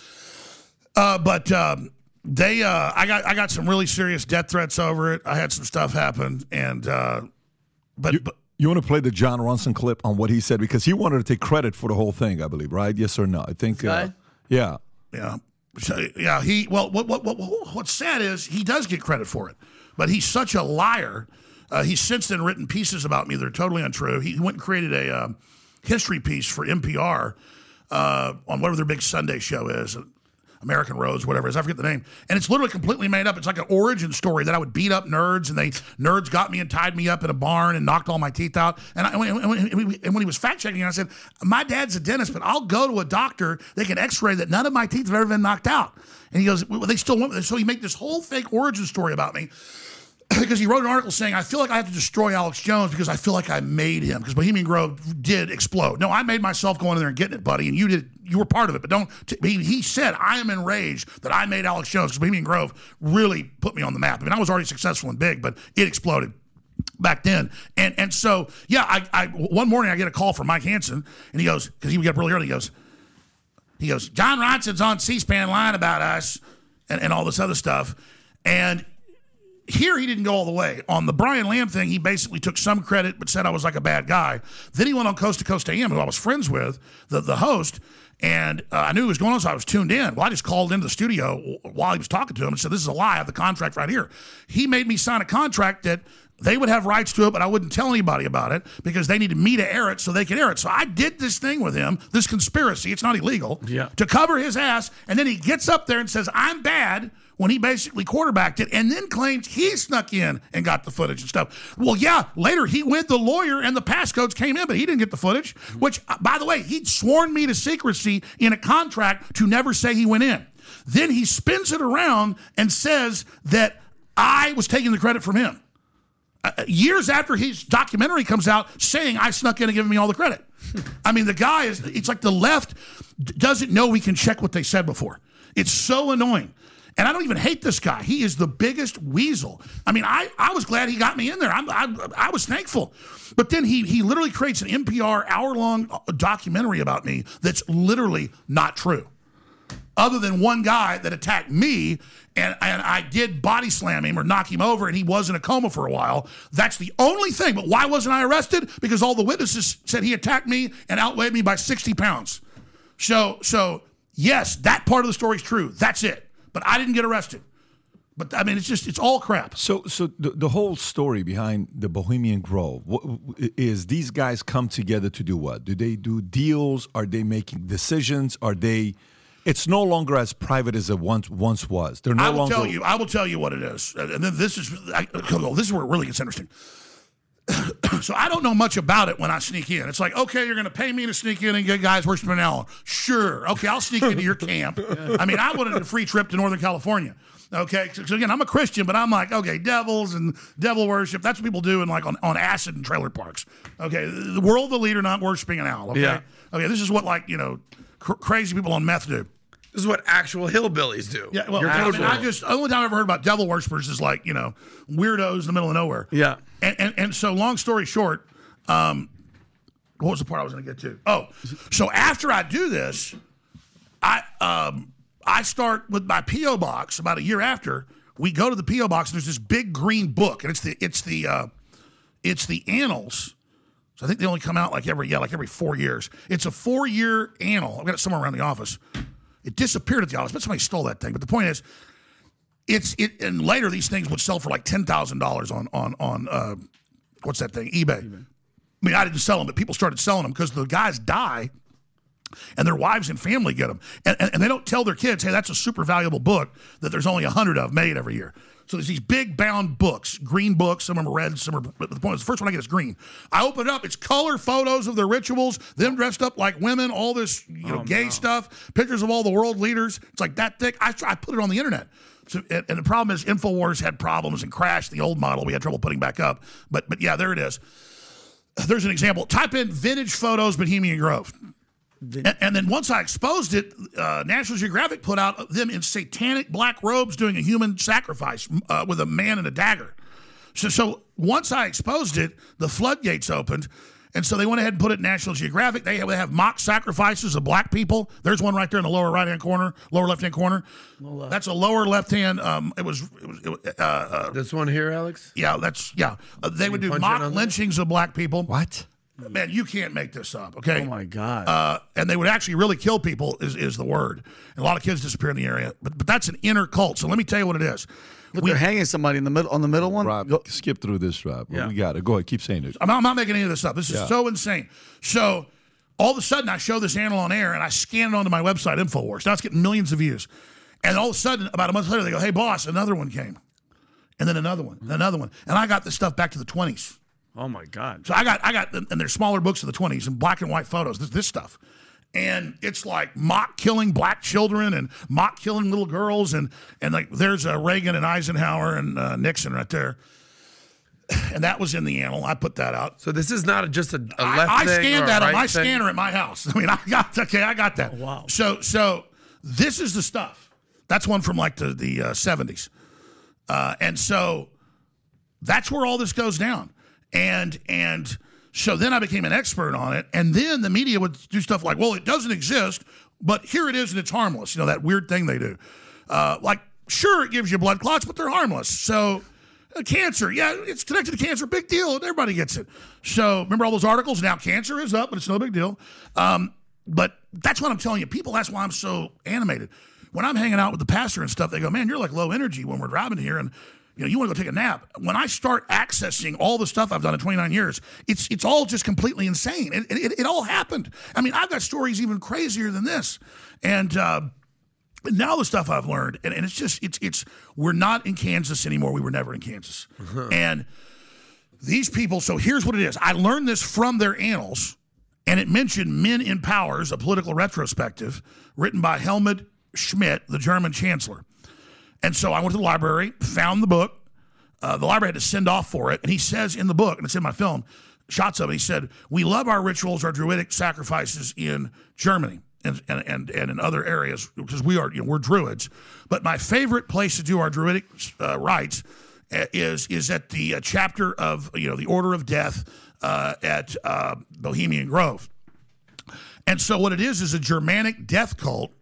Uh, but um, they uh, I got I got some really serious death threats over it. I had some stuff happen, and uh, but, You, but you want to play the Jon Ronson clip on what he said because he wanted to take credit for the whole thing, I believe, right? Yes or no? I think. Uh, yeah. yeah, so, yeah. He well, what, what what what's sad is he does get credit for it, but he's such a liar. Uh, he's since then written pieces about me that are totally untrue. He went and created a um, history piece for NPR uh, on whatever their big Sunday show is. American Roads, whatever it is, I forget the name, and it's literally completely made up. It's like an origin story that I would beat up nerds, and they nerds got me and tied me up in a barn and knocked all my teeth out. And, I, and when he was fact checking, I said, "My dad's a dentist, but I'll go to a doctor. They can X-ray that none of my teeth have ever been knocked out." And he goes, well, "They still want." So he made this whole fake origin story about me because he wrote an article saying, I feel like I have to destroy Alex Jones because I feel like I made him because Bohemian Grove did explode. No, I made myself going in there and getting it, buddy, and you did. You were part of it, but don't. T- he, he said, I am enraged that I made Alex Jones because Bohemian Grove really put me on the map. I mean, I was already successful and big, but it exploded back then. And and so yeah, I, I one morning I get a call from Mike Hansen, and he goes because he got up really early. He goes, he goes, Jon Ronson's on C-SPAN lying about us and, and all this other stuff, and here he didn't go all the way. On the Brian Lamb thing, he basically took some credit but said I was like a bad guy. Then he went on Coast to Coast AM, who I was friends with, the, the host, and uh, I knew what was going on, so I was tuned in. Well, I just called into the studio while he was talking to him and said, This is a lie. I have the contract right here. He made me sign a contract that they would have rights to it, but I wouldn't tell anybody about it because they needed me to air it so they could air it. So I did this thing with him, this conspiracy. It's not illegal Yeah. to cover his ass. And then he gets up there and says, I'm bad when he basically quarterbacked it and then claims he snuck in and got the footage and stuff. Well, yeah, later he went the lawyer and the passcodes came in, but he didn't get the footage, which, uh, by the way, he'd sworn me to secrecy in a contract to never say he went in. Then he spins it around and says that I was taking the credit from him. Uh, years after his documentary comes out saying I snuck in and giving me all the credit. I mean, the guy is, it's like the left doesn't know we can check what they said before. It's so annoying. And I don't even hate this guy. He is the biggest weasel. I mean, I, I was glad he got me in there. I'm, I, I was thankful. But then he, he literally creates an NPR hour long uh, documentary about me that's literally not true other than one guy that attacked me and, and I did body slam him or knock him over and he was in a coma for a while. That's the only thing. But why wasn't I arrested? Because all the witnesses said he attacked me and outweighed me by 60 pounds. So, so yes, that part of the story is true. That's it. But I didn't get arrested. But I mean, it's just, it's all crap. So, so the, the whole story behind the Bohemian Grove what, is these guys come together to do what? Do they do deals? Are they making decisions? Are they? It's no longer as private as it once once was. They're no I will longer. tell you. I will tell you what it is, and then this is. I, this is where it really gets interesting. so I don't know much about it when I sneak in. It's like, okay, you're going to pay me to sneak in and get guys worshiping an owl. Sure, okay, I'll sneak into your camp. I mean, I wanted a free trip to Northern California. Okay, so, so again, I'm a Christian, but I'm like, okay, devils and devil worship. That's what people do in like on, on acid and trailer parks. Okay, the world the leader not worshiping an owl. Okay, Yeah. okay, this is what like you know cr- crazy people on meth do. This is what actual hillbillies do. Yeah, well, You're I, mean, I just the only time I ever heard about devil worshippers is like you know weirdos in the middle of nowhere. Yeah. And and, and so long story short, um, what was the part I was going to get to? Oh, so after I do this, I um I start with my PO box. About a year after, we go to the PO box. And there's this big green book, and it's the it's the uh, it's the annals. So I think they only come out like every yeah like every four years. It's a four year annal. I've got it somewhere around the office. It disappeared at the office, but somebody stole that thing. But the point is, it's it. And later, these things would sell for like ten thousand dollars on on on uh, what's that thing? eBay. I mean, I didn't sell them, but people started selling them because the guys die and their wives and family get them. And, and, and they don't tell their kids, hey, that's a super valuable book that there's only a 100 of made every year. So there's these big bound books, green books. Some of them are red, some are. But the point is, the first one I get is green. I open it up. It's color photos of their rituals, them dressed up like women, all this you know oh, gay stuff, pictures of all the world leaders. It's like that thick. I, I put it on the internet. So, and, and the problem is, Infowars had problems and crashed the old model. We had trouble putting back up. But but yeah, there it is. There's an example. Type in vintage photos Bohemian Grove. And, and then once I exposed it, uh, National Geographic put out them in satanic black robes doing a human sacrifice uh, with a man and a dagger. So, so once I exposed it, the floodgates opened, And so they went ahead and put it in National Geographic. They have, they have mock sacrifices of black people. There's one right there in the lower right hand corner, lower left hand corner. That's a lower left hand. Um, it was, it was, it was uh, uh, This one here, Alex. yeah, that's yeah. Uh, they would do mock on there? lynchings of black people. What? Man, you can't make this up. Okay. Oh my God. Uh, and they would actually really kill people is, is the word. And a lot of kids disappear in the area, but but that's an inner cult. So let me tell you what it is. Look, We- they're hanging somebody in the middle on the middle one. Rob, Go- skip through this, Rob. Yeah. We got it. Go ahead. Keep saying it. I'm, I'm not making any of this up. This is Yeah. so insane. So all of a sudden, I show this animal on air and I scan it onto my website, Infowars. Now it's getting millions of views. And all of a sudden, about a month later, they go, "Hey, boss, another one came," and then another one, and another one, and I got this stuff back to the 20s. Oh my God. So I got, I got, and they're smaller books of the 20s and black and white photos. This, this stuff, and it's like mock killing black children and mock killing little girls, and and like there's uh, Reagan and Eisenhower and uh, Nixon right there, and that was in the annal. I put that out. So this is not just a, a I, left I thing or scanned a that on right my thing? scanner at my house. I mean, I got okay, I got that. wow. So so this is the stuff. That's one from like the the uh, 70s, uh, and so that's where all this goes down. And and so then I became an expert on it, and then the media would do stuff like, well, it doesn't exist, but here it is, and it's harmless. You know that weird thing they do, uh, like sure it gives you blood clots, but they're harmless. So. uh, Cancer, yeah, it's connected to cancer. Big deal. Everybody gets it. So remember all those articles? Now cancer is up, but it's no big deal. Um, but that's what I'm telling you. People, that's why I'm so animated. When I'm hanging out with the pastor and stuff, they go, "Man, you're like low energy when we're driving here, and you know you want to go take a nap." When I start accessing all the stuff I've done in 29 years, it's it's all just completely insane. It, it, it all happened. I mean, I've got stories even crazier than this, and. Uh, now the stuff I've learned, and, and it's just it's it's we're not in Kansas anymore. We were never in Kansas, and these people. So here's what it is. I learned this from their annals, and it mentioned Men in Powers, a political retrospective written by Helmut Schmidt, the German chancellor. And so I went to the library, found the book. Uh, the library had to send off for it, and he says in the book, and it's in my film, shots of it. He said, "We love our rituals, our druidic sacrifices in Germany." And, and, and, and in other areas because we are you know we're druids, but my favorite place to do our druidic uh, rites uh, is is at the uh, chapter of you know the Order of Death uh, at uh, Bohemian Grove. And so what it is is a Germanic death cult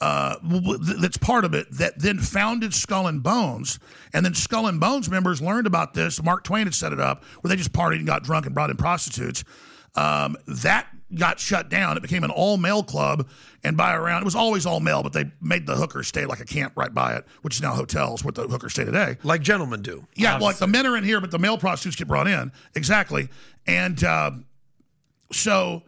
uh, w- w- that's part of it that then founded Skull and Bones. And then Skull and Bones members learned about this. Mark Twain had set it up where they just partied and got drunk and brought in prostitutes. Um, that got shut down. It became an all male club. And by around, it was always all male, but they made the hookers stay like a camp right by it, which is now hotels where the hookers stay today. Like gentlemen do. Yeah, well, like the men are in here, but the male prostitutes get brought in. Exactly. And uh, so,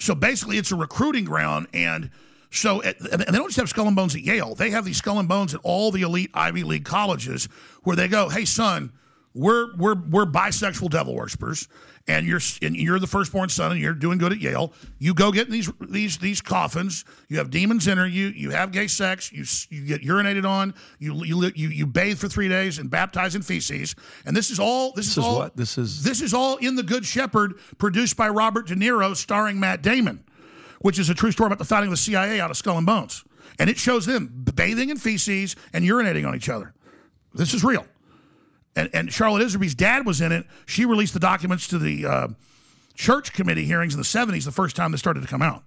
so basically, it's a recruiting ground. And so, at, and they don't just have skull and bones at Yale. They have these skull and bones at all the elite Ivy League colleges, where they go, "Hey, son, we're we're we're bisexual devil worshippers, and you're and you're the firstborn son, and you're doing good at Yale. You go get in these these these coffins. You have demons enter you. You have gay sex. You you get urinated on. You you you you bathe for three days and baptize in feces. And this is all. This, This is all, what? This is- this is all in the Good Shepherd, produced by Robert De Niro, starring Matt Damon, which is a true story about the founding of the CIA out of Skull and Bones. And it shows them bathing in feces and urinating on each other. This is real. And, and Charlotte Iserbyt's dad was in it. She released the documents to the uh, church committee hearings in the 70s, the first time they started to come out.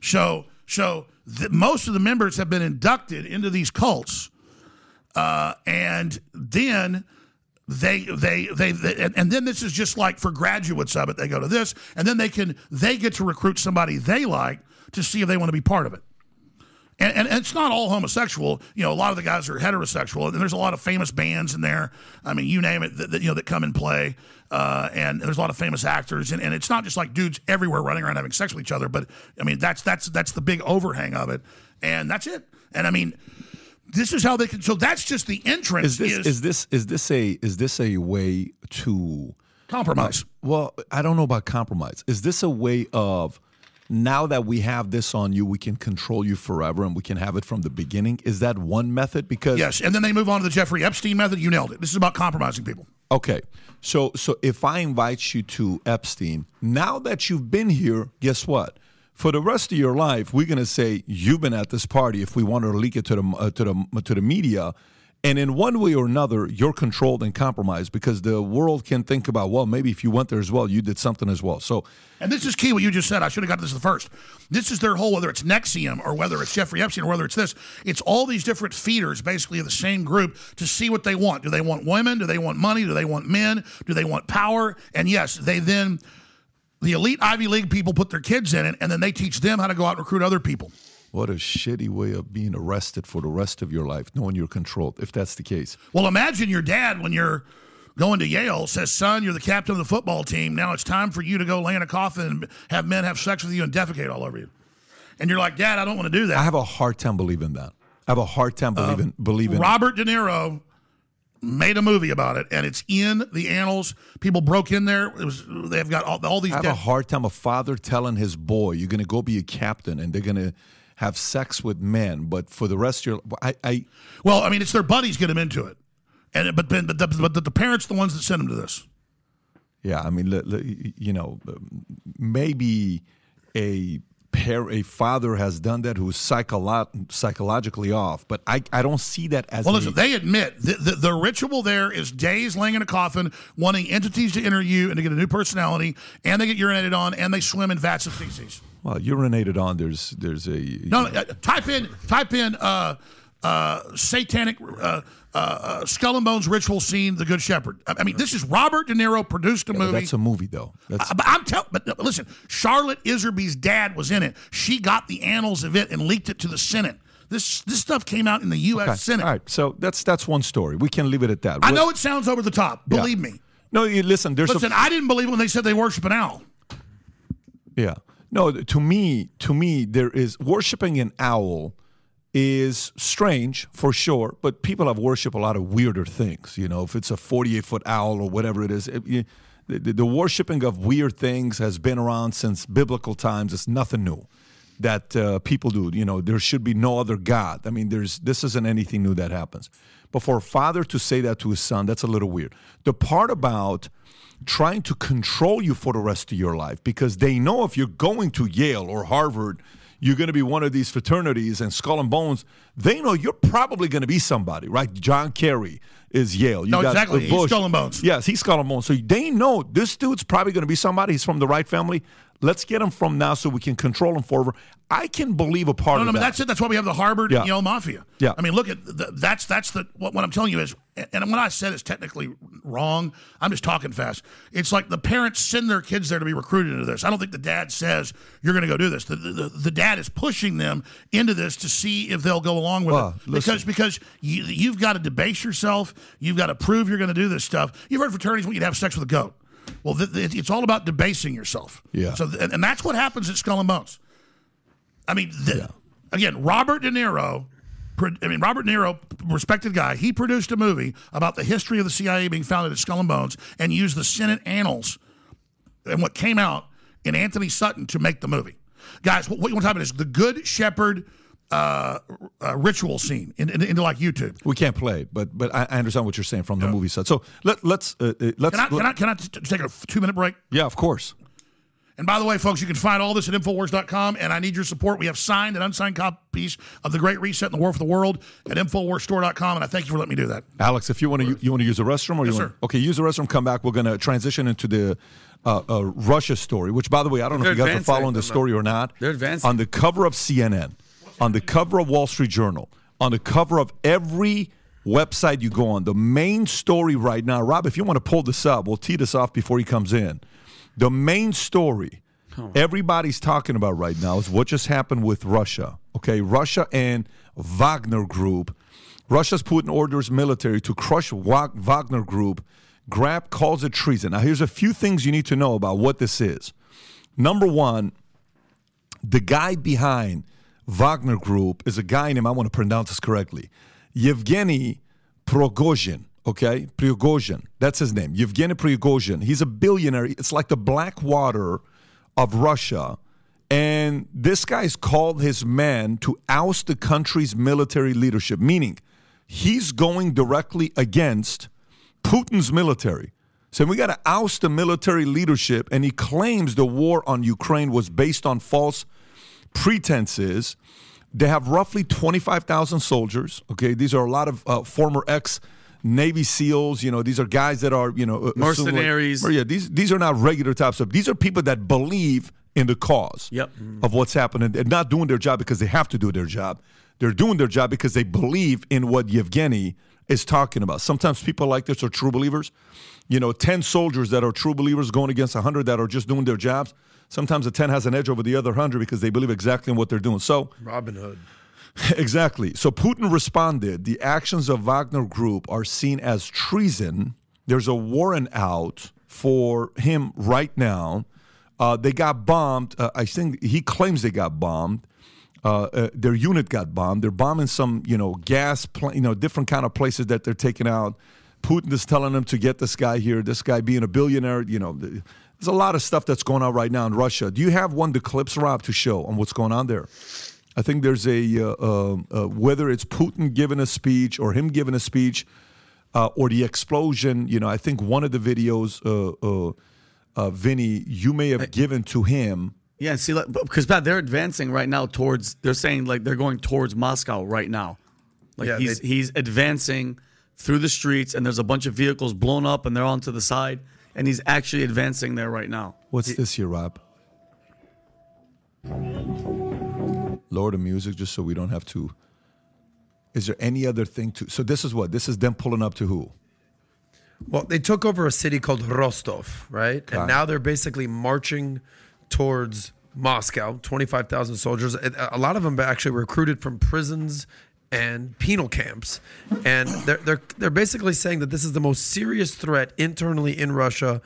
So, so the, most of the members have been inducted into these cults, uh, and then they, they, they, they and, then this is just like for graduates of it. They go to this, and then they can they get to recruit somebody they like to see if they want to be part of it. And, and, and it's not all homosexual. You know, a lot of the guys are heterosexual, and there's a lot of famous bands in there. I mean, you name it, that, that, you know, that come and play. Uh, and there's a lot of famous actors, and, and it's not just like dudes everywhere running around having sex with each other. But I mean, that's that's that's the big overhang of it, and that's it. And I mean, this is how they can. So that's just the entrance. Is this is this is this a is this a way to Compromise. Well, I don't know about compromise. Is this a way of now that we have this on you, we can control you forever and we can have it from the beginning? Is that one method? Because yes, and then they move on to the Jeffrey Epstein method. You nailed it. This is about compromising people. Okay. So so if I invite you to Epstein, now that you've been here, guess what? For the rest of your life, we're gonna say you've been at this party. If we want to leak it to the uh, to the to the media, And in one way or another, you're controlled and compromised because the world can think about, well, maybe if you went there as well, you did something as well. So, And this is key what you just said. I should have got this the first. This is their whole, whether it's NXIVM or whether it's Jeffrey Epstein or whether it's this, it's all these different feeders basically of the same group to see what they want. Do they want women? Do they want money? Do they want men? Do they want power? And yes, they then, the elite Ivy League people put their kids in it and then they teach them how to go out and recruit other people. what a shitty way of being arrested for the rest of your life, knowing you're controlled, if that's the case. Well, imagine your dad when you're going to Yale says, "Son, you're the captain of the football team. Now it's time for you to go lay in a coffin and have men have sex with you and defecate all over you." And you're like, "Dad, I don't want to do that." I have a hard time believing that. I have a hard time believing believing Robert De Niro made a movie about it, and it's in the annals. People broke in there. It was they've got all, all these. I have dead- a hard time a father telling his boy, "You're going to go be a captain, and they're going to have sex with men." But for the rest of your, I, I well, I mean, it's their buddies get them into it, and but but the, but the, the parents the ones that sent them to this. yeah, I mean, you know, maybe a pair, a father has done that who's psycholo- psychologically off, but I, I don't see that as. Well, a- listen, they admit the, the, the ritual there is days laying in a coffin, wanting entities to enter you and to get a new personality, and they get urinated on, and they swim in vats of feces. well, urinated on. There's there's a No, uh, type in type in uh, uh, satanic uh, uh, uh, skull and bones ritual scene, The Good Shepherd. I I mean, this is Robert De Niro produced a Yeah, movie. that's a movie though. That's Uh, but I'm telling, but listen, Charlotte Iserbyt's dad was in it. She got the annals of it and leaked it to the Senate. This this stuff came out in the U.S. Okay. Senate. All right, so that's that's one story. We can leave it at that. I know it sounds over the top. Yeah. Believe me. No, you listen. There's Listen, I didn't believe when they said they worship an owl. Yeah. No, to me, to me, there is worshiping an owl is strange for sure, but people have worshiped a lot of weirder things. You know, if it's a 48 foot owl or whatever it is, it, you, the, the, worshiping of weird things has been around since biblical times. It's nothing new that uh, people do. You know, there should be no other God. I mean, there's this isn't anything new that happens. But for a father to say that to his son, that's a little weird. The part about trying to control you for the rest of your life because they know if you're going to Yale or Harvard, you're going to be one of these fraternities and Skull and Bones. They know you're probably going to be somebody, right? John Kerry is Yale. You No, got exactly. the He's Skull and Bones. Yes, he's Skull and Bones. So they know this dude's probably going to be somebody. He's from the right family. Let's get them from now so we can control them forever. I can believe a part No, of no, that. that's it. That's why we have the Harvard Yeah. and Yale Mafia. Yeah. I mean, look at the, that's that's the what, what I'm telling you is, and what I said is technically wrong. I'm just talking fast. It's like the parents send their kids there to be recruited into this. I don't think the dad says you're going to go do this. The, the, the dad is pushing them into this to see if they'll go along with Well, it because because you, you've got to debase yourself. You've got to prove you're going to do this stuff. You've heard fraternities want you to have sex with a goat. Well, th- th- it's all about debasing yourself. Yeah. So, th- and that's what happens at Skull and Bones. I mean, th- again, Robert De Niro. pro- I mean, Robert De Niro, respected guy. He produced a movie about the history of the CIA being founded at Skull and Bones, and used the Senate annals and what came out in Antony Sutton to make the movie. Guys, what you want to talk about is the Good Shepherd uh, uh, ritual scene in, in- into like YouTube. we can't play it, but but I, I understand what you're saying from the movie side. So let let's uh, uh, let's Can I, can I, can I t- t- take a two minute break? yeah, of course. And by the way, folks, you can find all this at Infowars.com, and I need your support. We have signed and unsigned copies of The Great Reset and The War for the World at InfoWarsStore.com, and I thank you for letting me do that. Alex, if you want to, you want to use the restroom, or Yes, you want, sir. okay, use the restroom. Come back. We're going to transition into the uh, uh, Russia story. Which, by the way, I don't know They're if you guys are following the story or not. They're advancing. On the cover of CNN, on the cover of Wall Street Journal, on the cover of every website you go on, the main story right now. Rob, if you want to pull this up, we'll tee this off before he comes in. The main story everybody's talking about right now is what just happened with Russia. Okay, Russia and Wagner Group. Russia's Putin orders military to crush Wagner Group. Grab calls it treason. Now, here's a few things you need to know about what this is. Number one, the guy behind Wagner Group is a guy named, I want to pronounce this correctly, Yevgeny Prigozhin. Okay, Prigozhin. That's his name. Yevgeny Prigozhin. He's a billionaire. It's like the Blackwater of Russia. And this guy's called his men to oust the country's military leadership, meaning he's going directly against Putin's military. So we got to oust the military leadership, and he claims the war on Ukraine was based on false pretenses. They have roughly 25,000 soldiers. Okay, these are a lot of uh, former ex Navy SEALs. You know, these are guys that are you know like- Mercenaries. Or, yeah, these these are not regular types of. These are people that believe in the cause Yep. of what's happening. They're not doing their job because they have to do their job. They're doing their job because they believe in what Yevgeny is talking about. Sometimes people like this are true believers. You know, 10 soldiers that are true believers going against 100 that are just doing their jobs. Sometimes a 10 has an edge over the other 100 because they believe exactly in what they're doing. So, Robin Hood. exactly. So Putin responded the actions of Wagner Group are seen as treason. There's a warrant out for him right now. Uh, they got bombed. Uh, I think he claims they got bombed. Uh, uh, their unit got bombed. They're bombing some, you know, gas, pla- you know, different kind of places that they're taking out. Putin is telling them to get this guy here. This guy being a billionaire, you know, th- there's a lot of stuff that's going on right now in Russia. Do you have one of the clips, Rob, to show on what's going on there? I think there's a uh, uh, uh, whether it's Putin giving a speech or him giving a speech uh, or the explosion. You know, I think one of the videos, uh, uh, uh, Vinny, you may have given to him. Yeah, see, like, because Pat, they're advancing right now towards. They're saying like they're going towards Moscow right now. Like Yeah, he's they- he's advancing through the streets, and there's a bunch of vehicles blown up, and they're on to the side, and he's actually advancing there right now. What's this here, Rob? Lower the music just so we don't have to. Is there any other thing to? So this is what this is them pulling up to who? Well, they took over a city called Rostov, right? Okay. And now they're basically marching towards Moscow. Twenty-five thousand soldiers. A a lot of them actually recruited from prisons and penal camps, and they're they're they're basically saying that this is the most serious threat internally in Russia.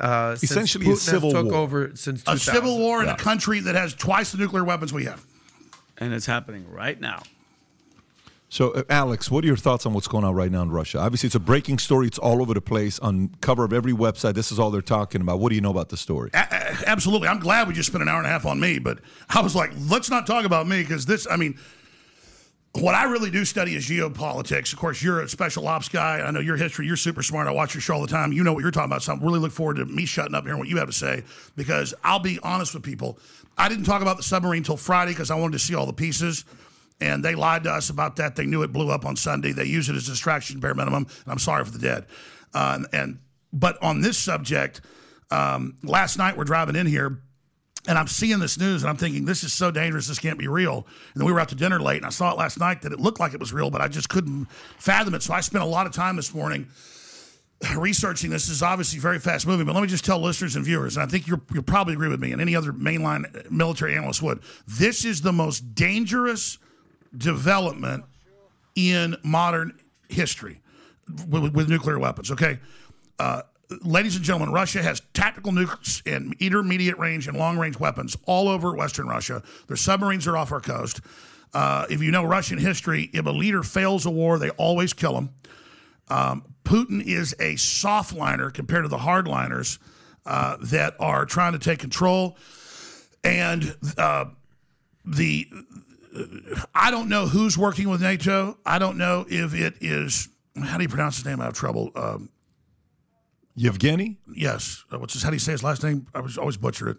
Uh, Essentially a Putin has civil took war. over since A 2000. civil war in a country that has twice the nuclear weapons we have. And it's happening right now. So, uh, Alex, what are your thoughts on what's going on right now in Russia? Obviously, it's a breaking story. It's all over the place on cover of every website. This is all they're talking about. What do you know about the story? A- a- absolutely. I'm glad we just spent an hour and a half on me, but I was like, let's not talk about me because this, I mean, what I really do study is geopolitics. Of course, you're a special ops guy. I know your history. You're super smart. I watch your show all the time. You know what you're talking about. So I really look forward to me shutting up here and what you have to say because I'll be honest with people. I didn't talk about the submarine until Friday because I wanted to see all the pieces. And they lied to us about that. They knew it blew up on Sunday. They used it as a distraction, bare minimum. And I'm sorry for the dead. And, and but on this subject, um, last night we're driving in here, and I'm seeing this news, and I'm thinking this is so dangerous. This can't be real. And then we were out to dinner late, and I saw it last night that it looked like it was real, but I just couldn't fathom it. So I spent a lot of time this morning researching this. This is obviously very fast moving, but let me just tell listeners and viewers, and I think you'll, probably agree with me, and any other mainline military analyst would. This is the most dangerous development in modern history with, with nuclear weapons. Okay, uh, ladies and gentlemen, Russia has tactical nukes and intermediate range and long range weapons all over Western Russia. Their submarines are off our coast. Uh, if you know Russian history, if a leader fails a war, they always kill him. Um, Putin is a softliner compared to the hardliners uh, that are trying to take control. And uh, the I don't know who's working with NATO. I don't know if it is. How do you pronounce his name? I have trouble. Um, Yevgeny? yes. Uh, What's his, how do you say his last name? I was always butcher it.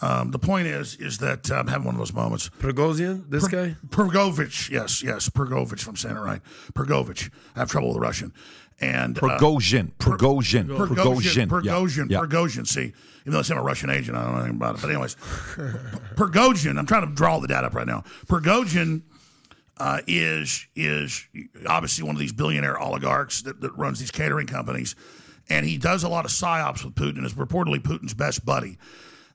Um, the point is, is that uh, I'm having one of those moments. Prigozhin, this guy. Pergovich, yes, yes, Pergovich. If I'm saying it right, Pergovich. I have trouble with the Russian. And uh, Prigozhin. Prigozhin. Prigozhin, Prigozhin. Prigozhin, Yeah. Yeah. Prigozhin. See, even though it's him a Russian agent, I don't know anything about it. But anyways, Prigozhin. I'm trying to draw the data up right now. Prigozhin uh, is is obviously one of these billionaire oligarchs that, that runs these catering companies, and he does a lot of psyops with Putin. and Is reportedly Putin's best buddy,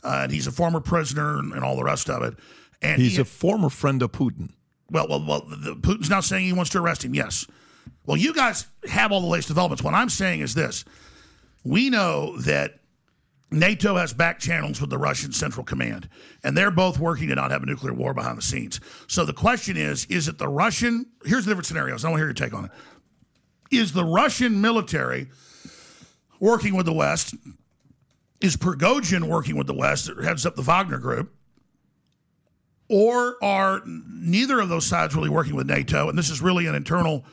uh, and he's a former prisoner and, and all the rest of it. And He's he, a former friend of Putin. well, well, well. The, Putin's now saying he wants to arrest him. Yes. Well, you guys have all the latest developments. What I'm saying is this: we know that NATO has back channels with the Russian Central Command, and they're both working to not have a nuclear war behind the scenes. So the question is: Is it the Russian? Here's the different scenarios. I want to hear your take on it. Is the Russian military working with the West? Is Prigozhin working with the West that heads up the Wagner Group? or are neither of those sides really working with NATO? And this is really an internal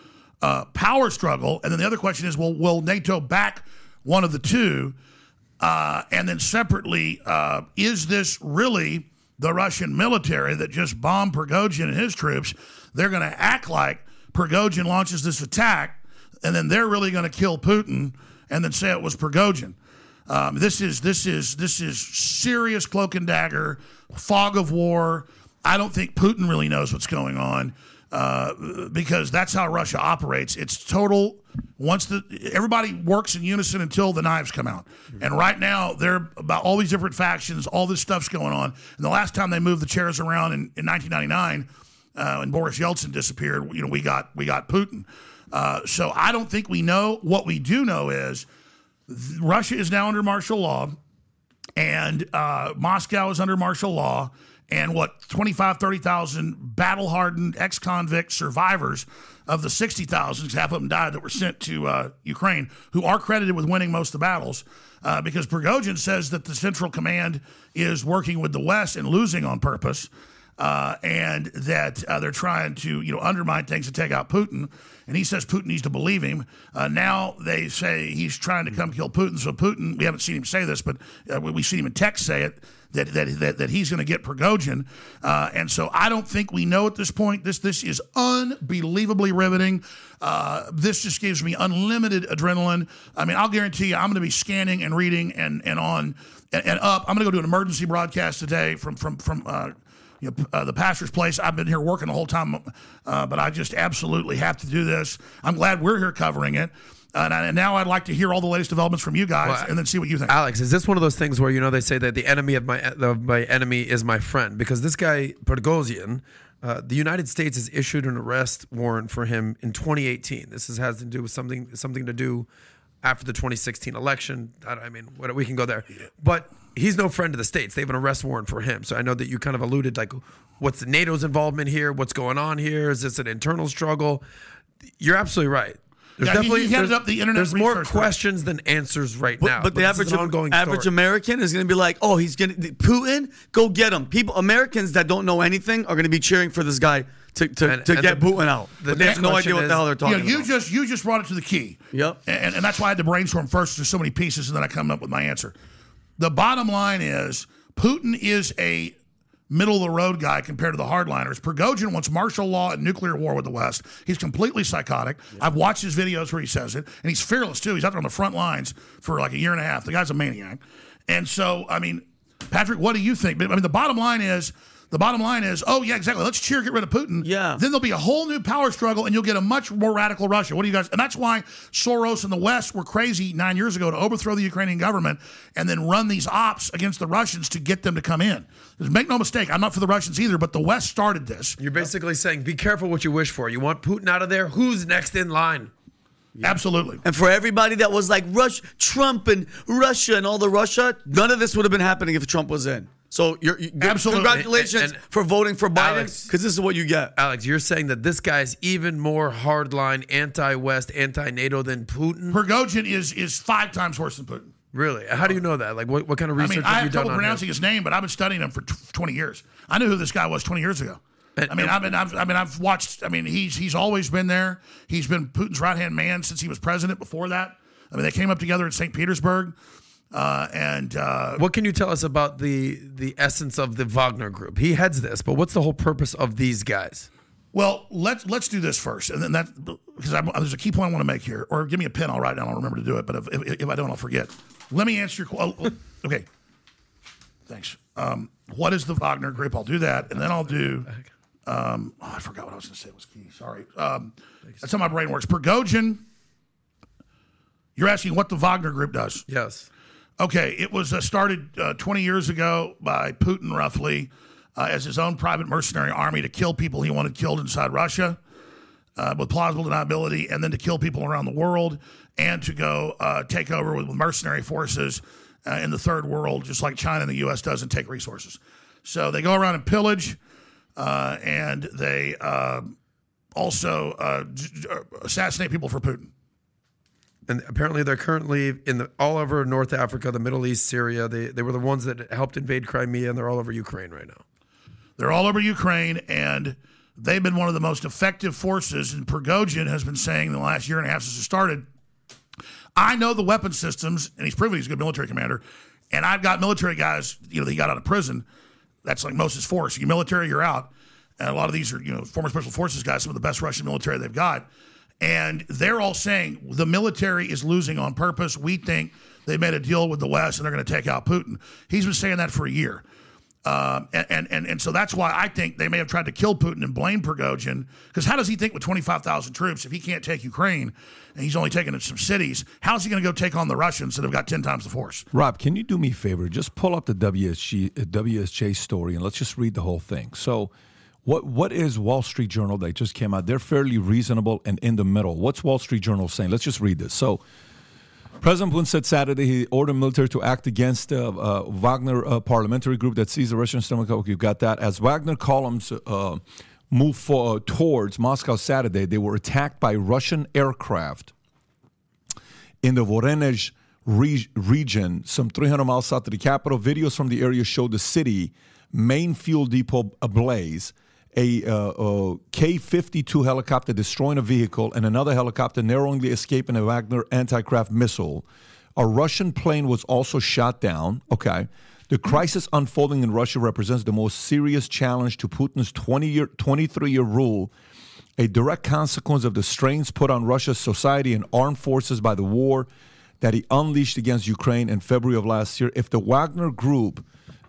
uh, power struggle. And then the other question is, well, will NATO back one of the two? Uh, and then separately, uh, is this really the Russian military that just bombed Prigozhin and his troops, they're going to act like Prigozhin launches this attack, and then they're really going to kill Putin and then say it was Prigozhin. Um, this is this is this is serious cloak and dagger, fog of war. I don't think Putin really knows what's going on uh, because that's how Russia operates. It's total. Once the everybody works in unison until the knives come out, and right now they're about all these different factions. All this stuff's going on. And the last time they moved the chairs around in, in 1999, uh, when Boris Yeltsin disappeared, you know we got we got Putin. Uh, so I don't think we know. What we do know is Russia is now under martial law, and uh, Moscow is under martial law. And what 25, 30,000 battle hardened ex convict survivors of the 60,000, half of them died, that were sent to uh, Ukraine, who are credited with winning most of the battles. Uh, because Prigozhin says that the Central Command is working with the West and losing on purpose uh, and that uh, they're trying to you know undermine things to take out Putin. And he says Putin needs to believe him. Uh, now they say he's trying to come kill Putin. So Putin, we haven't seen him say this, but uh, we- we've seen him in text say it. That, that, that, that he's going to get Prigozhin. Uh, and so I don't think we know at this point. This this is unbelievably riveting. Uh, this just gives me unlimited adrenaline. I mean, I'll guarantee you I'm going to be scanning and reading and, and on and, and up. I'm going to go do an emergency broadcast today from, from, from uh, you uh, the pastor's place. I've been here working the whole time, uh, but I just absolutely have to do this. I'm glad we're here covering it. Uh, and, I, and now I'd like to hear all the latest developments from you guys Well, and then see what you think. Alex, is this one of those things where you know they say that the enemy of my of my enemy is my friend? Because this guy Prigozhin, uh, the United States has issued an arrest warrant for him in 2018. This is, has to do with something something to do after the 2016 election. I, I mean, what, we can go there, but he's no friend of the states. They have an arrest warrant for him. So I know that you kind of alluded like, what's NATO's involvement here? What's going on here? Is this an internal struggle? You're absolutely right. There's Yeah, definitely he headed there's, up the internet there's more research group. questions than answers right But, now. but the average is ongoing average story. American is going to be like, oh, he's going to Putin, go get him. People, Americans that don't know anything are going to be cheering for this guy to to, And- to and get the- Putin out. the But they have no question idea what the hell they're you, talking know, you about. just you just brought it to the key. Yep. And, and that's why I had to brainstorm first. There's so many pieces, and then I come up with my answer. The bottom line is Putin is a middle of the road guy compared to the hardliners. Prigozhin wants martial law and nuclear war with the West. He's completely psychotic. I've watched his videos where he says it, and he's fearless too. He's out there on the front lines for like a year and a half. The guy's a maniac. And so, I mean, Patrick, what do you think? I mean, the bottom line is. The bottom line is, oh yeah, exactly. Let's cheer, get rid of Putin. Yeah. Then there'll be a whole new power struggle, and you'll get a much more radical Russia. What do you guys? And that's why Soros and the West were crazy nine years ago to overthrow the Ukrainian government and then run these ops against the Russians to get them to come in. Make no mistake, I'm not for the Russians either, but the West started this. You're basically saying, be careful what you wish for. You want Putin out of there? Who's next in line? Absolutely. And for everybody that was like Rush, Trump and Russia and all the Russia, none of this would have been happening if Trump was in. So you're, you Absolutely. congratulations And- and- for voting for Biden because this is what you get. Alex, you're saying that this guy is even more hardline, anti-West, anti-NATO than Putin. Prigozhin is is five times worse than Putin. Really? How do you know that? Like, what, what kind of I research mean, I have have you done trouble on him? pronouncing his name, but I've been studying him for t- 20 years. I knew who this guy was 20 years ago. I mean, I've been, I've, I mean, I've watched. I mean, he's he's always been there. He's been Putin's right hand man since he was president. Before that, I mean, they came up together in St. Petersburg, uh, and uh, What can you tell us about the the essence of the Wagner Group? He heads this, but what's the whole purpose of these guys? Well, let's let's do this first, and then that because there's a key point I want to make here. Or give me a pen, I'll write it down. I'll remember to do it. But if, if, if I don't, I'll forget. Let me answer your question. okay, thanks. Um, what is the Wagner Group? I'll do that, and then I'll do. Um, oh, I forgot what I was going to say. It was key. Sorry. Um, that's how my brain works. Prigozhin. You're asking what the Wagner Group does. Yes. Okay, it was uh, started uh, 20 years ago by Putin, roughly, uh, as his own private mercenary army to kill people he wanted killed inside Russia uh, with plausible deniability, and then to kill people around the world, and to go uh, take over with, mercenary forces uh, in the third world, just like China and the U.S. does, and take resources. So they go around and pillage, and they uh, also assassinate people for Putin. And apparently, they're currently in the all over North Africa, the Middle East, Syria. They they were the ones that helped invade Crimea, and they're all over Ukraine right now. They're all over Ukraine, and they've been one of the most effective forces. And Prigozhin has been saying the last year and a half since it started, I know the weapon systems, and he's proven he's a good military commander. And I've got military guys, you know, he got out of prison. That's like Moses Force. Your military, you're out. And a lot of these are, you know, former special forces guys, some of the best Russian military they've got. And they're all saying the military is losing on purpose. We think they made a deal with the West and they're going to take out Putin. He's been saying that for a year. And, and, and, and so that's why I think they may have tried to kill Putin and blame Prigozhin. Because how does he think with 25,000 troops, if he can't take Ukraine and he's only taking some cities, how's he going to go take on the Russians that have got 10 times the force? Rob, can you do me a favor? Just pull up the WSG, uh, WSJ story and let's just read the whole thing. So, what what is Wall Street Journal that just came out? They're fairly reasonable and in the middle. What's Wall Street Journal saying? Let's just read this. So, President Putin said Saturday he ordered military to act against uh, uh, Wagner uh, parliamentary group that sees the Russian stomach. Okay, you got that. As Wagner columns uh, move for, towards Moscow Saturday, they were attacked by Russian aircraft in the Voronezh re- region, some 300 miles south of the capital. Videos from the area show the city main fuel depot ablaze. A uh, uh, K 52 helicopter destroying a vehicle and another helicopter narrowly escaping a Wagner anti craft missile. A Russian plane was also shot down. Okay. The crisis unfolding in Russia represents the most serious challenge to Putin's 20 year, 23 year rule, a direct consequence of the strains put on Russia's society and armed forces by the war that he unleashed against Ukraine in February of last year. If the Wagner group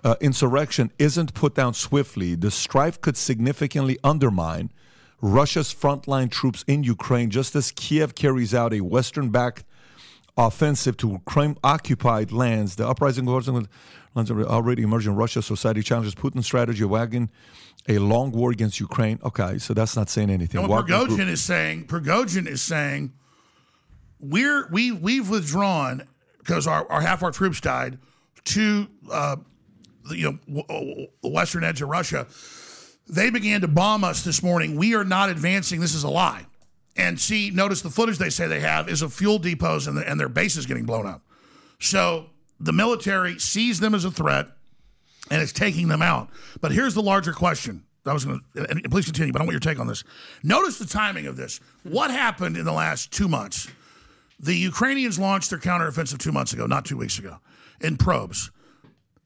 uh, insurrection isn't put down swiftly, the strife could significantly undermine Russia's frontline troops in Ukraine, just as Kiev carries out a Western backed offensive to Ukraine occupied lands. The uprising of lands already emerging. Russia society challenges Putin's strategy of wagging a long war against Ukraine. Okay, so that's not saying anything. What Prigozhin group- is saying, Prigozhin is saying, we're we we've withdrawn because our, our half our troops died to uh, you know uh, the western edge of Russia. They began to bomb us this morning. We are not advancing. This is a lie. And see, notice the footage they say they have is of fuel depots and, the, and their bases getting blown up. So the military sees them as a threat and it's taking them out. But here's the larger question. I was going to, please continue, but I want your take on this. Notice the timing of this. What happened in the last two months? The Ukrainians launched their counteroffensive two months ago, not two weeks ago, in probes.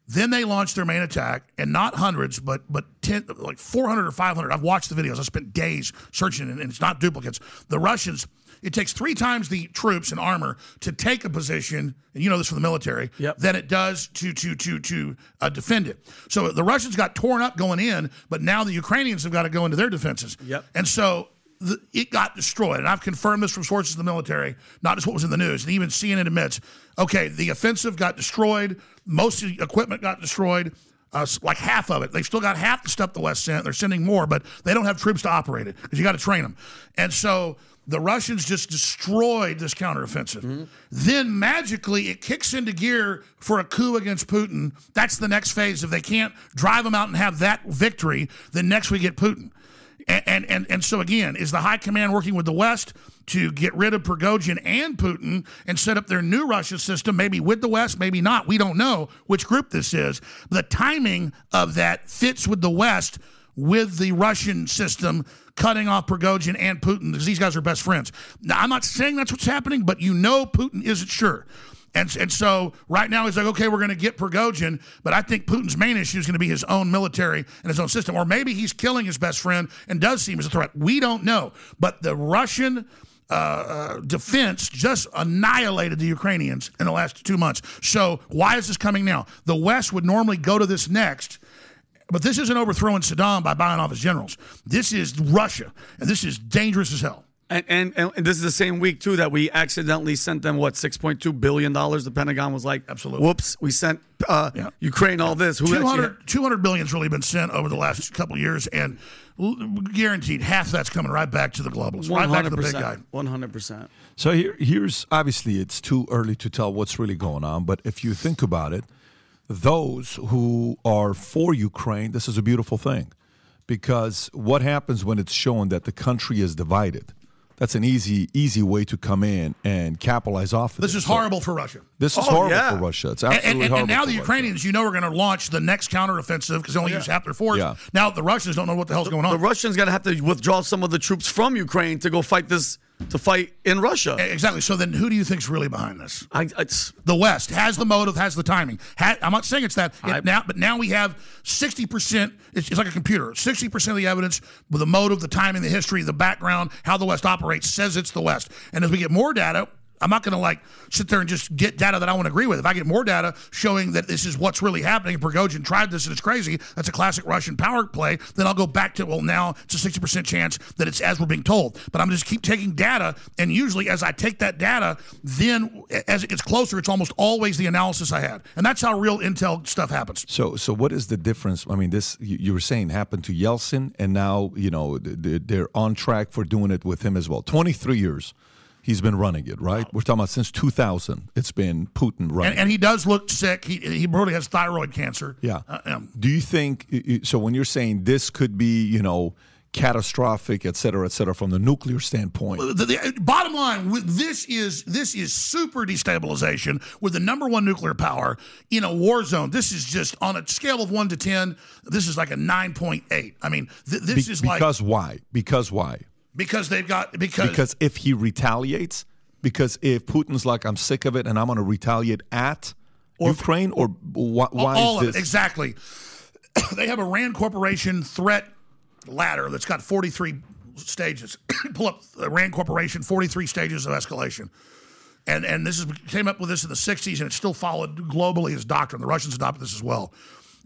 Then they launched their main attack, and not hundreds, but but ten, like 400 or 500. I've watched the videos. I spent days searching, and, and it's not duplicates. The Russians, it takes three times the troops and armor to take a position, and you know this from the military, than it does to to to to uh, defend it. So the Russians got torn up going in, but now the Ukrainians have got to go into their defenses. Yep. And so the, it got destroyed. And I've confirmed this from sources in the military, not just what was in the news. And even CNN admits, okay, the offensive got destroyed. Most of the equipment got destroyed. Uh, like half of it. They've still got half the stuff the West sent. They're sending more, but they don't have troops to operate it because you got to train them. And so the Russians just destroyed this counteroffensive. Then magically it kicks into gear for a coup against Putin. That's the next phase. If they can't drive them out and have that victory, then next we get Putin. And, and and so again, is the high command working with the West to get rid of Prigozhin and Putin and set up their new Russia system, maybe with the West, maybe not. We don't know which group this is. The timing of that fits with the West with the Russian system cutting off Prigozhin and Putin because these guys are best friends. Now, I'm not saying that's what's happening, but you know Putin isn't sure. And, and so right now he's like, okay, we're going to get Prigozhin, but I think Putin's main issue is going to be his own military and his own system. Or maybe he's killing his best friend and does seem as a threat. We don't know. But the Russian uh, uh, defense just annihilated the Ukrainians in the last two months. So why is this coming now? The West would normally go to this next. But this isn't overthrowing Saddam by buying off his generals. This is Russia, and this is dangerous as hell. And, and and this is the same week too that we accidentally sent them what six point two billion dollars. The Pentagon was like, absolutely. Whoops, we sent uh, Ukraine all this. Who actually 200, 200 billion's really been sent over the last couple of years, and l- guaranteed half of that's coming right back to the globalists, right back to the big guy. One hundred percent. So here, here's obviously it's too early to tell what's really going on, but if you think about it, those who are for Ukraine, this is a beautiful thing, because what happens when it's shown that the country is divided? That's an easy, easy way to come in and capitalize off of This is So horrible for Russia. This is Oh, horrible yeah. for Russia. It's And- absolutely and, and, horrible. now for the Russia. Ukrainians, you know, are going to launch the next counteroffensive because they only Yeah. use half their force. Yeah. Now the Russians don't know what the hell's going on. The Russians got to have to withdraw some of the troops from Ukraine to go fight this to fight in Russia. Exactly. So then, who do you think's really behind this? I, it's, the West has the motive, has the timing. Ha- I'm not saying it's that it now, but now we have 60 percent. It's, it's like a computer. 60 percent of the evidence with the motive, the timing, the history, the background, how the West operates says it's the West. And as we get more data. I'm not going to like sit there and just get data that I want to agree with. If I get more data showing that this is what's really happening, and Prigozhin tried this and it's crazy, that's a classic Russian power play, then I'll go back to, well, now it's a 60% chance that it's as we're being told. But I'm just keep taking data, and usually as I take that data, then as it gets closer, it's almost always the analysis I had. And that's how real intel stuff happens. So, so what is the difference? I mean, this you, you were saying happened to Yeltsin, and now you know they're, on track for doing it with him as well. Twenty three years. He's been running it, right? We're talking about since 2000. It's been Putin running. And, and he does look sick. He he probably has thyroid cancer. Yeah. Uh, um, Do you think so? When you're saying this could be, you know, catastrophic, et cetera, et cetera, from the nuclear standpoint, the, the bottom line, this is this is super destabilization with the number one nuclear power in a war zone. This is just on a scale of one to ten. This is like a nine point eight. I mean, th- this Be- is like because why? Because why? Because they've got because Because if he retaliates, because if Putin's like, I'm sick of it, and I'm going to retaliate at Ukraine, or why, why all is of it exactly. they have a Rand Corporation threat ladder that's got 43 stages. Pull up the Rand Corporation, 43 stages of escalation. And and this is came up with this in the 60s, and it's still followed globally as doctrine. The Russians adopted this as well.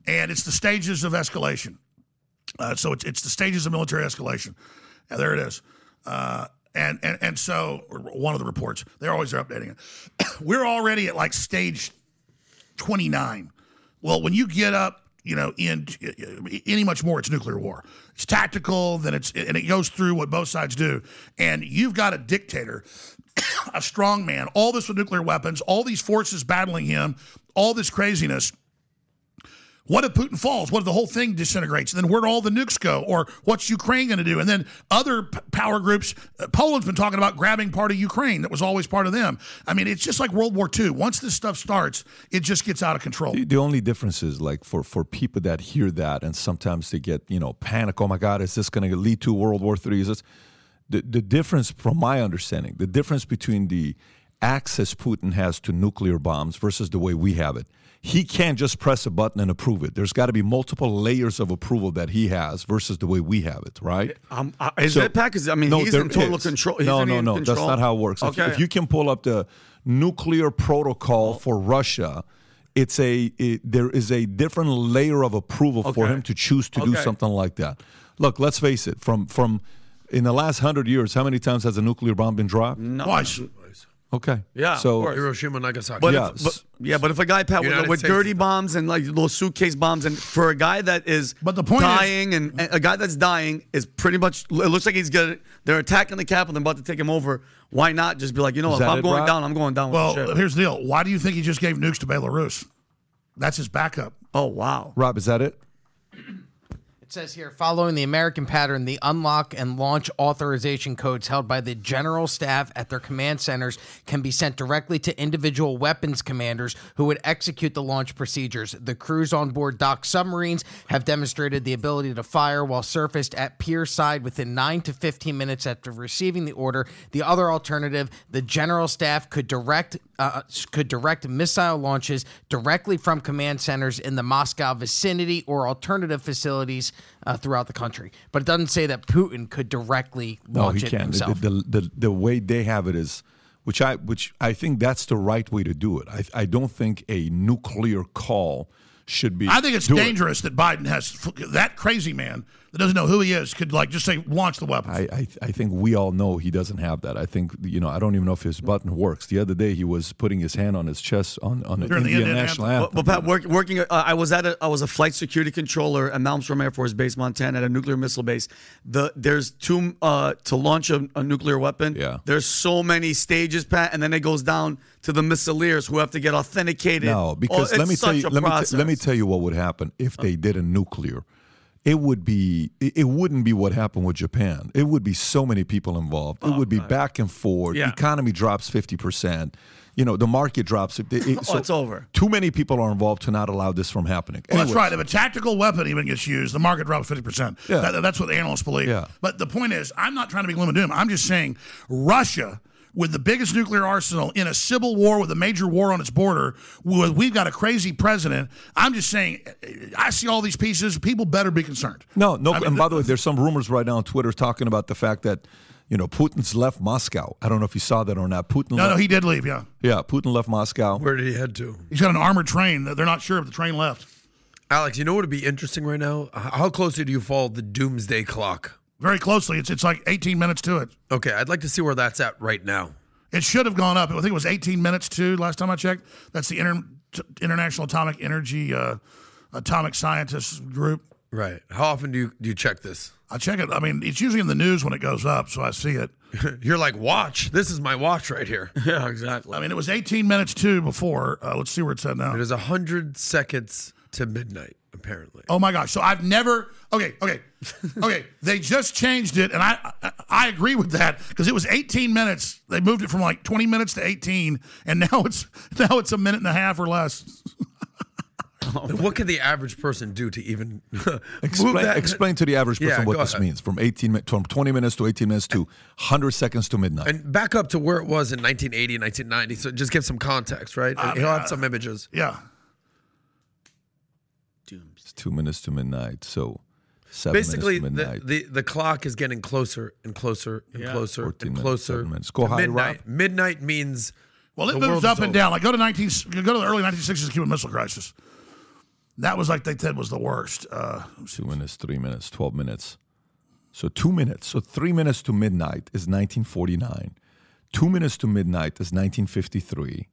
And it's the stages of escalation. Uh, so it's, it's the stages of military escalation. And there it is. Uh, and, and and so one of the reports they're always updating it. We're already at like stage 29. Well, when you get up, you know, in any much more, it's nuclear war. It's tactical, then it's and it goes through what both sides do. And you've got a dictator, a strong man, all this with nuclear weapons, all these forces battling him, all this craziness. What if Putin falls? What if the whole thing disintegrates? And then where do all the nukes go? Or what's Ukraine going to do? And then other p- power groups, uh, Poland's been talking about grabbing part of Ukraine that was always part of them. I mean, it's just like World War II. Once this stuff starts, it just gets out of control. The, the only difference is like for for people that hear that and sometimes they get you know panic. Oh my God, is this going to lead to World War III? Is this the the difference from my understanding? The difference between the access Putin has to nuclear bombs versus the way we have it. He can't just press a button and approve it. There's got to be multiple layers of approval that he has versus the way we have it, right? Um, uh, is it Pat? 'Cause, I mean, no, he's in total is. control. He's no, in no, no. That's not how it works. If- Okay. If, you can pull up the nuclear protocol for Russia, it's a it, there is a different layer of approval for him to choose to do something like that. Look, let's face it. From from in the last hundred years, how many times has a nuclear bomb been dropped? Twice. Okay. Yeah, So of. Hiroshima, Nagasaki. But, Yeah, if, but yeah, but if a guy Pat with, with dirty is- bombs and like little suitcase bombs, and for a guy that is But the point is- dying and, and a guy that's dying is pretty much it looks like he's good. They're attacking the capital and about to take him over. Why not just be like, you know, Is if I'm it, going Rob? down, I'm going down. Well, with the ship. here's the deal. Why do you think he just gave nukes to Belarus? That's his backup. oh wow. Rob, is that it? Says here, following the American pattern, the unlock and launch authorization codes held by the general staff at their command centers can be sent directly to individual weapons commanders who would execute the launch procedures. The crews on board dock submarines have demonstrated the ability to fire while surfaced at pier side within 9 to 15 minutes after receiving the order. The other alternative, the general staff could direct uh, could direct missile launches directly from command centers in the Moscow vicinity or alternative facilities uh, throughout the country. But it doesn't say that Putin could directly No, launch he it can't. The, himself. the, the, the way they have it is, which I which I think that's the right way to do it. I, I don't think a nuclear call should be. I think it's do it. dangerous that Biden has that crazy man that doesn't know who he is could like just say launch the weapons. I, I I think we all know he doesn't have that. I think you know I don't even know if his button works. The other day he was putting his hand on his chest on on the During the Indian Indian national Well, anthem. well, Pat, work, working, uh, I was at a, I was a flight security controller at Malmstrom Air Force Base, Montana, at a nuclear missile base. The there's two uh, to launch a, a nuclear weapon. Yeah. There's so many stages, Pat, and then it goes down to the missileers who have to get authenticated. No, because Oh, let me tell you let me, t- let me tell you what would happen if they did a nuclear. It would be it, wouldn't be what happened with Japan. It would be so many people involved. it oh, would be back and forth. Yeah. Economy drops fifty percent. You know, the market drops. It, it- Oh, it's over. Too many people are involved to not allow this from happening. Well, that's right. If a tactical weapon even gets used, the market drops 50%. Yeah. That- that's what the analysts believe. Yeah. But the point is, I'm not trying to be gloom and doom. I'm just saying Russia, with the biggest nuclear arsenal in a civil war with a major war on its border, with, we've got a crazy president. I'm just saying, I see all these pieces. People better be concerned. No, no. I mean, and by the way, there's some rumors right now on Twitter talking about the fact that, you know, Putin's left Moscow. I don't know if you saw that or not. Putin. No, left, no, he did leave, yeah. Yeah, Putin left Moscow. Where did he head to? He's got an armored train. They're not sure if the train left. Alex, you know what would be interesting right now? How closely do you follow the doomsday clock? Very closely. It's it's like 18 minutes to it. Okay, I'd like to see where that's at right now. It should have gone up. I think it was 18 minutes to Last time I checked, that's the Inter- t- International Atomic Energy uh, Atomic Scientists Group. Right. How often do you do you check this? I check it. I mean, it's usually in the news when it goes up, so I see it. You're like, watch. This is my watch right here. Yeah, exactly. I mean, it was 18 minutes to before. Uh, let's see where it's at now. It is hundred seconds to midnight, apparently. Oh my gosh! So I've never. Okay, okay, okay. They just changed it, and I I, I agree with that because it was 18 minutes. They moved it from like 20 minutes to 18, and now it's now it's a minute and a half or less. what can the average person do to even move Explain, that? explain to the average person Yeah, what this ahead. means from 18 mi- from 20 minutes to 18 minutes to 100 seconds to midnight. And back up to where it was in 1980 1990. So just give some context, right? I He'll mean, have some uh, images. Yeah. It's two minutes to midnight. So seven Basically, minutes to the, midnight. the, the clock is getting closer and closer and Yeah. closer and minutes, closer. seven minutes. Go to high, midnight. Rob. Midnight means Well, it the moves world up is and over. down. Like go to 19, go to the early 1960s Cuban Missile Crisis. That was like they said was the worst. Uh, two minutes, three minutes, 12 minutes. So two minutes. So three minutes to midnight is 1949. Two minutes to midnight is 1953.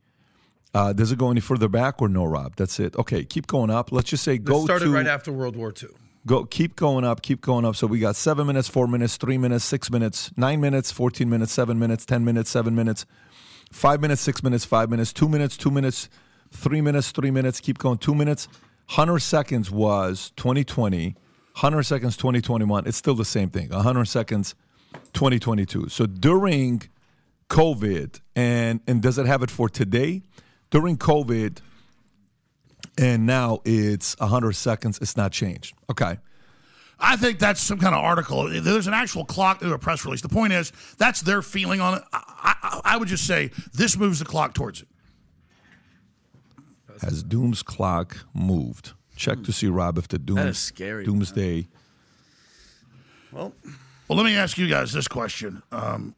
Uh, does it go any further back or no, Rob? That's it. Okay, keep going up. Let's just say This go started to right after World War II. go keep going up, keep going up. So we got seven minutes, four minutes, three minutes, six minutes, nine minutes, 14 minutes, seven minutes, 10 minutes, seven minutes, five minutes, six minutes, five minutes, two minutes, two minutes, three minutes, three minutes, keep going, two minutes. 100 seconds was 2020, 100 seconds 2021. It's still the same thing. 100 seconds 2022. So during COVID, and and does it have it for today? During COVID, and now it's 100 seconds. It's not changed. Okay. I think that's some kind of article. There's an actual clock to a press release. The point is, that's their feeling on it. I, I, I would just say this moves the clock towards it. Has Doom's clock moved? Check to see, Rob, if the Dooms, That is scary, Doomsday. Well, Well, let me ask you guys this question. Um,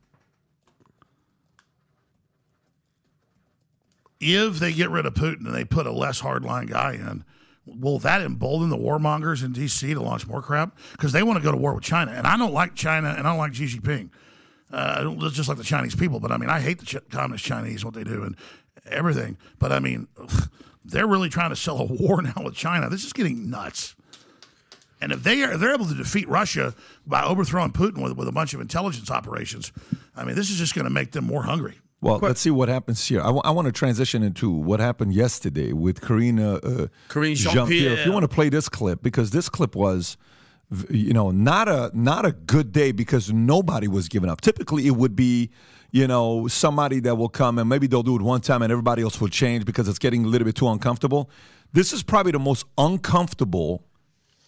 if they get rid of Putin and they put a less hardline guy in, will that embolden the warmongers in D.C. to launch more crap? Because they want to go to war with China. And I don't like China and I don't like Xi Jinping. Uh, I don't just like the Chinese people, but I mean, I hate the Ch- communist Chinese, what they do and everything. But I mean, they're really trying to sell a war now with China. This is getting nuts. And if they are, they're able to defeat Russia by overthrowing Putin with, with a bunch of intelligence operations, I mean, this is just going to make them more hungry. Well, let's see what happens here. I want to transition into what happened yesterday with Karina uh, Karine. Jean-Pierre. If you want to play this clip, because this clip was, you know, not a not a good day because nobody was giving up. Typically, it would be, you know, somebody that will come and maybe they'll do it one time and everybody else will change because it's getting a little bit too uncomfortable. This is probably the most uncomfortable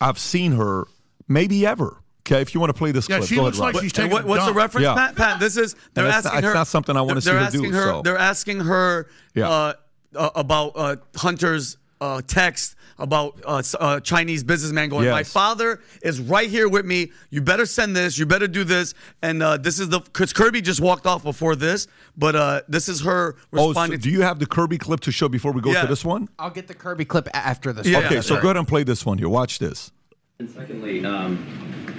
I've seen her maybe ever. Okay, if you want to play this Yeah, clip, she go looks ahead, like Rob. she's And taking what, a what's the reference, Yeah. Pat? Pat, this is they're it's not- asking it's her. not something I wanna see her do, her. so. They're asking her Yeah. uh, uh, about uh, Hunter's uh, text about uh, uh, Chinese businessman going. My father is right here with me. You better send this. You better do this. And uh, this is the because Kirby just walked off before this, but uh, this is her Oh, so do you have the Kirby clip to show before we go Yeah. to this one? I'll get the Kirby clip after this. Yeah, one. okay, that's so right. go ahead and play this one here. Watch this. And secondly, um,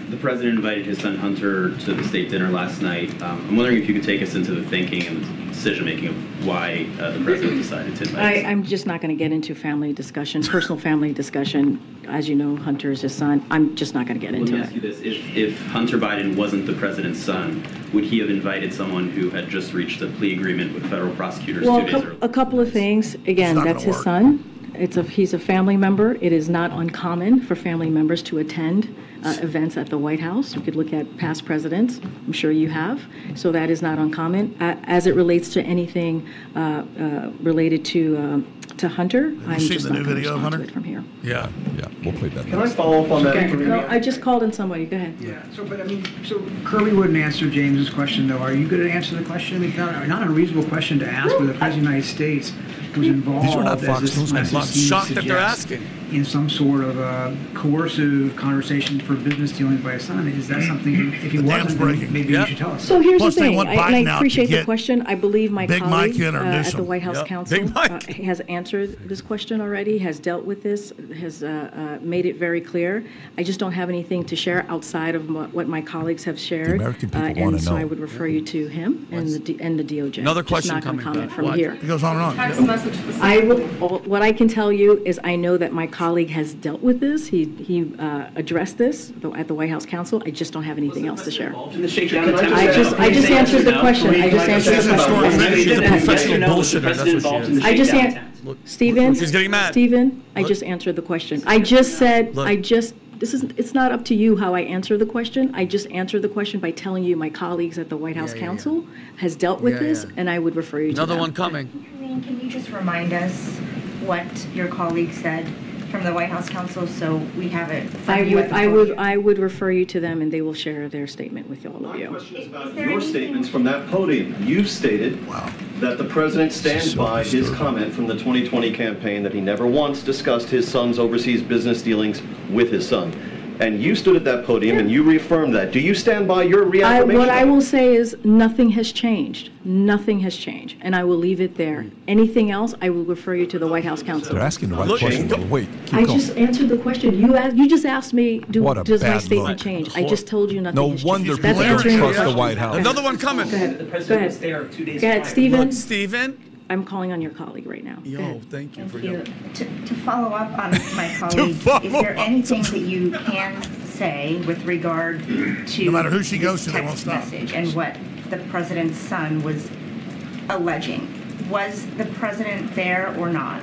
the president invited his son Hunter to the state dinner last night. Um, I'm wondering if you could take us into the thinking and decision making of why uh, the president decided to invite I, I'm just not going to get into family discussion, personal family discussion. As you know, Hunter is his son. I'm just not going to get Let me into ask it. you this: if, if Hunter Biden wasn't the president's son, would he have invited someone who had just reached a plea agreement with federal prosecutors Well, two a, days cou- earlier? a couple of things. Again, that's his work. son. It's a, he's a family member. It is not uncommon for family members to attend uh, events at the White House. You could look at past presidents. I'm sure you have. So that is not uncommon. Uh, As it relates to anything uh, uh, related to, um, to Hunter, I'm just the not new going to video of respond to Hunter? it from here. Yeah, yeah, we'll play that. Can I follow up on that? Okay. information? No, I just called in somebody. Go ahead. Yeah, so, but I mean, so Kirby wouldn't answer James's question, though. Are you going to answer the question? I mean, not, not a reasonable question to ask whether the President of the United States was involved, These are not Fox News message guys. I'm seems to shocked that they're asking. In some sort of uh, coercive conversation for business dealings by his son. Is that something, if he The dam's wasn't, breaking. maybe Yep. you should tell us. So here's Plus, the thing, I- and I appreciate the question. I believe my Big colleague in uh, at the. White House Yep. Counsel uh, has answered this question already, has dealt with this, has uh, uh, made it very clear. I just don't have anything to share outside of what what my colleagues have shared. American people uh, wanna And so know. I would refer you to him and the and the DOJ. Another Just question not gonna coming, comment Pat. from What? here. It goes on and on. I will, all- what I can tell you is I know that my colleague has dealt with this. He, he uh, addressed this at the White House Counsel. I just don't have anything else to share. In the? I just, I just answered the question. I just answered the question. She's a professional Yes or no, was the bullshitter. That's president what involved she in is. the I just shakedown an, attempt? Stephen. She's getting mad. Stephen, I just answered the question. I just said, I just, this is, it's not up to you how I answer the question. I just answered the question by telling you my colleagues at the White House Yeah, yeah, yeah. Counsel has dealt with Yeah, this, yeah. and I would refer you to Another one coming. Can you just remind us what your colleague said from the White House Counsel so we have it I would, I would. I would refer you to them, and they will share their statement with all of you. Your statements from that podium, you've stated that the president stands by his comment from the 2020 campaign that he never once discussed his son's overseas business dealings with his son. And you stood at that podium and you reaffirmed that. Do you stand by your I, reaffirmation? what I will say is, nothing has changed. Nothing has changed, and I will leave it there. Anything else, I will refer you to the White House Counsel. They're asking the right Look, question. go- Wait, keep I going. just answered the question. You asked, you just asked me, do, What a does my bad statement look. change? I just told you nothing No has wonder changed. people don't answering your trust the question. White House. Another one coming. Go ahead. The Go president ahead. was there two days Go ahead, prior. Stephen. Stephen. I'm calling on your colleague right now. Go Yo, thank you for Thank your. you. To, to follow up on my colleague, is follow there up. anything that you can say with regard to No matter who she this goes to, they won't text stop. message and what the president's son was alleging? Was the president there or not?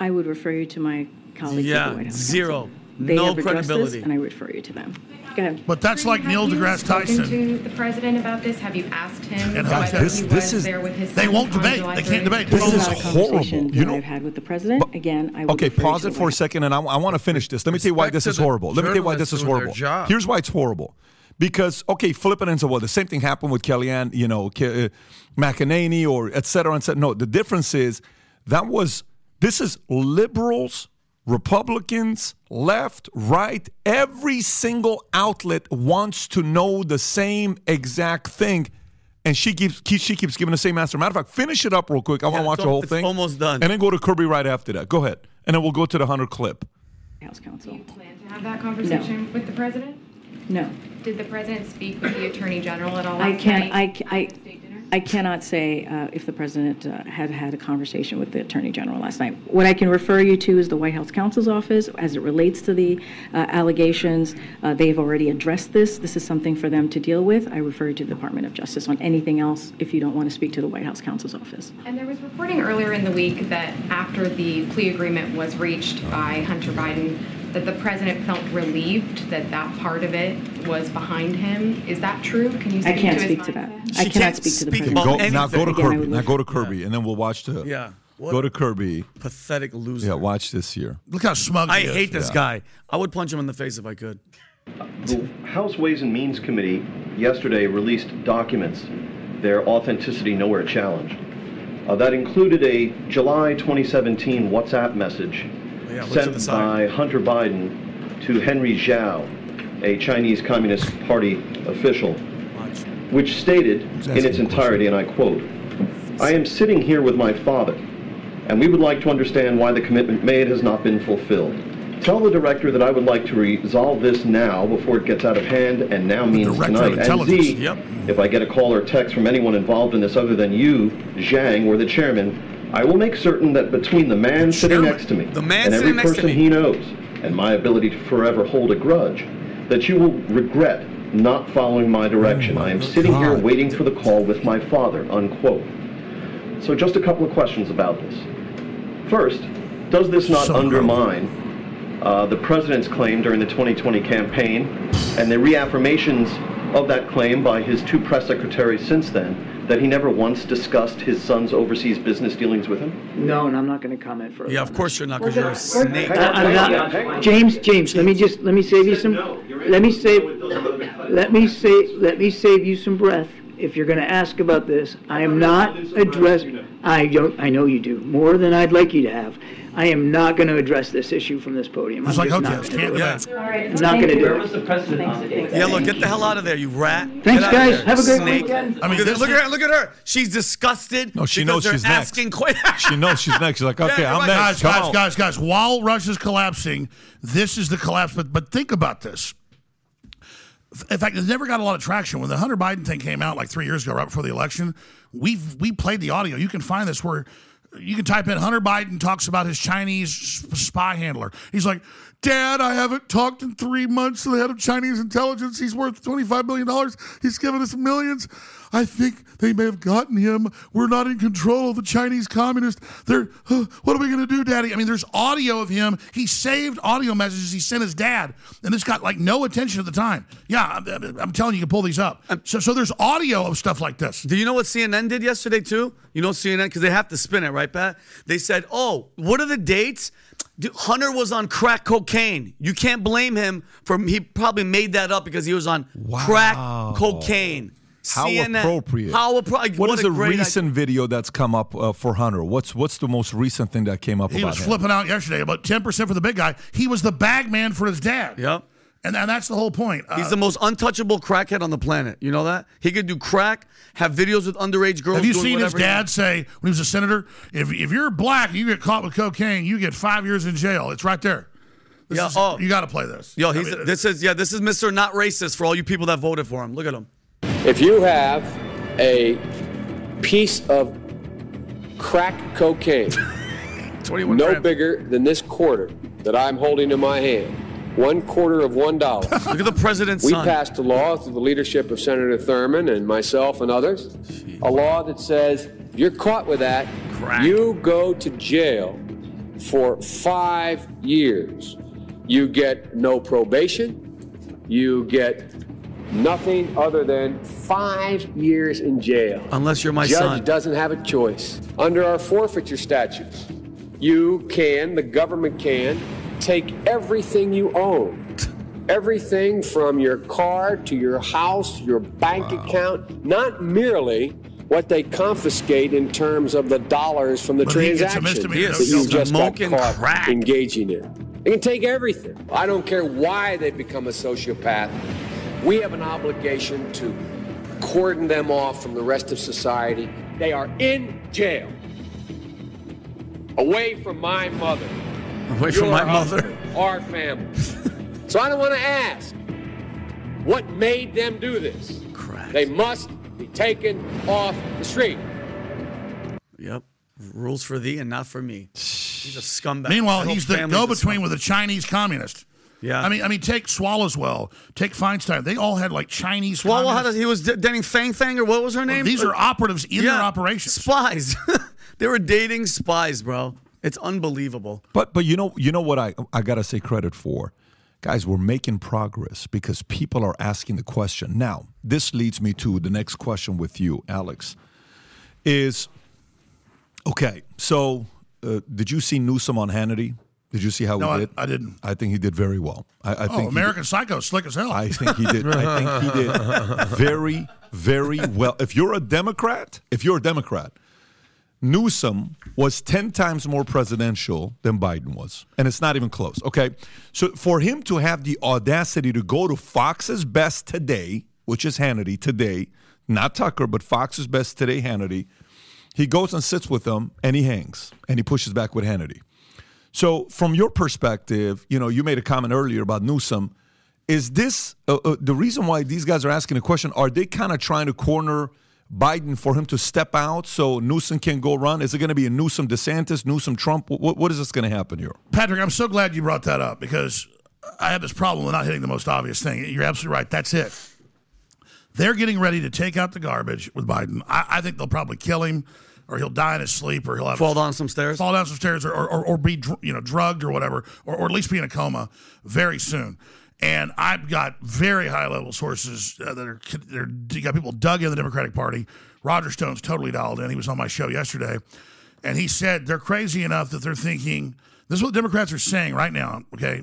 I would refer you to my colleagues at the Yeah, House. zero. They No have addressed this, credibility. and I refer you to them. Go ahead. But that's like Neil deGrasse Tyson. Have you Spoken to the president about this? Have you asked him And whether how's that? This- he this is- there with his They won't debate. They can't debate. This This is is a horrible. You that know- I've had with the president. Again, I would Okay, pause it for a second, and I, I want to finish this. Let me tell you why this is horrible. Let me tell you why this is horrible. Here's why it's horrible. Because okay, flip it and say, well, the same thing happened with Kellyanne, you know, Ke- uh, McEnany or et cetera, et cetera. No, the difference is that was this is liberals, Republicans, left, right. Every single outlet wants to know the same exact thing. And she keeps keeps- she keeps giving the same answer. Matter of fact, finish it up real quick. I want to watch the whole it's thing. almost done. And then go to Kirby right after that. Go ahead. And then we'll go to the Hunter clip. House Counsel. Do you plan to have that conversation with the president? No. Did the president speak with the attorney general at all I can't, I, night? ca- I, I cannot say uh, if the president uh, had had a conversation with the attorney general last night. What I can refer you to is the White House counsel's office as it relates to the uh, allegations. Uh, They've already addressed this. This is something for them to deal with. I refer you to the Department of Justice on anything else if you don't want to speak to the White House counsel's office. And there was reporting earlier in the week that after the plea agreement was reached by Hunter Biden, that the president felt relieved that that part of it was behind him. Is that true? Can you I can't to speak to that. mindset? I cannot speak to the Okay, president. go, now go to Again, Kirby. would Now go to Kirby, and then we'll watch the. Yeah. What Go to Kirby. Pathetic loser. Yeah, watch this here. Look how smug I he is. hate this Yeah. guy. I would punch him in the face if I could. The House Ways and Means Committee yesterday released documents, their authenticity nowhere challenged. Uh, that included a July 2017 WhatsApp message Yeah, sent the by Hunter Biden to Henry Zhao, a Chinese Communist Party official, which stated in its entirety, and I quote, I am sitting here with my father, and we would like to understand why the commitment made has not been fulfilled. Tell the director that I would like to resolve this now before it gets out of hand, and now means director tonight. And. Z, Yep. if I get a call or text from anyone involved in this other than you, Zhang, or the chairman, I will make certain that between the man sitting next to me and every sitting next to person he knows, and my ability to forever hold a grudge, that you will regret not following my direction. I am sitting here waiting for the call with my father, unquote. So just a couple of questions about this. First, Does this not So undermine uh, the president's claim during the 2020 campaign and the reaffirmations of that claim by his two press secretaries since then that he never once discussed his son's overseas business dealings with him? No, and I'm not going to comment further. Yeah, of course you're not, because you're a snake. I- I'm not, James, James, let me just, let me save you some, let me save, let me say, let me save you some breath. If you're gonna ask about this, I am not addressing, I don't, I know you do, more than I'd like you to have. I am not gonna address this issue from this podium. I'm It's like just not hotels, gonna can't do do it. that. I'm not gonna do Where it. the president on the date? Yeah, look, get the hell out of there, you rat. Thanks, Get guys. Have a great snake. weekend. I mean, look, at, this look at her. Look at her. She's disgusted. No, she knows they're she's next. asking questions. She knows she's next. She's like, okay, you're I'm like, next. Guys, Come guys, on. guys, guys. While Russia's collapsing, this is the collapse. But but think about this. In fact, it never got a lot of traction when the Hunter Biden thing came out like three years ago, right before the election. We we played the audio. You can find this where you can type in Hunter Biden talks about his Chinese spy handler. He's like, Dad, I haven't talked in three months to the head of Chinese intelligence. He's worth $25 billion. He's given us millions. I think they may have gotten him. We're not in control of the Chinese communists. They're, huh, what are we going to do, Daddy? I mean, there's audio of him. He saved audio messages he sent his dad, and this got like no attention at the time. Yeah, I'm, I'm telling you, you can pull these up. So, so there's audio of stuff like this. Do you know what CNN did yesterday too? You know CNN because they have to spin it, right, Pat? They said, "Oh, what are the dates?" Hunter was on crack cocaine. You can't blame him for he probably made that up because he was on crack cocaine. How CNN appropriate. How appropriate. what is a a great recent video that's come up uh, for Hunter? What's what's the most recent thing that came up He about was him? flipping out yesterday about 10% for the big guy. He was the bag man for his dad. Yep. And, and that's the whole point. Uh, He's the most untouchable crackhead on the planet. You know that? He could do crack, have videos with underage girls. Have you doing seen his dad say when he was a senator, if, if you're black and you get caught with cocaine, you get five years in jail? It's right there. This Yeah, is- oh. you got to play this. Yo, I he's mean, this is yeah, this is Mr. Not Racist for all you people that voted for him. Look at him. If you have a piece of crack cocaine, 21 no bigger than this quarter that I'm holding in my hand, one quarter of one dollar. Look at the president's We son. passed a law through the leadership of Senator Thurmond and myself and others, a law that says if you're caught with that, you go to jail for five years. You get no probation. You get nothing other than five years in jail. Unless you're my Judge son. doesn't have a choice. Under our forfeiture statutes, you can, the government can, take everything you own. Everything from your car to your house, your bank account, not merely what they confiscate in terms of the dollars from the But he gets a transaction that you you? just got caught crack. engaging in. They can take everything. I don't care why they become a sociopath. We have an obligation to cordon them off from the rest of society. They are in jail. Away from my mother. Away from your my mother. husband, Our family. so I don't want to ask what made them do this. They must be taken off the street. Yep. Rules for thee and not for me. He's a scumbag. Meanwhile, he's the go-between with a Chinese communist. Yeah. I mean, I mean, take Swallowswell, take Feinstein. They all had like Chinese. Well, how communist- does he was dating Fang Fang or what was her name? these are operatives in their operations. Spies. they were dating spies, bro. It's unbelievable. But but you know you know what I I gotta say credit for, guys. We're making progress because people are asking the question. Now this leads me to the next question with you, Alex. Is okay. So uh, did you see Newsom on Hannity? Did you see how No, he did? I didn't. I think he did very well. I, I oh, think American Psycho, slick as hell. I think he did. I think he did very, very well. If you're a Democrat, if you're a Democrat, Newsom was 10 times more presidential than Biden was. And it's not even close. Okay. So for him to have the audacity to go to Fox's best today, which is Hannity today, not Tucker, but Fox's best today, Hannity, he goes and sits with them and he hangs and he pushes back with Hannity. So, from your perspective, you know, you made a comment earlier about Newsom. Is this uh, uh, the reason why these guys are asking the question? Are they kind of trying to corner Biden for him to step out so Newsom can go run? Is it going to be a Newsom DeSantis, Newsom Trump? What, what is this going to happen here? Patrick, I'm so glad you brought that up because I have this problem with not hitting the most obvious thing. You're absolutely right. That's it. They're getting ready to take out the garbage with Biden. I, I think they'll probably kill him, or he'll die in his sleep, or he'll have Fall down some stairs. fall down some stairs, or or, or be dr- you know drugged or whatever, or, or at least be in a coma very soon. And I've got very high level sources uh, that are they're you got people dug in the Democratic Party. Roger Stone's totally dialed in. He was on my show yesterday, and he said they're crazy enough that they're thinking this is what Democrats are saying right now. Okay,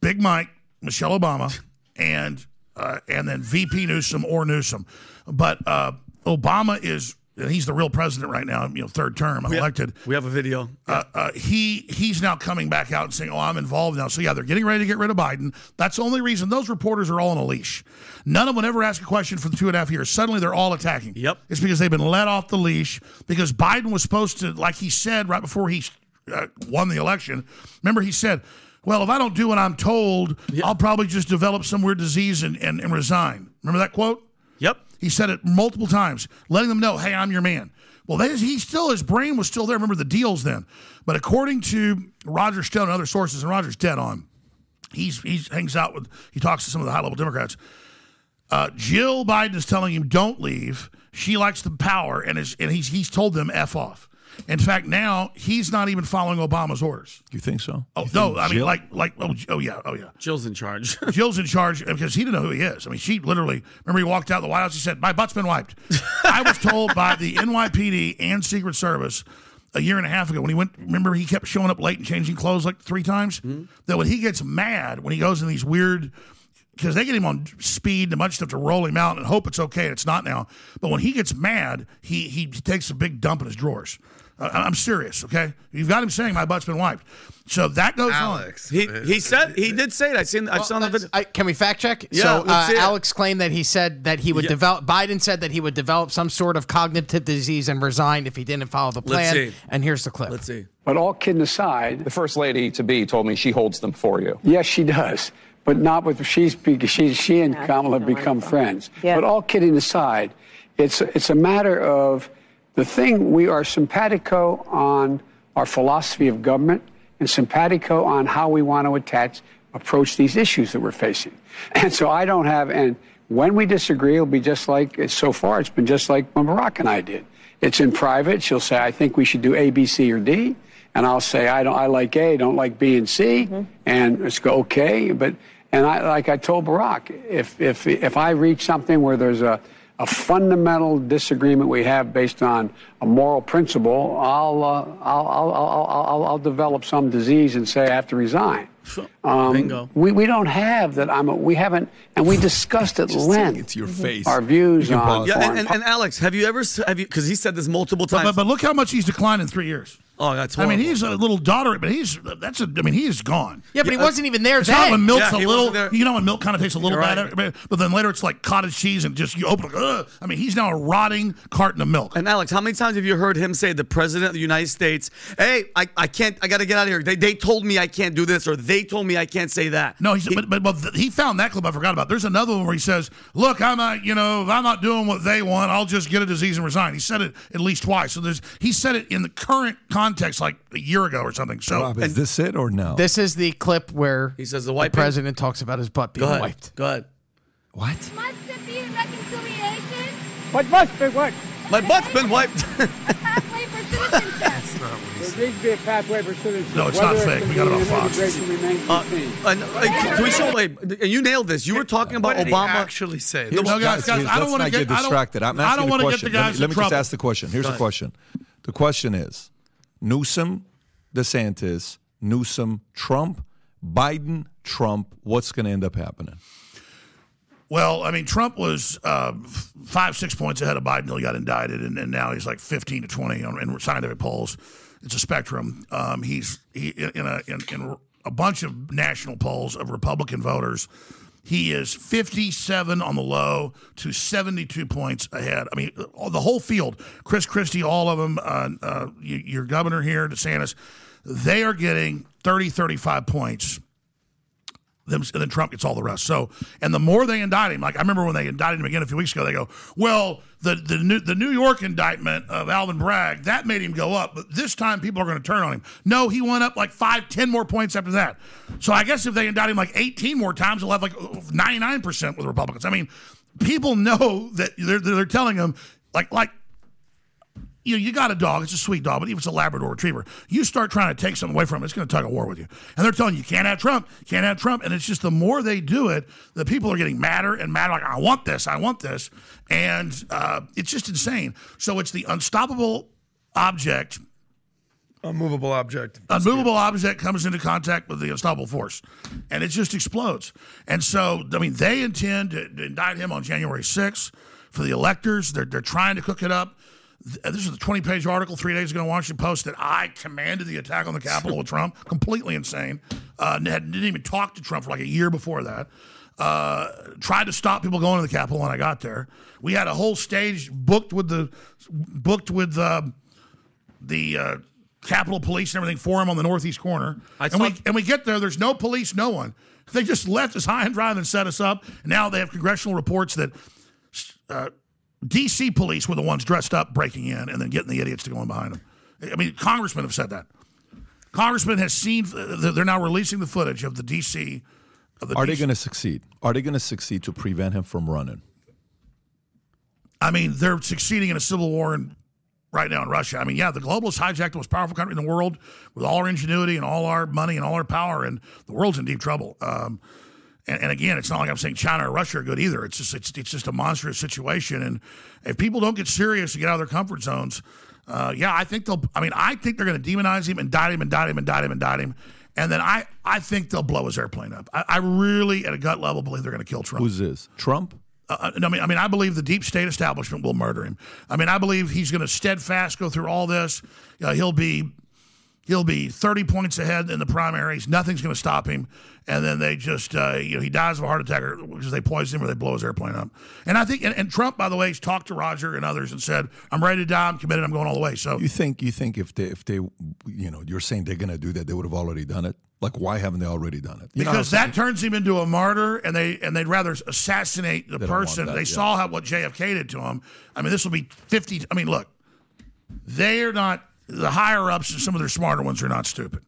Big Mike, Michelle Obama, and uh, and then VP Newsom or Newsom. But uh, Obama is he's the real president right now. You know, third term elected. We have a video. Uh, uh, he he's now coming back out and saying, "Oh, I'm involved now." So yeah, they're getting ready to get rid of Biden. That's the only reason those reporters are all on a leash. None of them ever ask a question for the two and a half years. Suddenly, they're all attacking. Yep. It's because they've been let off the leash because Biden was supposed to, like he said right before he uh, won the election. Remember, he said. Well, if I don't do what I'm told, I'll probably just develop some weird disease and, and, and resign. Remember that quote? Yep. He said it multiple times, letting them know, hey, I'm your man. Well, they, he still, his brain was still there. Remember the deals then. But according to Roger Stone and other sources, and Roger's dead on, he's he hangs out with, he talks to some of the high level Democrats. Uh, Jill Biden is telling him, don't leave. She likes the power, and, is, and he's, he's told them F off. In fact, now he's not even following Obama's orders. You think so? Oh You no! I mean, Jill- like, like, oh, oh yeah, oh yeah. Jill's in charge. Jill's in charge because he didn't know who he is. I mean, she literally remember he walked out of the White House. He said, "My butt's been wiped." I was told by the NYPD and Secret Service a year and a half ago when he went. Remember, he kept showing up late and changing clothes like three times. Mm-hmm. That when he gets mad, when he goes in these weird. Because they get him on speed and a bunch of stuff to roll him out and hope it's okay. It's not now. But when he gets mad, he he takes a big dump in his drawers. Uh, I'm serious. Okay, you've got him saying my butt's been wiped. So that goes Alex. He he said he did say it. I've seen I've seen the video. I, can we fact check? Yeah, so uh. Alex claimed that he said that he would Yeah. develop. Biden said that he would develop some sort of cognitive disease and resign if he didn't follow the Let's plan. see. And here's the clip. Let's see. But all kidding aside, The first lady to be told me she holds them for you. yes, she does. But not with she's be- she she and Kamala have become friends. Yeah. But all kidding aside, it's it's a matter of the thing we are simpatico on our philosophy of government and simpatico on how we want to attach approach these issues that we're facing. And so I don't have and when we disagree, it'll be just like so far. It's been just like when Barack and I did. It's in private. She'll say, "I think we should do A, B, C, or D," and I'll say, "I don't. I like A, don't like B and C," mm-hmm. and let's go okay. But and I like I told Barack, if if if I reach something where there's a a fundamental disagreement we have based on a moral principle, I'll uh, I'll, I'll, I'll, I'll I'll develop some disease and say I have to resign. Um, Bingo. We, we don't have that. I'm a, we haven't, and we discussed at Just saying length it to your face. our views You on pause. Yeah, and, foreign and, and Alex, have you ever s- have you because he said this multiple But, times? but, but look how much he's declined in three years. Oh, that's I mean, he's a little daughter, but he's that's a. I mean, he's gone. Yeah, but he uh, wasn't even there It's not when milk's Yeah, a little. You know when milk kind of tastes a little You're bad, right. but, but then later it's like cottage cheese and just you open. it, Ugh. I mean, he's now a rotting carton of milk. And Alex, how many times have you heard him say, the president of the United States, hey, I, I can't, I got to get out of here. They, they told me I can't do this, or they told me I can't say that. No, he's, but, but, but th- he found that clip I forgot about. There's another one where he says, "Look, I'm not, you know, if I'm not doing what they want, I'll just get a disease and resign." He said it at least twice. So there's he said it in the current context, like a year ago or something. So Rob, is this it or no? This is the clip where He says the the white president talks about his butt being Go ahead. wiped. Go ahead. what? Must it be reconciliation? What must be what? My butt's been wiped. Pathway for citizenship. There needs to be a pathway for citizenship. No, it's not Whether it fake. can We got it on Fox. immigration remains to be Uh, seen. and, uh, can we show, wait, you nailed this. You were talking about What did he Obama. actually say? Here's- No, guys, guys, here's- I don't wanna get- get I don't- distracted. I'm I don't wanna get question. the Let guys me, in let me just ask the question. Here's the question. The question is Newsom, DeSantis, Newsom, Trump, Biden, Trump. What's going to end up happening? Well, I mean, Trump was uh, five, six points ahead of Biden until he got indicted, and, and now he's like 15 to 20 on, in scientific polls. It's a spectrum. Um, he's he, in, a, in, in a bunch of national polls of Republican voters. He is 57 on the low to 72 points ahead. I mean, the whole field, Chris Christie, all of them, uh, uh, your governor here, DeSantis, they are getting 30, 35 points them, and then Trump gets all the rest. So, and the more they indict him, like I remember when they indicted him again a few weeks ago, they go, "Well, the the New, the New York indictment of Alvin Bragg that made him go up, but this time people are going to turn on him." No, he went up like five, ten more points after that. So I guess if they indict him like eighteen more times, he'll have like ninety nine percent with Republicans. I mean. people know that they're, they're telling him like, like, you know, you got a dog, it's a sweet dog, but even if it's a Labrador retriever, you start trying to take something away from it, it's going to tug a war with you. And they're telling you, you can't have Trump, can't have Trump. And it's just the more they do it, the people are getting madder and madder, like, I want this, I want this. And uh, it's just insane. So it's the unstoppable object Unmovable object. unmovable object comes into contact with the unstoppable force, and it just explodes. And so, I mean, they intend to, to indict him on January 6th for the electors. They're, they're trying to cook it up. Th- This is a 20 page article three days ago in Washington Post that I commanded the attack on the Capitol with Trump. Completely insane. Uh, had- didn't even talk to Trump for like a year before that. Uh, tried to stop people going to the Capitol when I got there. We had a whole stage booked with the booked with uh, the uh, Capitol Police and everything for him on the northeast corner. I and we and we get there. There's no police, no one. They just left us high and dry and set us up. And now they have congressional reports that uh, D.C. police were the ones dressed up breaking in and then getting the idiots to go in behind them. I mean, congressmen have said that. Congressman has seen. They're now releasing the footage of the D.C. Of the Are they going to succeed? Are they going to succeed to prevent him from running? I mean, they're succeeding in a civil war in, right now in Russia. I mean, yeah, the globalists hijacked the most powerful country in the world with all our ingenuity and all our money and all our power, and the world's in deep trouble. Um, and, and again, it's not like I'm saying China or Russia are good either. It's just it's, it's just a monstrous situation. And if people don't get serious and get out of their comfort zones, uh, yeah, I think they'll. I mean, I think they're going to demonize him, and indict him, and indict him, and indict him, and indict him. And then I, I think they'll blow his airplane up. I, I really, at a gut level, believe they're going to kill Trump. Who's this? Trump? Uh, I mean, I mean, I believe the deep state establishment will murder him. I mean, I believe he's going to steadfast go through all this. Uh, he'll be he'll be 30 points ahead in the primaries. Nothing's going to stop him. And then they just, uh, you know, he dies of a heart attack or because they poison him or they blow his airplane up. And I think, and, and Trump, by the way, has talked to Roger and others and said, "I'm ready to die. I'm committed. I'm going all the way." So You think you think if they if they you know you're saying they're going to do that they would have already done it? Like why haven't they already done it? You because that turns him into a martyr, and they and they'd rather assassinate the They person. that, they yeah. saw how what JFK did to him. I mean, this will be fifty. I mean, look, they are not the higher ups, and some of their smarter ones are not stupid.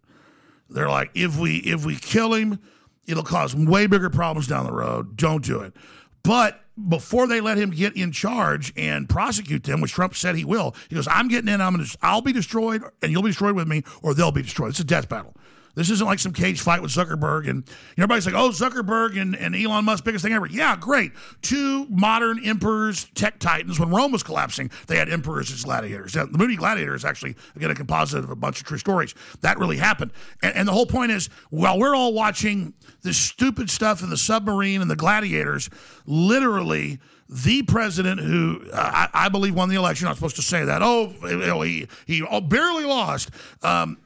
They're like, if we if we kill him, it'll cause way bigger problems down the road. Don't do it. But before they let him get in charge and prosecute them, which Trump said he will, he goes, "I'm getting in. I'm gonna. I'll be destroyed, and you'll be destroyed with me, or they'll be destroyed. It's a death battle." This isn't like some cage fight with Zuckerberg and everybody's like, oh, Zuckerberg and, and Elon Musk, biggest thing ever. Yeah, great. Two modern emperors, tech titans. When Rome was collapsing, they had emperors as gladiators. The movie Gladiator is actually, again, a composite of a bunch of true stories. That really happened. And, and the whole point is, while we're all watching this stupid stuff in the submarine and the gladiators, literally, the president who uh, I, I believe won the election, I'm not supposed to say that. Oh, he, he barely lost. Um,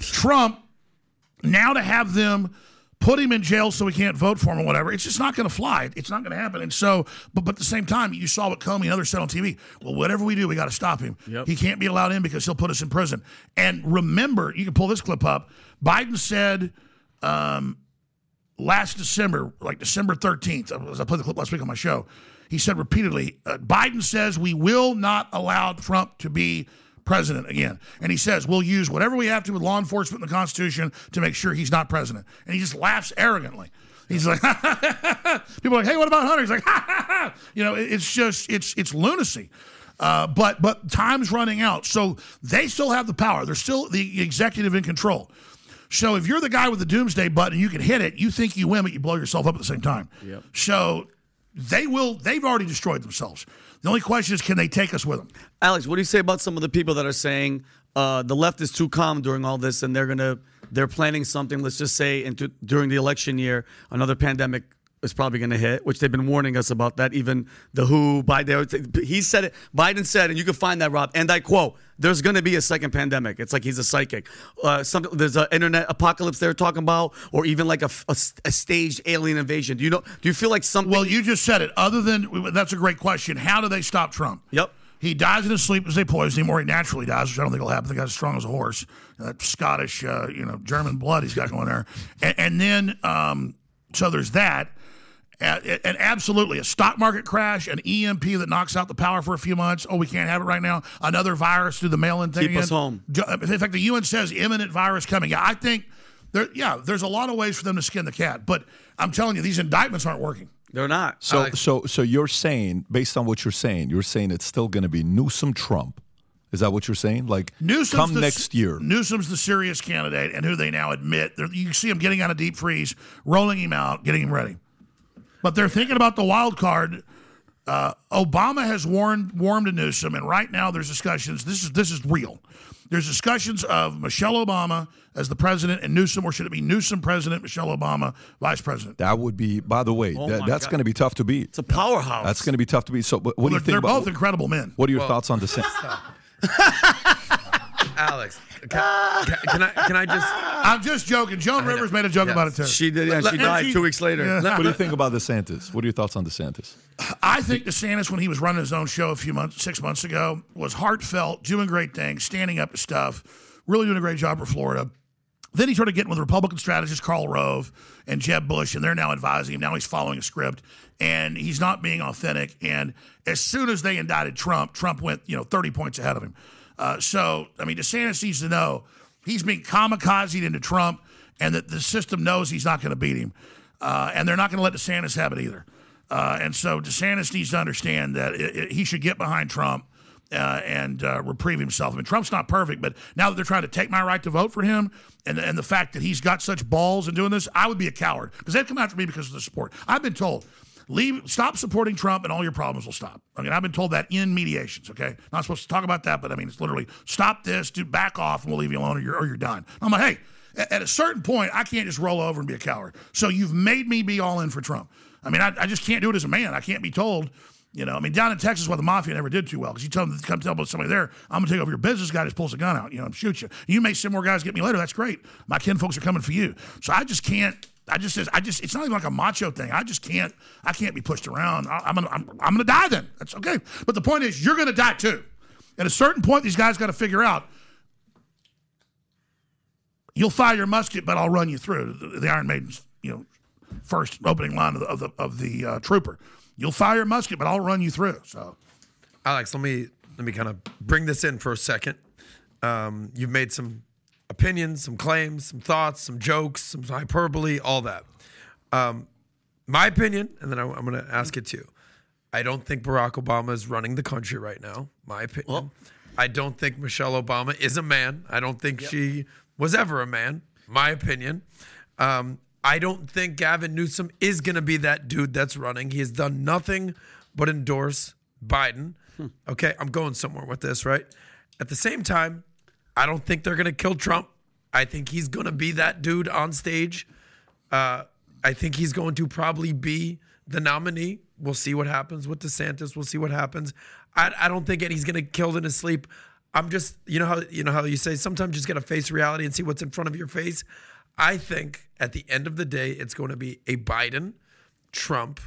Trump now to have them put him in jail so he can't vote for him or whatever, it's just not going to fly. It's not going to happen. And so, but but at the same time, you saw what Comey and others said on TV. Well, whatever we do, we got to stop him. Yep. He can't be allowed in because he'll put us in prison. And remember, you can pull this clip up. Biden said um, last December, like December 13th, as I played the clip last week on my show, he said repeatedly, uh, Biden says we will not allow Trump to be president again. And he says we'll use whatever we have to with law enforcement and the Constitution to make sure he's not president. And he just laughs arrogantly. He's like, people are like, hey, what about Hunter? He's like, you know, it's just, it's, it's lunacy. Uh, but but time's running out, so they still have the power. They're still the executive in control. So if you're the guy with the doomsday button, you can hit it. You think you win, but you blow yourself up at the same time. Yep. So they will. They've already destroyed themselves. The only question is, can they take us with them? Alex, what do you say about some of the people that are saying uh, the left is too calm during all this, and they're gonna they're planning something? Let's just say into during the election year, another pandemic is probably going to hit, which they've been warning us about. That even the WHO, Biden, he said it. Biden said, and you can find that, Rob. And I quote: "There's going to be a second pandemic." It's like he's a psychic. Uh, something there's an internet apocalypse they're talking about, or even like a, a, a staged alien invasion. Do you know? Do you feel like something? Well, you just said it. Other than that's a great question. How do they stop Trump? Yep. He dies in his sleep because they poison him, or he naturally dies, which I don't think will happen. The guy's strong as a horse. That Scottish, uh, you know, German blood he's got going there. And, and then, um, so there's that. And, and absolutely, a stock market crash, an EMP that knocks out the power for a few months. Oh, we can't have it right now. Another virus through the mail-in thing. Keep us home. Uh, in fact, the UN says imminent virus coming. Yeah, I think there. Yeah, there's a lot of ways for them to skin the cat, but I'm telling you, these indictments aren't working. They're not. So, so, so you're saying, based on what you're saying, you're saying it's still going to be Newsom Trump. Is that what you're saying? Like, Newsom's come the, next year. Newsom's the serious candidate, and who they now admit. You see him getting out of deep freeze, rolling him out, getting him ready. But they're thinking about the wild card. Uh, Obama has warned warmed to Newsom, and right now there's discussions. This is this is real. There's discussions of Michelle Obama as the president and Newsom, or should it be Newsom president, Michelle Obama vice president? That would be, by the way, Oh that, that's going to be tough to beat. It's a powerhouse. That's going to be tough to beat. So, but what Well, do you think? they're about, both incredible men. What are your Well- thoughts on DeSantis? Alex, can, can, can I can I just? I'm just joking. Joan Rivers made a joke about it too. She did, and Let- she died she- two weeks later. Yeah. what do you think about DeSantis? What are your thoughts on DeSantis? I think DeSantis, when he was running his own show a few months, six months ago, was heartfelt, doing great things, standing up to stuff, really doing a great job for Florida. Then he started getting with Republican strategist Karl Rove and Jeb Bush, and they're now advising him. Now he's following a script, and he's not being authentic. And as soon as they indicted Trump, Trump went, you know, 30 points ahead of him. Uh, so, I mean, DeSantis needs to know he's being kamikazed into Trump, and that the system knows he's not going to beat him. Uh, and they're not going to let DeSantis have it either. Uh, and so DeSantis needs to understand that it, it- he should get behind Trump uh, and uh, reprieve himself. I mean, Trump's not perfect, but now that they're trying to take my right to vote for him, and and the fact that he's got such balls in doing this, I would be a coward because they'd come after me because of the support. I've been told. Leave, stop supporting Trump, and all your problems will stop. I mean, I've been told that in mediations. Okay, not supposed to talk about that, but I mean, it's literally stop this, do back off, and we'll leave you alone, or you're or you're done. I'm like, hey, at, a certain point, I can't just roll over and be a coward. So you've made me be all in for Trump. I mean, I, I just can't do it as a man. I can't be told. You know, I mean, down in Texas, where the mafia never did too well, because you tell them to come tell somebody there, I'm gonna take over your business. Guy just pulls a gun out, you know, and shoot you. You may send more guys get me later. That's great. My kin folks are coming for you. So I just can't. I just, says I just, it's not even like a macho thing. I just can't, I can't be pushed around. I, I'm gonna, I'm, I'm gonna die then. That's okay. But the point is, you're gonna die too. At a certain point, these guys got to figure out. You'll fire your musket, but I'll run you through. The, the Iron Maiden's, you know, first opening line of the of the, of the uh, trooper. You'll fire your musket, but I'll run you through. So, Alex, let me let me kind of bring this in for a second. Um, you've made some opinions, some claims, some thoughts, some jokes, some hyperbole, all that. Um, my opinion, and then I, am going to ask it too. I don't think Barack Obama is running the country right now. My opinion. Well, I don't think Michelle Obama is a man. I don't think she was ever a man. My opinion. Um, I don't think Gavin Newsom is going to be that dude that's running. He has done nothing but endorse Biden. Okay, I'm going somewhere with this, right? At the same time, I don't think they're going to kill Trump. I think he's going to be that dude on stage. Uh, I think he's going to probably be the nominee. We'll see what happens with DeSantis. We'll see what happens. I, I don't think he's going to kill in his sleep. I'm just, you know how you know how you say sometimes you just got to face reality and see what's in front of your face. I think at the end of the day, it's going to be a Biden, Trump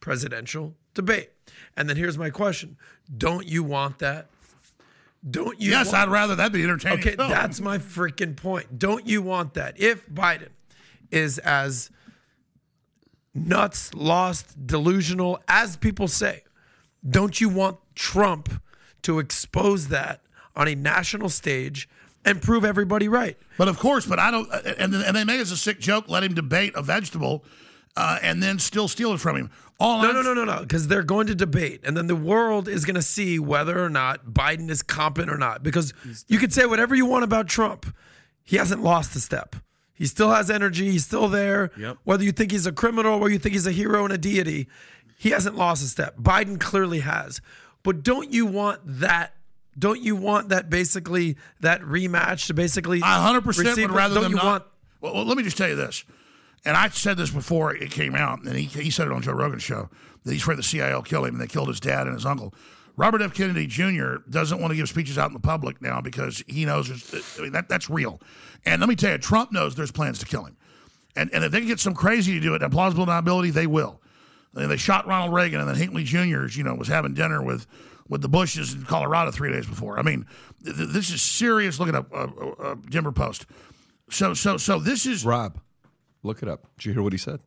presidential debate. And then here's my question: Don't you want that? Don't you? yes, I'd rather that be entertaining. Okay, film. that's my freaking point. Don't you want that? If Biden is as nuts, lost, delusional as people say, don't you want Trump to expose that on a national stage and prove everybody right? But of course, but I don't. And and they may as a sick joke let him debate a vegetable, uh, and then still steal it from him. All No, I'm- no, no, no, no. Because they're going to debate, and then the world is going to see whether or not Biden is competent or not. Because you could say whatever you want about Trump, he hasn't lost a step. He still has energy. He's still there. Yep. Whether you think he's a criminal, whether you think he's a hero and a deity, he hasn't lost a step. Biden clearly has. But don't you want that? Don't you want that basically that rematch to basically? I 100 percent would rather Don't them you not. want? well, well, let me just tell you this, and I said this before it came out, and he, he said it on Joe Rogan's show that he's afraid the CIA will kill him, and they killed his dad and his uncle. Robert F. Kennedy Jr. doesn't want to give speeches out in the public now because he knows I mean, that that's real. And let me tell you, Trump knows there's plans to kill him, and and if they get some crazy to do it, and plausible deniability, they will. And they shot Ronald Reagan, and then Hinckley Jr. you know was having dinner with with the Bushes in Colorado three days before. I mean, th- th- this is serious. Look at a, uh, uh, Denver Post. So so so this is Rob, look it up. Did you hear what he said?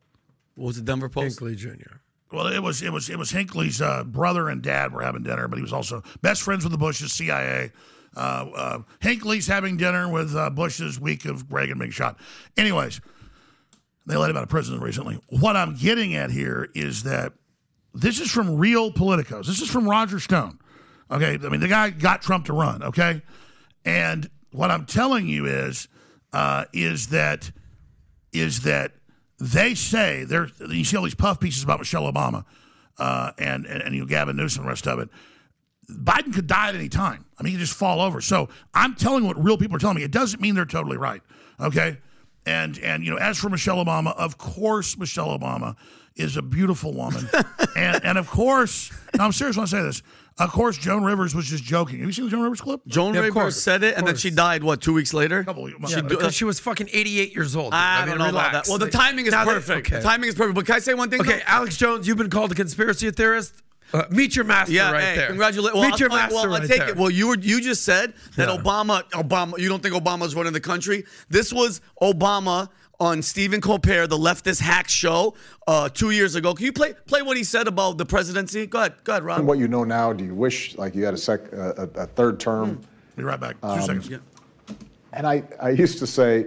What was it, Denver Post? Hinckley Jr. well, it was it was it was Hinckley's uh, brother and dad were having dinner, but he was also best friends with the Bushes, CIA. Uh, uh, Hinckley's having dinner with uh, Bush's week of Reagan being shot. Anyways, They let him out of prison recently. What I'm getting at here is that this is from real politicos. This is from Roger Stone. Okay. I mean, the guy got Trump to run. Okay. And what I'm telling you is, uh, is that, is that they say there. You see all these puff pieces about Michelle Obama, uh, and, and and you know Gavin Newsom and the rest of it. Biden could die at any time. I mean, he could just fall over. So I'm telling what real people are telling me. It doesn't mean they're totally right. Okay. And and you know, as for Michelle Obama, of course Michelle Obama is a beautiful woman. and and of course, no, I'm serious when I say this. Of course, Joan Rivers was just joking. Have you seen the Joan Rivers clip? Joan Yeah, Rivers courshe said it, and then she died. What two weeks later? Yeah, because she was fucking 88 years old. dude. I, mean, don't know about that. Well, the timing is Now that- perfect. okay. The timing is perfect. But can I say one thing? Okay, though? Alex Jones, you've been called a conspiracy theorist. Uh, meet your master Yeah, right hey, there. Congratulations. Meet Well, your I'll- master well, right I take there. it. Well, you were you just said that Yeah. Obama, Obama. You don't think Obama's running the country? This was Obama on Stephen Colbert, the leftist hack show, uh, two years ago. Can you play play what he said about the presidency? Go ahead, go ahead, Rob. And what you know now, do you wish like you had a sec, a, a third term? Be right back. Two Um, seconds. Yeah. And I, I used to say,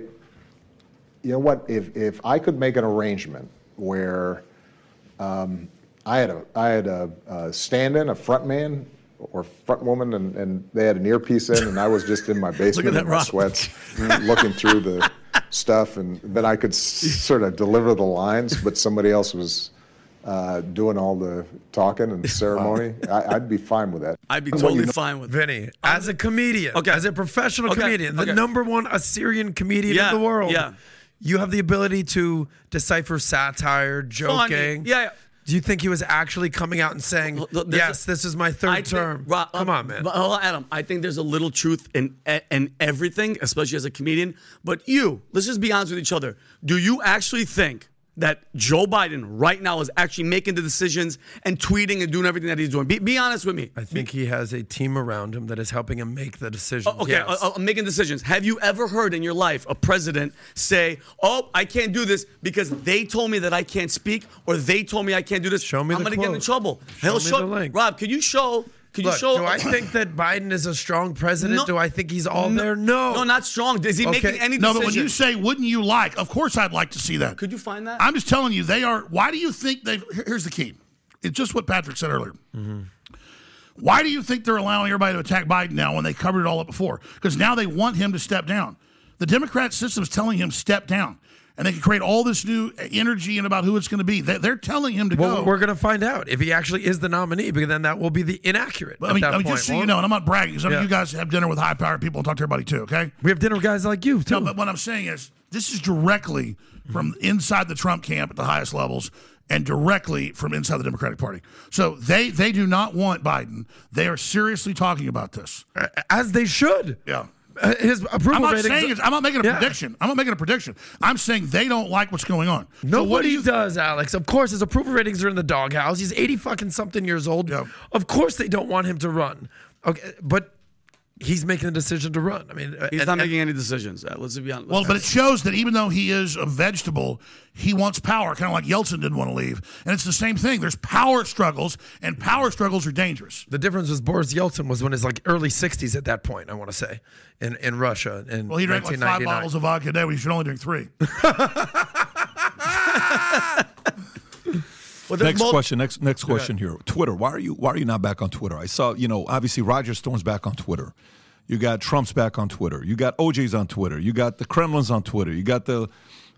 you know what? If if I could make an arrangement where um, I had a I had a, a stand-in, a front man or front woman, and, and they had an earpiece in, and I was just in my basement in my Rob. sweats, looking through the stuff, and then I could s- sort of deliver the lines, but somebody else was. Uh, doing all the talking and ceremony, I, I'd be fine with that. I'd be And what you totally know- fine with Vinny, as a comedian, Okay. as a professional Okay, comedian, the okay. number one Assyrian comedian Yeah, in the world. yeah. You have the ability to decipher satire, joking. Yeah, yeah. Do you think he was actually coming out and saying, there's "Yes, a- this is my third think- term"? Rob, Come uh, on, man. on, Adam, I think there's a little truth in in everything, especially as a comedian. But you, let's just be honest with each other. Do you actually think that Joe Biden right now is actually making the decisions and tweeting and doing everything that he's doing? Be, be honest with me. I think he has a team around him that is helping him make the decisions. Okay, yes. uh, uh, making decisions. Have you ever heard in your life a president say, "Oh, I can't do this because they told me that I can't speak, or they told me I can't do this"? Show me I'm the gonna get in trouble. Show He'll me show. the link. Rob, can you show? Can you show? do I think that Biden is a strong president? No. do I think he's all there? No. No, not strong. Is he Okay. making any decisions? No, but when you say, wouldn't you like? Of course, I'd like to see that. Could you find that? I'm just telling you, they are. Why do you think they've? Here's the key. It's just what Patrick said earlier. Mm-hmm. Why do you think they're allowing everybody to attack Biden now when they covered it all up before? Because now they want him to step down. The Democrat system is telling him step down, and they can create all this new energy and about who it's going to be. They- They're telling him to Well, go. we're going to find out if he actually is the nominee, because then that will be the inaccurate. I at mean, I mean just so you know, and I'm not bragging. I mean, Yeah. you guys have dinner with high-powered people and talk to everybody too. Okay. we have dinner with guys like you too. No, but what I'm saying is this is directly from inside the Trump camp at the highest levels and directly from inside the Democratic Party. So they they do not want Biden. They are seriously talking about this. As they should. Yeah. Uh, His approval I'm not ratings. saying I'm not making a Yeah. prediction. I'm not making a prediction. I'm saying they don't like what's going on. So Nobody what do does, Alex. Of course, his approval ratings are in the doghouse. He's 80 fucking something years old. Of course, they don't want him to run. Okay, but he's making the decision to run. I mean, uh, He's and- not making any decisions. Uh, let's be honest. Well, but it shows that even though he is a vegetable, he wants power, kind of like Yeltsin didn't want to leave. And it's the same thing. There's power struggles, and power struggles are dangerous. The difference with Boris Yeltsin was when his like early 60s at that point. I want to say in in Russia in Well, he drank like five bottles of vodka a day when he should only drink three. next question. Next next question here. Twitter. Why are you Why are you not back on Twitter? I saw you know obviously Roger Stone's back on Twitter. You got Trump's back on Twitter. You got OJ's on Twitter. You got the Kremlin's on Twitter. You got the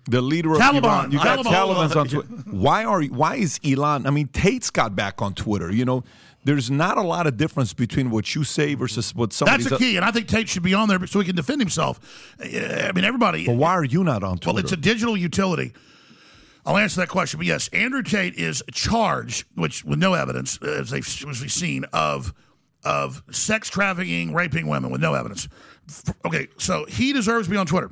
the leader of Taliban. Iran. You got Taliban. Taliban's on Twitter. Why are Why is Elon? I mean, Tate's got back on Twitter. You know, there's not a lot of difference between what you say versus what somebody's. That's a key, and I think Tate should be on there so he can defend himself. I mean, everybody. But why are you not on Twitter? Well, it's a digital utility. I'll answer that question, but yes, Andrew Tate is charged, which with no evidence, uh, as they've as we've seen, of of sex trafficking, raping women with no evidence. Okay, so he deserves to be on Twitter.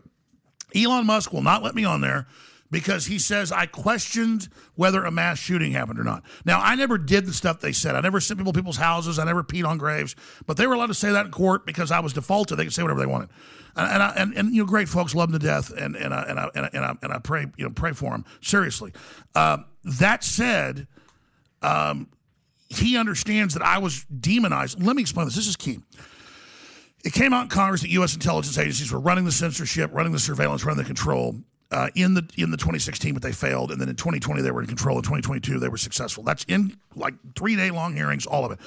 Elon Musk will not let me on there because he says I questioned whether a mass shooting happened or not. Now, I never did the stuff they said. I never sent people to people's houses. I never peed on graves. But they were allowed to say that in court because I was defaulted. They could say whatever they wanted. And, and, I, and, and you know, great folks love them to death, and and I, and I, and I, and I, and I pray you know pray for them seriously. Um, that said, um, he understands that I was demonized. Let me explain this. This is key. It came out in Congress that U.S. intelligence agencies were running the censorship, running the surveillance, running the control. Uh, in the in the 2016, but they failed, and then in 2020 they were in control. In 2022 they were successful. That's in like three day long hearings, all of it.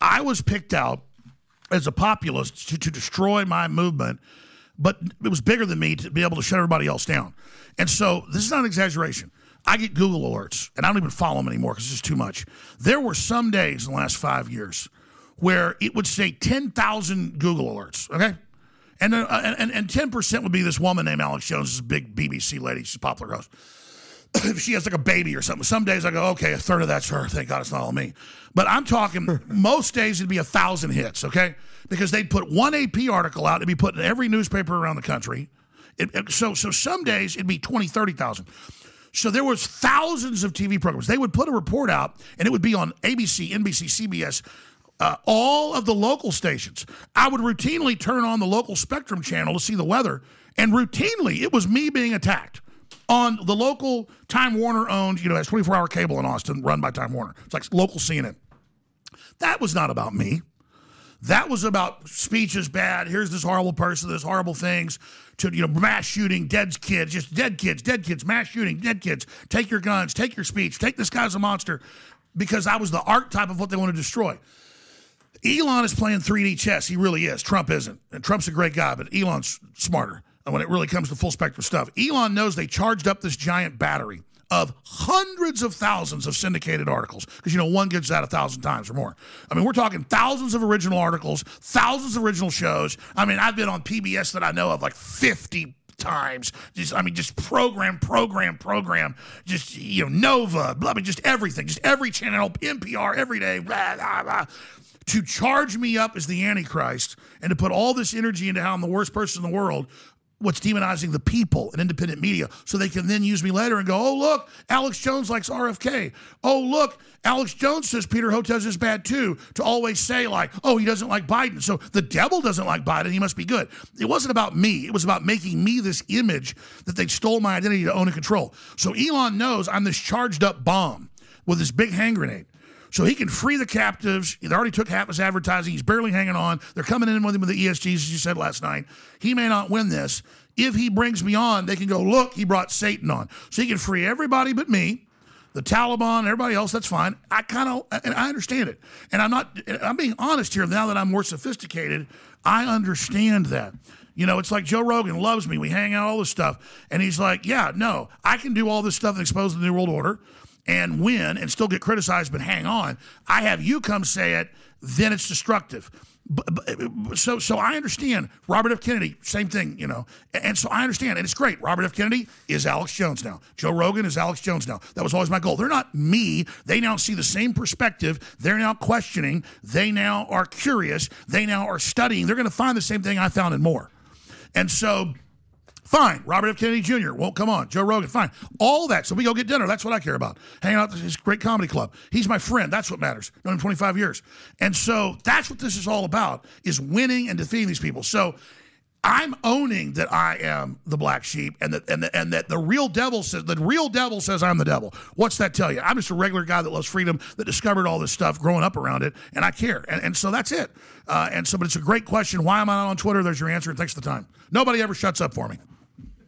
I was picked out as a populist to, to destroy my movement, but it was bigger than me to be able to shut everybody else down. And so this is not an exaggeration. I get Google alerts, and I don't even follow them anymore because it's just too much. There were some days in the last five years where it would say 10,000 Google alerts, okay? And, uh, and, and 10% would be this woman named Alex Jones, this big BBC lady, she's a popular host. if she has like a baby or something, some days I go, okay, a third of that's her. Thank God it's not all me. But I'm talking most days it'd be a thousand hits, okay? Because they'd put one AP article out, it'd be put in every newspaper around the country. It, it- so, so some days it'd be 20, 30,000. So there was thousands of TV programs. They would put a report out, and it would be on ABC, NBC, CBS, uh, all of the local stations. I would routinely turn on the local Spectrum channel to see the weather, and routinely it was me being attacked on the local Time Warner owned, you know, has 24 hour cable in Austin run by Time Warner. It's like local CNN. That was not about me. That was about speech is bad. Here's this horrible person, this horrible things to you know mass shooting, dead kids, just dead kids, dead kids, mass shooting, dead kids. Take your guns, take your speech, take this guy's a monster, because I was the archetype of what they want to destroy. Elon is playing 3D chess. He really is. Trump isn't. And Trump's a great guy, but Elon's smarter when it really comes to full spectrum stuff. Elon knows they charged up this giant battery of hundreds of thousands of syndicated articles because you know one gets that a thousand times or more. I mean, we're talking thousands of original articles, thousands of original shows. I mean, I've been on PBS that I know of like 50 times. Just I mean, just program, program, program. Just you know, Nova, blah, blah, just everything, just every channel, NPR, every day. Blah, blah, blah. To charge me up as the Antichrist and to put all this energy into how I'm the worst person in the world, what's demonizing the people and independent media, so they can then use me later and go, oh, look, Alex Jones likes RFK. Oh, look, Alex Jones says Peter Hotez is bad too, to always say, like, oh, he doesn't like Biden. So the devil doesn't like Biden. He must be good. It wasn't about me. It was about making me this image that they stole my identity to own and control. So Elon knows I'm this charged up bomb with this big hand grenade. So he can free the captives. They already took half his advertising. He's barely hanging on. They're coming in with him with the ESGs, as you said last night. He may not win this. If he brings me on, they can go, look, he brought Satan on. So he can free everybody but me, the Taliban, everybody else. That's fine. I kind of, and I understand it. And I'm not, I'm being honest here. Now that I'm more sophisticated, I understand that. You know, it's like Joe Rogan loves me. We hang out, all this stuff. And he's like, yeah, no, I can do all this stuff and expose the New World Order and win and still get criticized, but hang on. I have you come say it, then it's destructive. So, so I understand. Robert F. Kennedy, same thing, you know. And so I understand, and it's great. Robert F. Kennedy is Alex Jones now. Joe Rogan is Alex Jones now. That was always my goal. They're not me. They now see the same perspective. They're now questioning. They now are curious. They now are studying. They're going to find the same thing I found and more. And so Fine. Robert F. Kennedy Jr. won't come on. Joe Rogan. Fine. All that. So we go get dinner. That's what I care about. Hanging out at this great comedy club. He's my friend. That's what matters. Known him 25 years. And so that's what this is all about is winning and defeating these people. So I'm owning that I am the black sheep and that and, the, and that the real devil says the real devil says I'm the devil. What's that tell you? I'm just a regular guy that loves freedom that discovered all this stuff growing up around it and I care. And, and so that's it. Uh, and so but it's a great question. Why am I not on Twitter? There's your answer and thanks for the time. Nobody ever shuts up for me.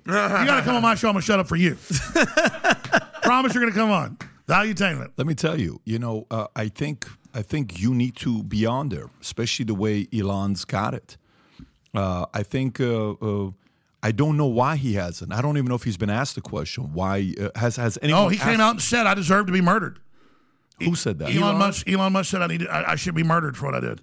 You got to come on my show. I'm going to shut up for you. Promise you're going to come on. Valuetainment. Let me tell you, you know, uh, I think I think you need to be on there, especially the way Elon's got it. Uh, I think uh, uh, I don't know why he hasn't. I don't even know if he's been asked the question. Why uh, has has anyone? Oh, he came out and said I deserve to be murdered. Who said that? Elon, Musk. Elon Musk said I need. To, I, I should be murdered for what I did.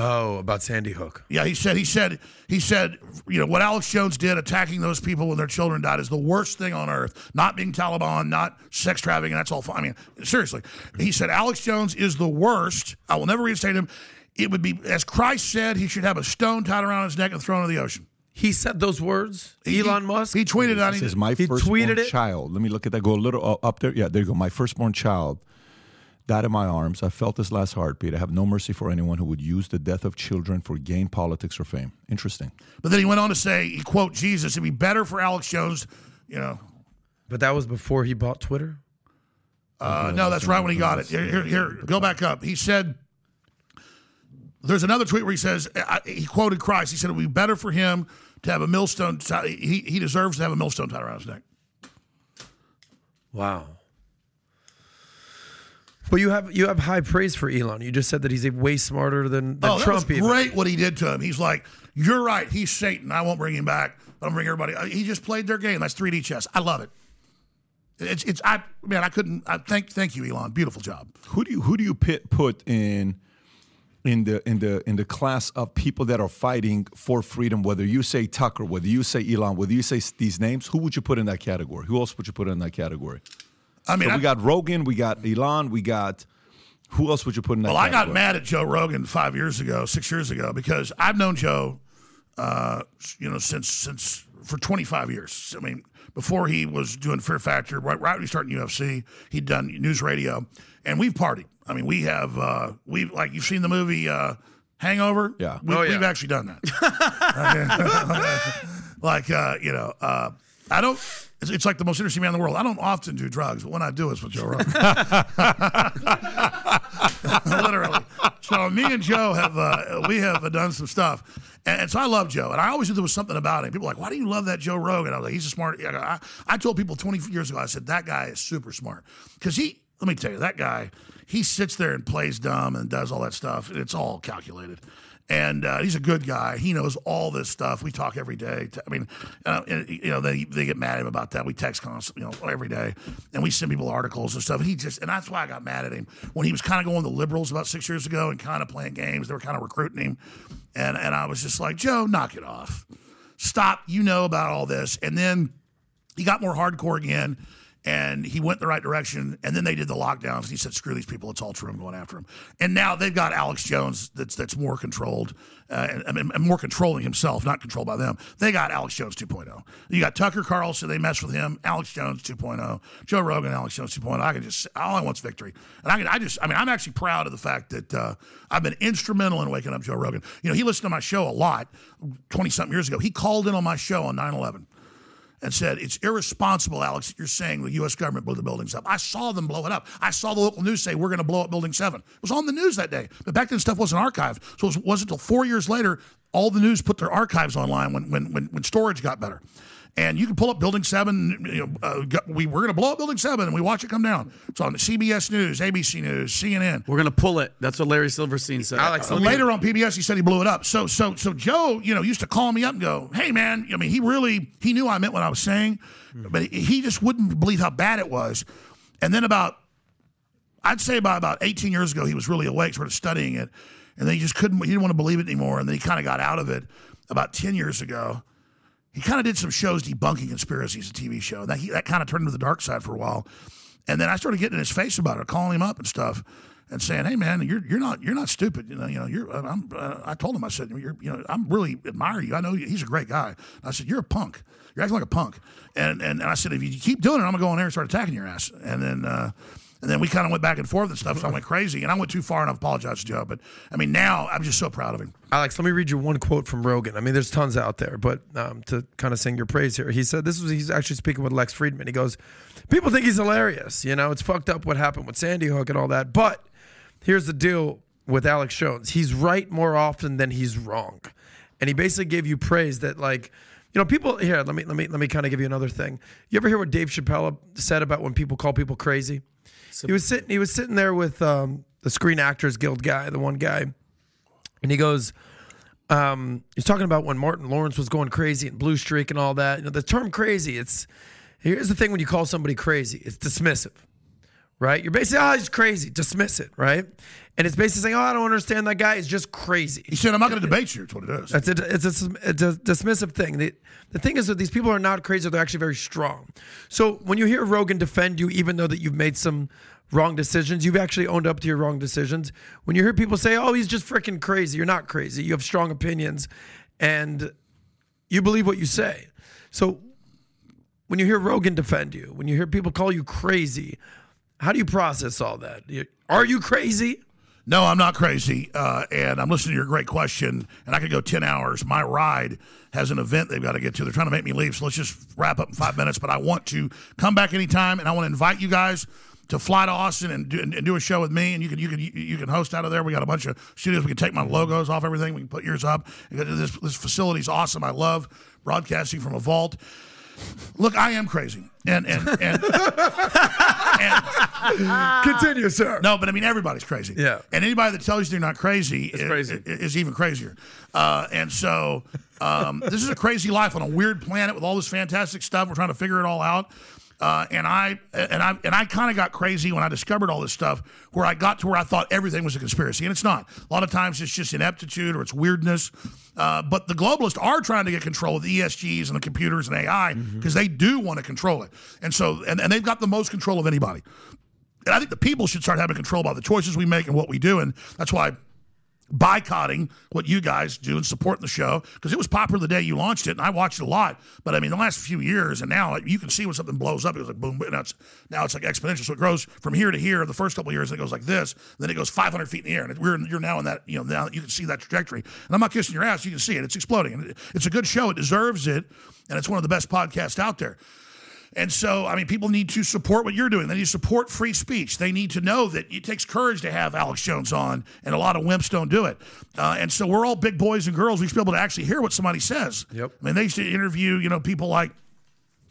Oh, about Sandy Hook. Yeah, he said. He said. He said. You know what Alex Jones did, attacking those people when their children died, is the worst thing on earth. Not being Taliban, not sex trafficking. That's all. Fine. I mean, seriously. He said Alex Jones is the worst. I will never reinstate him. It would be as Christ said. He should have a stone tied around his neck and thrown into the ocean. He said those words. Elon Musk. He tweeted on He it. says, "My He firstborn child." Let me look at that. Go a little uh, up there. Yeah, there you go. My firstborn child died in my arms. I felt his last heartbeat. I have no mercy for anyone who would use the death of children for gain, politics, or fame. Interesting. But then he went on to say, he quote Jesus, it'd be better for Alex Jones, you know. But that was before he bought Twitter. Uh, no, that's right when he got it. Here, here, here, go back up. He said, There's another tweet where he says I, he quoted Christ. He said it would be better for him to have a millstone. ti- He he deserves to have a millstone tied around his neck. Wow. But you have you have high praise for Elon. You just said that he's way smarter than, than oh, Trump. that was great what he did to him. He's like, "You're right. He's Satan. I won't bring him back. But I'm bring everybody." Uh, He just played their game. That's 3D chess. I love it. It's it's I man. I couldn't. I thank thank you, Elon. Beautiful job. Who do you who do you pit, put in in the in the in the class of people that are fighting for freedom? Whether you say Tucker, whether you say Elon, whether you say these names, who would you put in that category? Who else would you put in that category? I mean, So I- we got Rogan, we got Elon, we got who else would you put in that? Well, I got category? mad at Joe Rogan five years ago, six years ago, because I've known Joe, uh, you know, since since for 25 years. I mean, before he was doing Fear Factor, right, right when he started UFC, he'd done news radio, and we've partied. I mean, we have uh, we like you've seen the movie uh, Hangover. Yeah. we, Oh, yeah. we've actually done that. like uh, you know, uh, I don't. It's, it's like the most interesting man in the world. I don't often do drugs, but when I do, it's with Joe Rogan. Literally. So me and Joe have uh, we have done some stuff, and, and so I love Joe, and I always knew there was something about him. People were like, why do you love that Joe Rogan? I was like, he's a smart. I, I, I told people 20 years ago, I said that guy is super smart because he. Let me tell you, that guy, he sits there and plays dumb and does all that stuff, and it's all calculated. And uh, he's a good guy. He knows all this stuff. We talk every day. I mean, uh, you know, they, they get mad at him about that. We text constantly, you know, every day, and we send people articles and stuff. And he just, and that's why I got mad at him when he was kind of going to liberals about six years ago and kind of playing games. They were kind of recruiting him, and and I was just like, Joe, knock it off, stop. You know about all this, and then he got more hardcore again and he went the right direction and then they did the lockdowns and he said screw these people. It's all true. I'm going after him and now they've got alex jones that's that's more controlled uh, and, and, more controlling himself not controlled by them. They got alex jones 2.0 you got tucker carlson they mess with him. Alex jones 2.0 joe rogan alex jones 2.0 i can just all i want's victory. And i can i just i mean i'm actually proud of the fact that uh, i've been instrumental in waking up joe rogan. You know he listened to my show a lot 20 something years ago. He called in on my show on 9-11 and said, It's irresponsible, Alex, that you're saying the U.S. government blew the buildings up. I saw them blow it up. I saw the local news say, We're going to blow up Building 7. It was on the news that day. But back then, stuff wasn't archived. So it wasn't until four years later, all the news put their archives online when, when, when, when storage got better. And you can pull up Building 7. You know, uh, we, we're going to blow up Building 7, and we watch it come down. It's on CBS News, ABC News, CNN. We're gonna pull it. That's what Larry Silverstein said. Uh, later on PBS, he said he blew it up. So, so, so Joe, you know, used to call me up and go, "Hey, man," I mean, he really he knew I meant what I was saying, but he, he just wouldn't believe how bad it was. And then about, I'd say about about 18 years ago, he was really awake, sort of studying it, and then he just couldn't. He didn't want to believe it anymore, and then he kind of got out of it. About 10 years ago, he kind of did some shows debunking conspiracies, a TV show. That that kind of turned to the dark side for a while, and then I started getting in his face about it, calling him up and stuff, and saying, "Hey, man, you're you're not you're not stupid. You know, you know, you're." I'm, uh, I told him, I said, "You're, you know, I'm really admire you. I know he's a great guy." I said, "You're a punk. You're acting like a punk." And and, and I said, "If you keep doing it, I'm gonna go in there and start attacking your ass." And then. Uh, and then we kind of went back and forth and stuff. So I went crazy, and I went too far, and I apologize to Joe. But I mean, now I'm just so proud of him. Alex, let me read you one quote from Rogan. I mean, there's tons out there, but um, to kind of sing your praise here, he said this was he's actually speaking with Lex Fridman. He goes, "People think he's hilarious. You know, it's fucked up what happened with Sandy Hook and all that. But here's the deal with Alex Jones: he's right more often than he's wrong." And he basically gave you praise that like. You know, people here. Let me let me let me kind of give you another thing. You ever hear what Dave Chappelle said about when people call people crazy? He was sitting. He was sitting there with um, the Screen Actors Guild guy, the one guy, and he goes, um, he's talking about when Martin Lawrence was going crazy and Blue Streak and all that. You know, the term crazy, it's here's the thing when you call somebody crazy, it's dismissive. Right? You're basically, oh, he's crazy. Dismiss it, right? And it's basically saying, oh, I don't understand that guy. He's just crazy. He said, I'm not going to debate you. That's what it is. That's a, it's, a, it's a dismissive thing. The thing is that these people are not crazy. They're actually very strong. So when you hear Rogan defend you, even though that you've made some wrong decisions, you've actually owned up to your wrong decisions. When you hear people say, oh, he's just freaking crazy, you're not crazy. You have strong opinions and you believe what you say. So when you hear Rogan defend you, when you hear people call you crazy, how do you process all that? Are you crazy? No, I'm not crazy. Uh, and I'm listening to your great question, and I could go 10 hours. My ride has an event they've got to get to. They're trying to make me leave, so let's just wrap up in five minutes. But I want to come back anytime, and I want to invite you guys to fly to Austin and do, and, do a show with me, and you can you can you can host out of there. We got a bunch of studios. We can take my logos off everything. We can put yours up. This this facility's awesome. I love broadcasting from a vault. Look, I am crazy, and and and, and continue, sir. No, but I mean everybody's crazy. Yeah. and anybody that tells you they're not crazy is, crazy. is even crazier. Uh, and so um, this is a crazy life on a weird planet with all this fantastic stuff. We're trying to figure it all out. Uh, and I and I and I kind of got crazy when I discovered all this stuff, where I got to where I thought everything was a conspiracy, and it's not. A lot of times it's just ineptitude or it's weirdness. Uh, but the globalists are trying to get control of the ESGs and the computers and AI because they do want to control it, and so and, and they've got the most control of anybody. And I think the people should start having control about the choices we make and what we do, and that's why boycotting what you guys do and supporting the show because it was popular the day you launched it and I watched it a lot. But I mean, the last few years and now you can see when something blows up, it was like boom, boom. Now it's, now it's like exponential. So it grows from here to here. The first couple years, it goes like this. Then it goes 500 feet in the air. And we're you're now in that, you know, now you can see that trajectory. And I'm not kissing your ass. You can see it. It's exploding. And it's a good show. It deserves it. And it's one of the best podcasts out there. And so, I mean, people need to support what you're doing. They need to support free speech. They need to know that it takes courage to have Alex Jones on, and a lot of wimps don't do it. Uh, and so, we're all big boys and girls. We should be able to actually hear what somebody says. Yep. I mean, they used to interview, you know, people like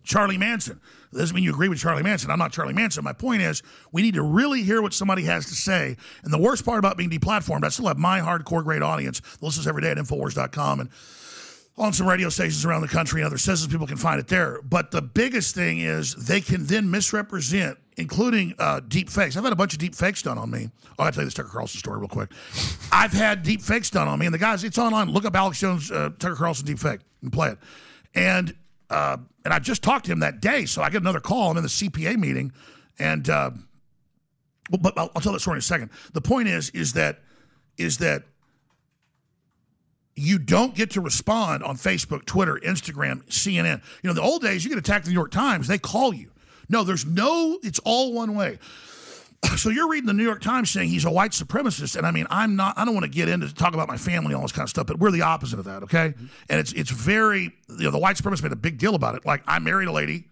Charlie Manson. That doesn't mean you agree with Charlie Manson. I'm not Charlie Manson. My point is, we need to really hear what somebody has to say. And the worst part about being deplatformed, I still have my hardcore great audience. that Listens every day at Infowars.com and on some radio stations around the country and other citizens. People can find it there. But the biggest thing is they can then misrepresent, including uh, deep fakes. I've had a bunch of deep fakes done on me. Oh, I'll tell you this Tucker Carlson story real quick. I've had deep fakes done on me, and the guys, it's online. Look up Alex Jones, uh, Tucker Carlson deep fake and play it. And uh, and I just talked to him that day, so I get another call. I'm in the CPA meeting, and uh, but, I'll, I'll tell that story in a second. The point is, is that is that you don't get to respond on Facebook, Twitter, Instagram, CNN. You know, the old days, you get attacked in the New York Times, they call you. No, there's no, it's all one way. So you're reading the New York Times saying he's a white supremacist, and I mean, I'm not. I don't want to get into talk about my family and all this kind of stuff, but we're the opposite of that, okay? Mm-hmm. And it's it's very, you know, the white supremacists made a big deal about it. Like I married a lady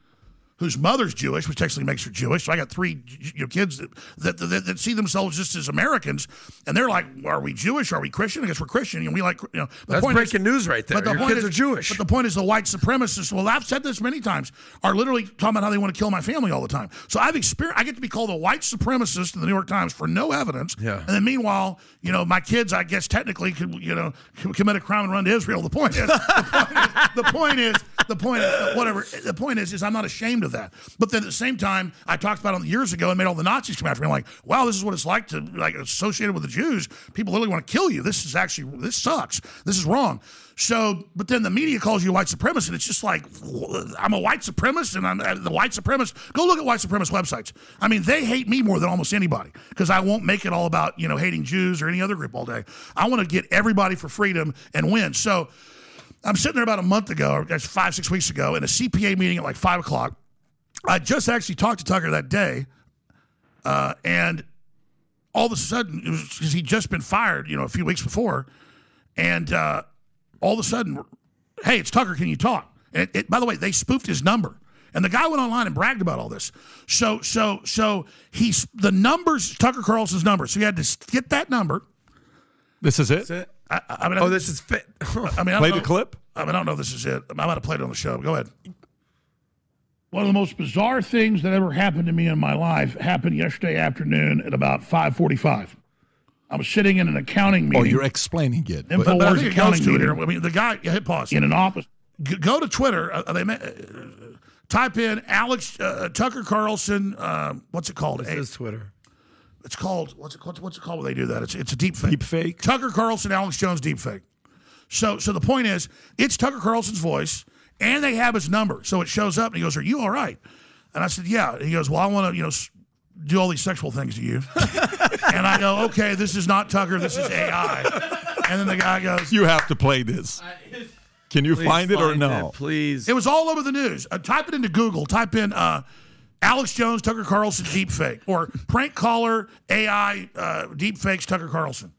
whose mother's Jewish, which technically makes her Jewish. So I got three you know, kids that, that, that, that see themselves just as Americans, and they're like, "Are we Jewish? Are we Christian? I guess we're Christian." And we like, you know, the That's point breaking news right there. But the Your point kids is, are Jewish. But the point is, the white supremacists. Well, I've said this many times. Are literally talking about how they want to kill my family all the time. So I've experienced. I get to be called a white supremacist in the New York Times for no evidence. Yeah. And then meanwhile, you know, my kids, I guess technically could, you know, commit a crime and run to Israel. The point is, the point is, the point is, whatever. The point is, is I'm not ashamed of that. But then at the same time, I talked about it years ago and made all the Nazis come after me. I'm like, wow, this is what it's like to like associated with the Jews. People literally want to kill you. This is actually this sucks. This is wrong. So, but then the media calls you white supremacist. And it's just like I'm a white supremacist, and I'm the white supremacist. Go look at white supremacist websites. I mean, they hate me more than almost anybody because I won't make it all about you know hating Jews or any other group all day. I want to get everybody for freedom and win. So. I'm sitting there about a month ago, or five, six weeks ago, in a CPA meeting at like five o'clock. I just actually talked to Tucker that day, uh, and all of a sudden, it was because he'd just been fired, you know, a few weeks before, and uh, all of a sudden, hey, it's Tucker. Can you talk? And it, it, by the way, they spoofed his number, and the guy went online and bragged about all this. So, so, so he's the numbers, Tucker Carlson's number. So he had to get that number. This is it. I, I mean, Oh, I- this is fit. I mean, I Play don't the clip? I mean, I don't know if this is it. I might have played it on the show. Go ahead. One of the most bizarre things that ever happened to me in my life happened yesterday afternoon at about 5:45. I was sitting in an accounting meeting. Oh, you're explaining it. But, but I Infowars think it goes accounting to meeting here. I mean, the guy, yeah, hit pause. in an office. G- go to Twitter. Uh, they ma- uh, type in Alex uh, Tucker Carlson. Uh, what's it called? This is Twitter. It's called what's it, what's, what's it called when they do that? It's it's a deep fake. Deep fake. Tucker Carlson, Alex Jones deep fake. So so the point is, it's Tucker Carlson's voice, and they have his number, so it shows up, and he goes, "Are you all right?" And I said, "Yeah." And he goes, "Well, I want to you know." Do all these sexual things to you, and I go, okay, this is not Tucker, this is AI. And then the guy goes, You have to play this. Can you Please find it or no? it, please. It was all over the news. Uh, type it into Google. Type in uh, Alex Jones, Tucker Carlson deep fake, or prank caller AI uh, deep fakes Tucker Carlson.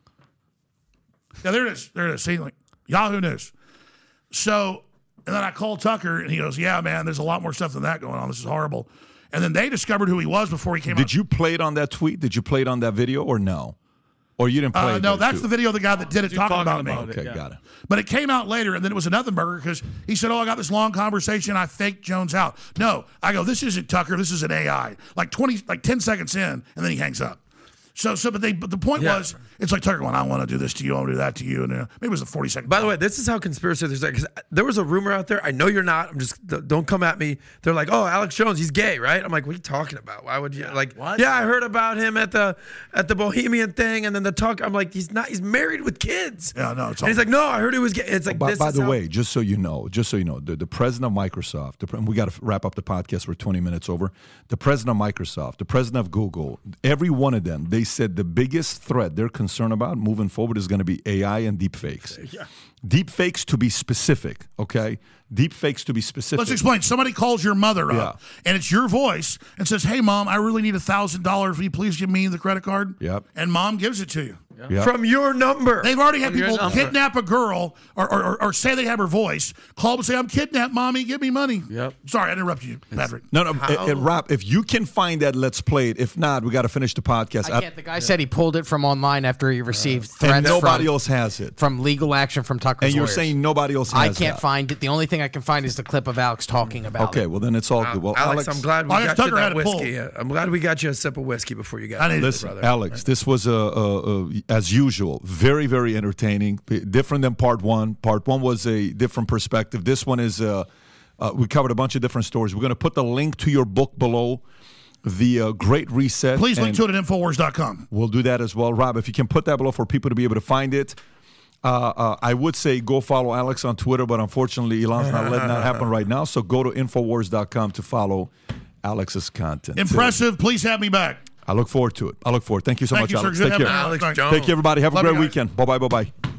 Yeah, there it is. There it is. See, like Yahoo News. So, and then I called Tucker, and he goes, "Yeah, man, there's a lot more stuff than that going on. This is horrible." and then they discovered who he was before he came out. Did you play it on that tweet? Did you play it on that video or no? Or you didn't play Uh, it? no, that's too? the video of the guy that did it talking, about, me. Okay, got it. But it came out later, and then it was another burger because he said, "Oh, I got this long conversation. I faked Jones out." No, I go, "This isn't Tucker. This is an AI." Like twenty, like ten seconds in, and then he hangs up. So, so, but they, but the point Yeah. was, it's like Tucker going, "I want to do this to you. I want to do that to you," and uh, maybe it was a forty second. By the way, this is how conspiracy theories are. Because there was a rumor out there. I know you're not. I'm just don't come at me. They're like, oh, Alex Jones, he's gay, right? I'm like, what are you talking about? Why would you like? what? Yeah, I heard about him at the at the Bohemian thing, and then the talk. I'm like, he's not. He's married with kids. Yeah, no. It's and he's like, no, I heard he was gay. It's like by, this. by is the how- way, just so you know, just so you know, the, the president of Microsoft, the, we got to wrap up the podcast. We're 20 minutes over. The president of Microsoft, the president of Google, every one of them, they said the biggest threat they're concerned about moving forward is going to be AI and deepfakes. Yeah. Deepfakes to be specific, okay? Deepfakes to be specific. Let's explain. Somebody calls your mother up, and it's your voice, and says, "Hey, mom, I really need a thousand dollars. Will you please give me the credit card?" Yep. And mom gives it to you. Yep. From your number. They've already had From people kidnap a girl or, or, or, or say they have her voice, call up and say, I'm kidnapped, mommy, give me money. Yep. Sorry, I interrupted you, Patrick. No, no, uh, uh, Rob, if you can find that, let's play it. If not, we got to finish the podcast. I can't. The guy said he pulled it from online after he received and threats. nobody from, else has it. from legal action from Tucker's And you're lawyers. saying nobody else has it. I can't that. find it. The only thing I can find is the clip of Alex talking about Okay, it. well then it's all good. Well, Alex, I'm glad we I guess got you Tucker had that whiskey. Uh, I'm glad we got you a sip of whiskey before you got. it, Listen, brother. Alex, this was uh, uh, uh, as usual, very, very entertaining. Different than part one. Part one was a different perspective. This one is. Uh, uh, we covered a bunch of different stories. We're going to put the link to your book below. The uh, Great Reset. Please link to it at Infowars.com. We'll do that as well, Rob. If you can put that below for people to be able to find it. Uh, uh, I would say go follow Alex on Twitter, but unfortunately, Elon's not letting that happen right now. So go to Infowars.com to follow Alex's content. Impressive. Please have me back. I look forward to it. I look forward. Thank you so Thank much, you. Alex. Take care. Alex Jones. Thank you, everybody. Have a Love you great weekend. Bye bye. Bye bye.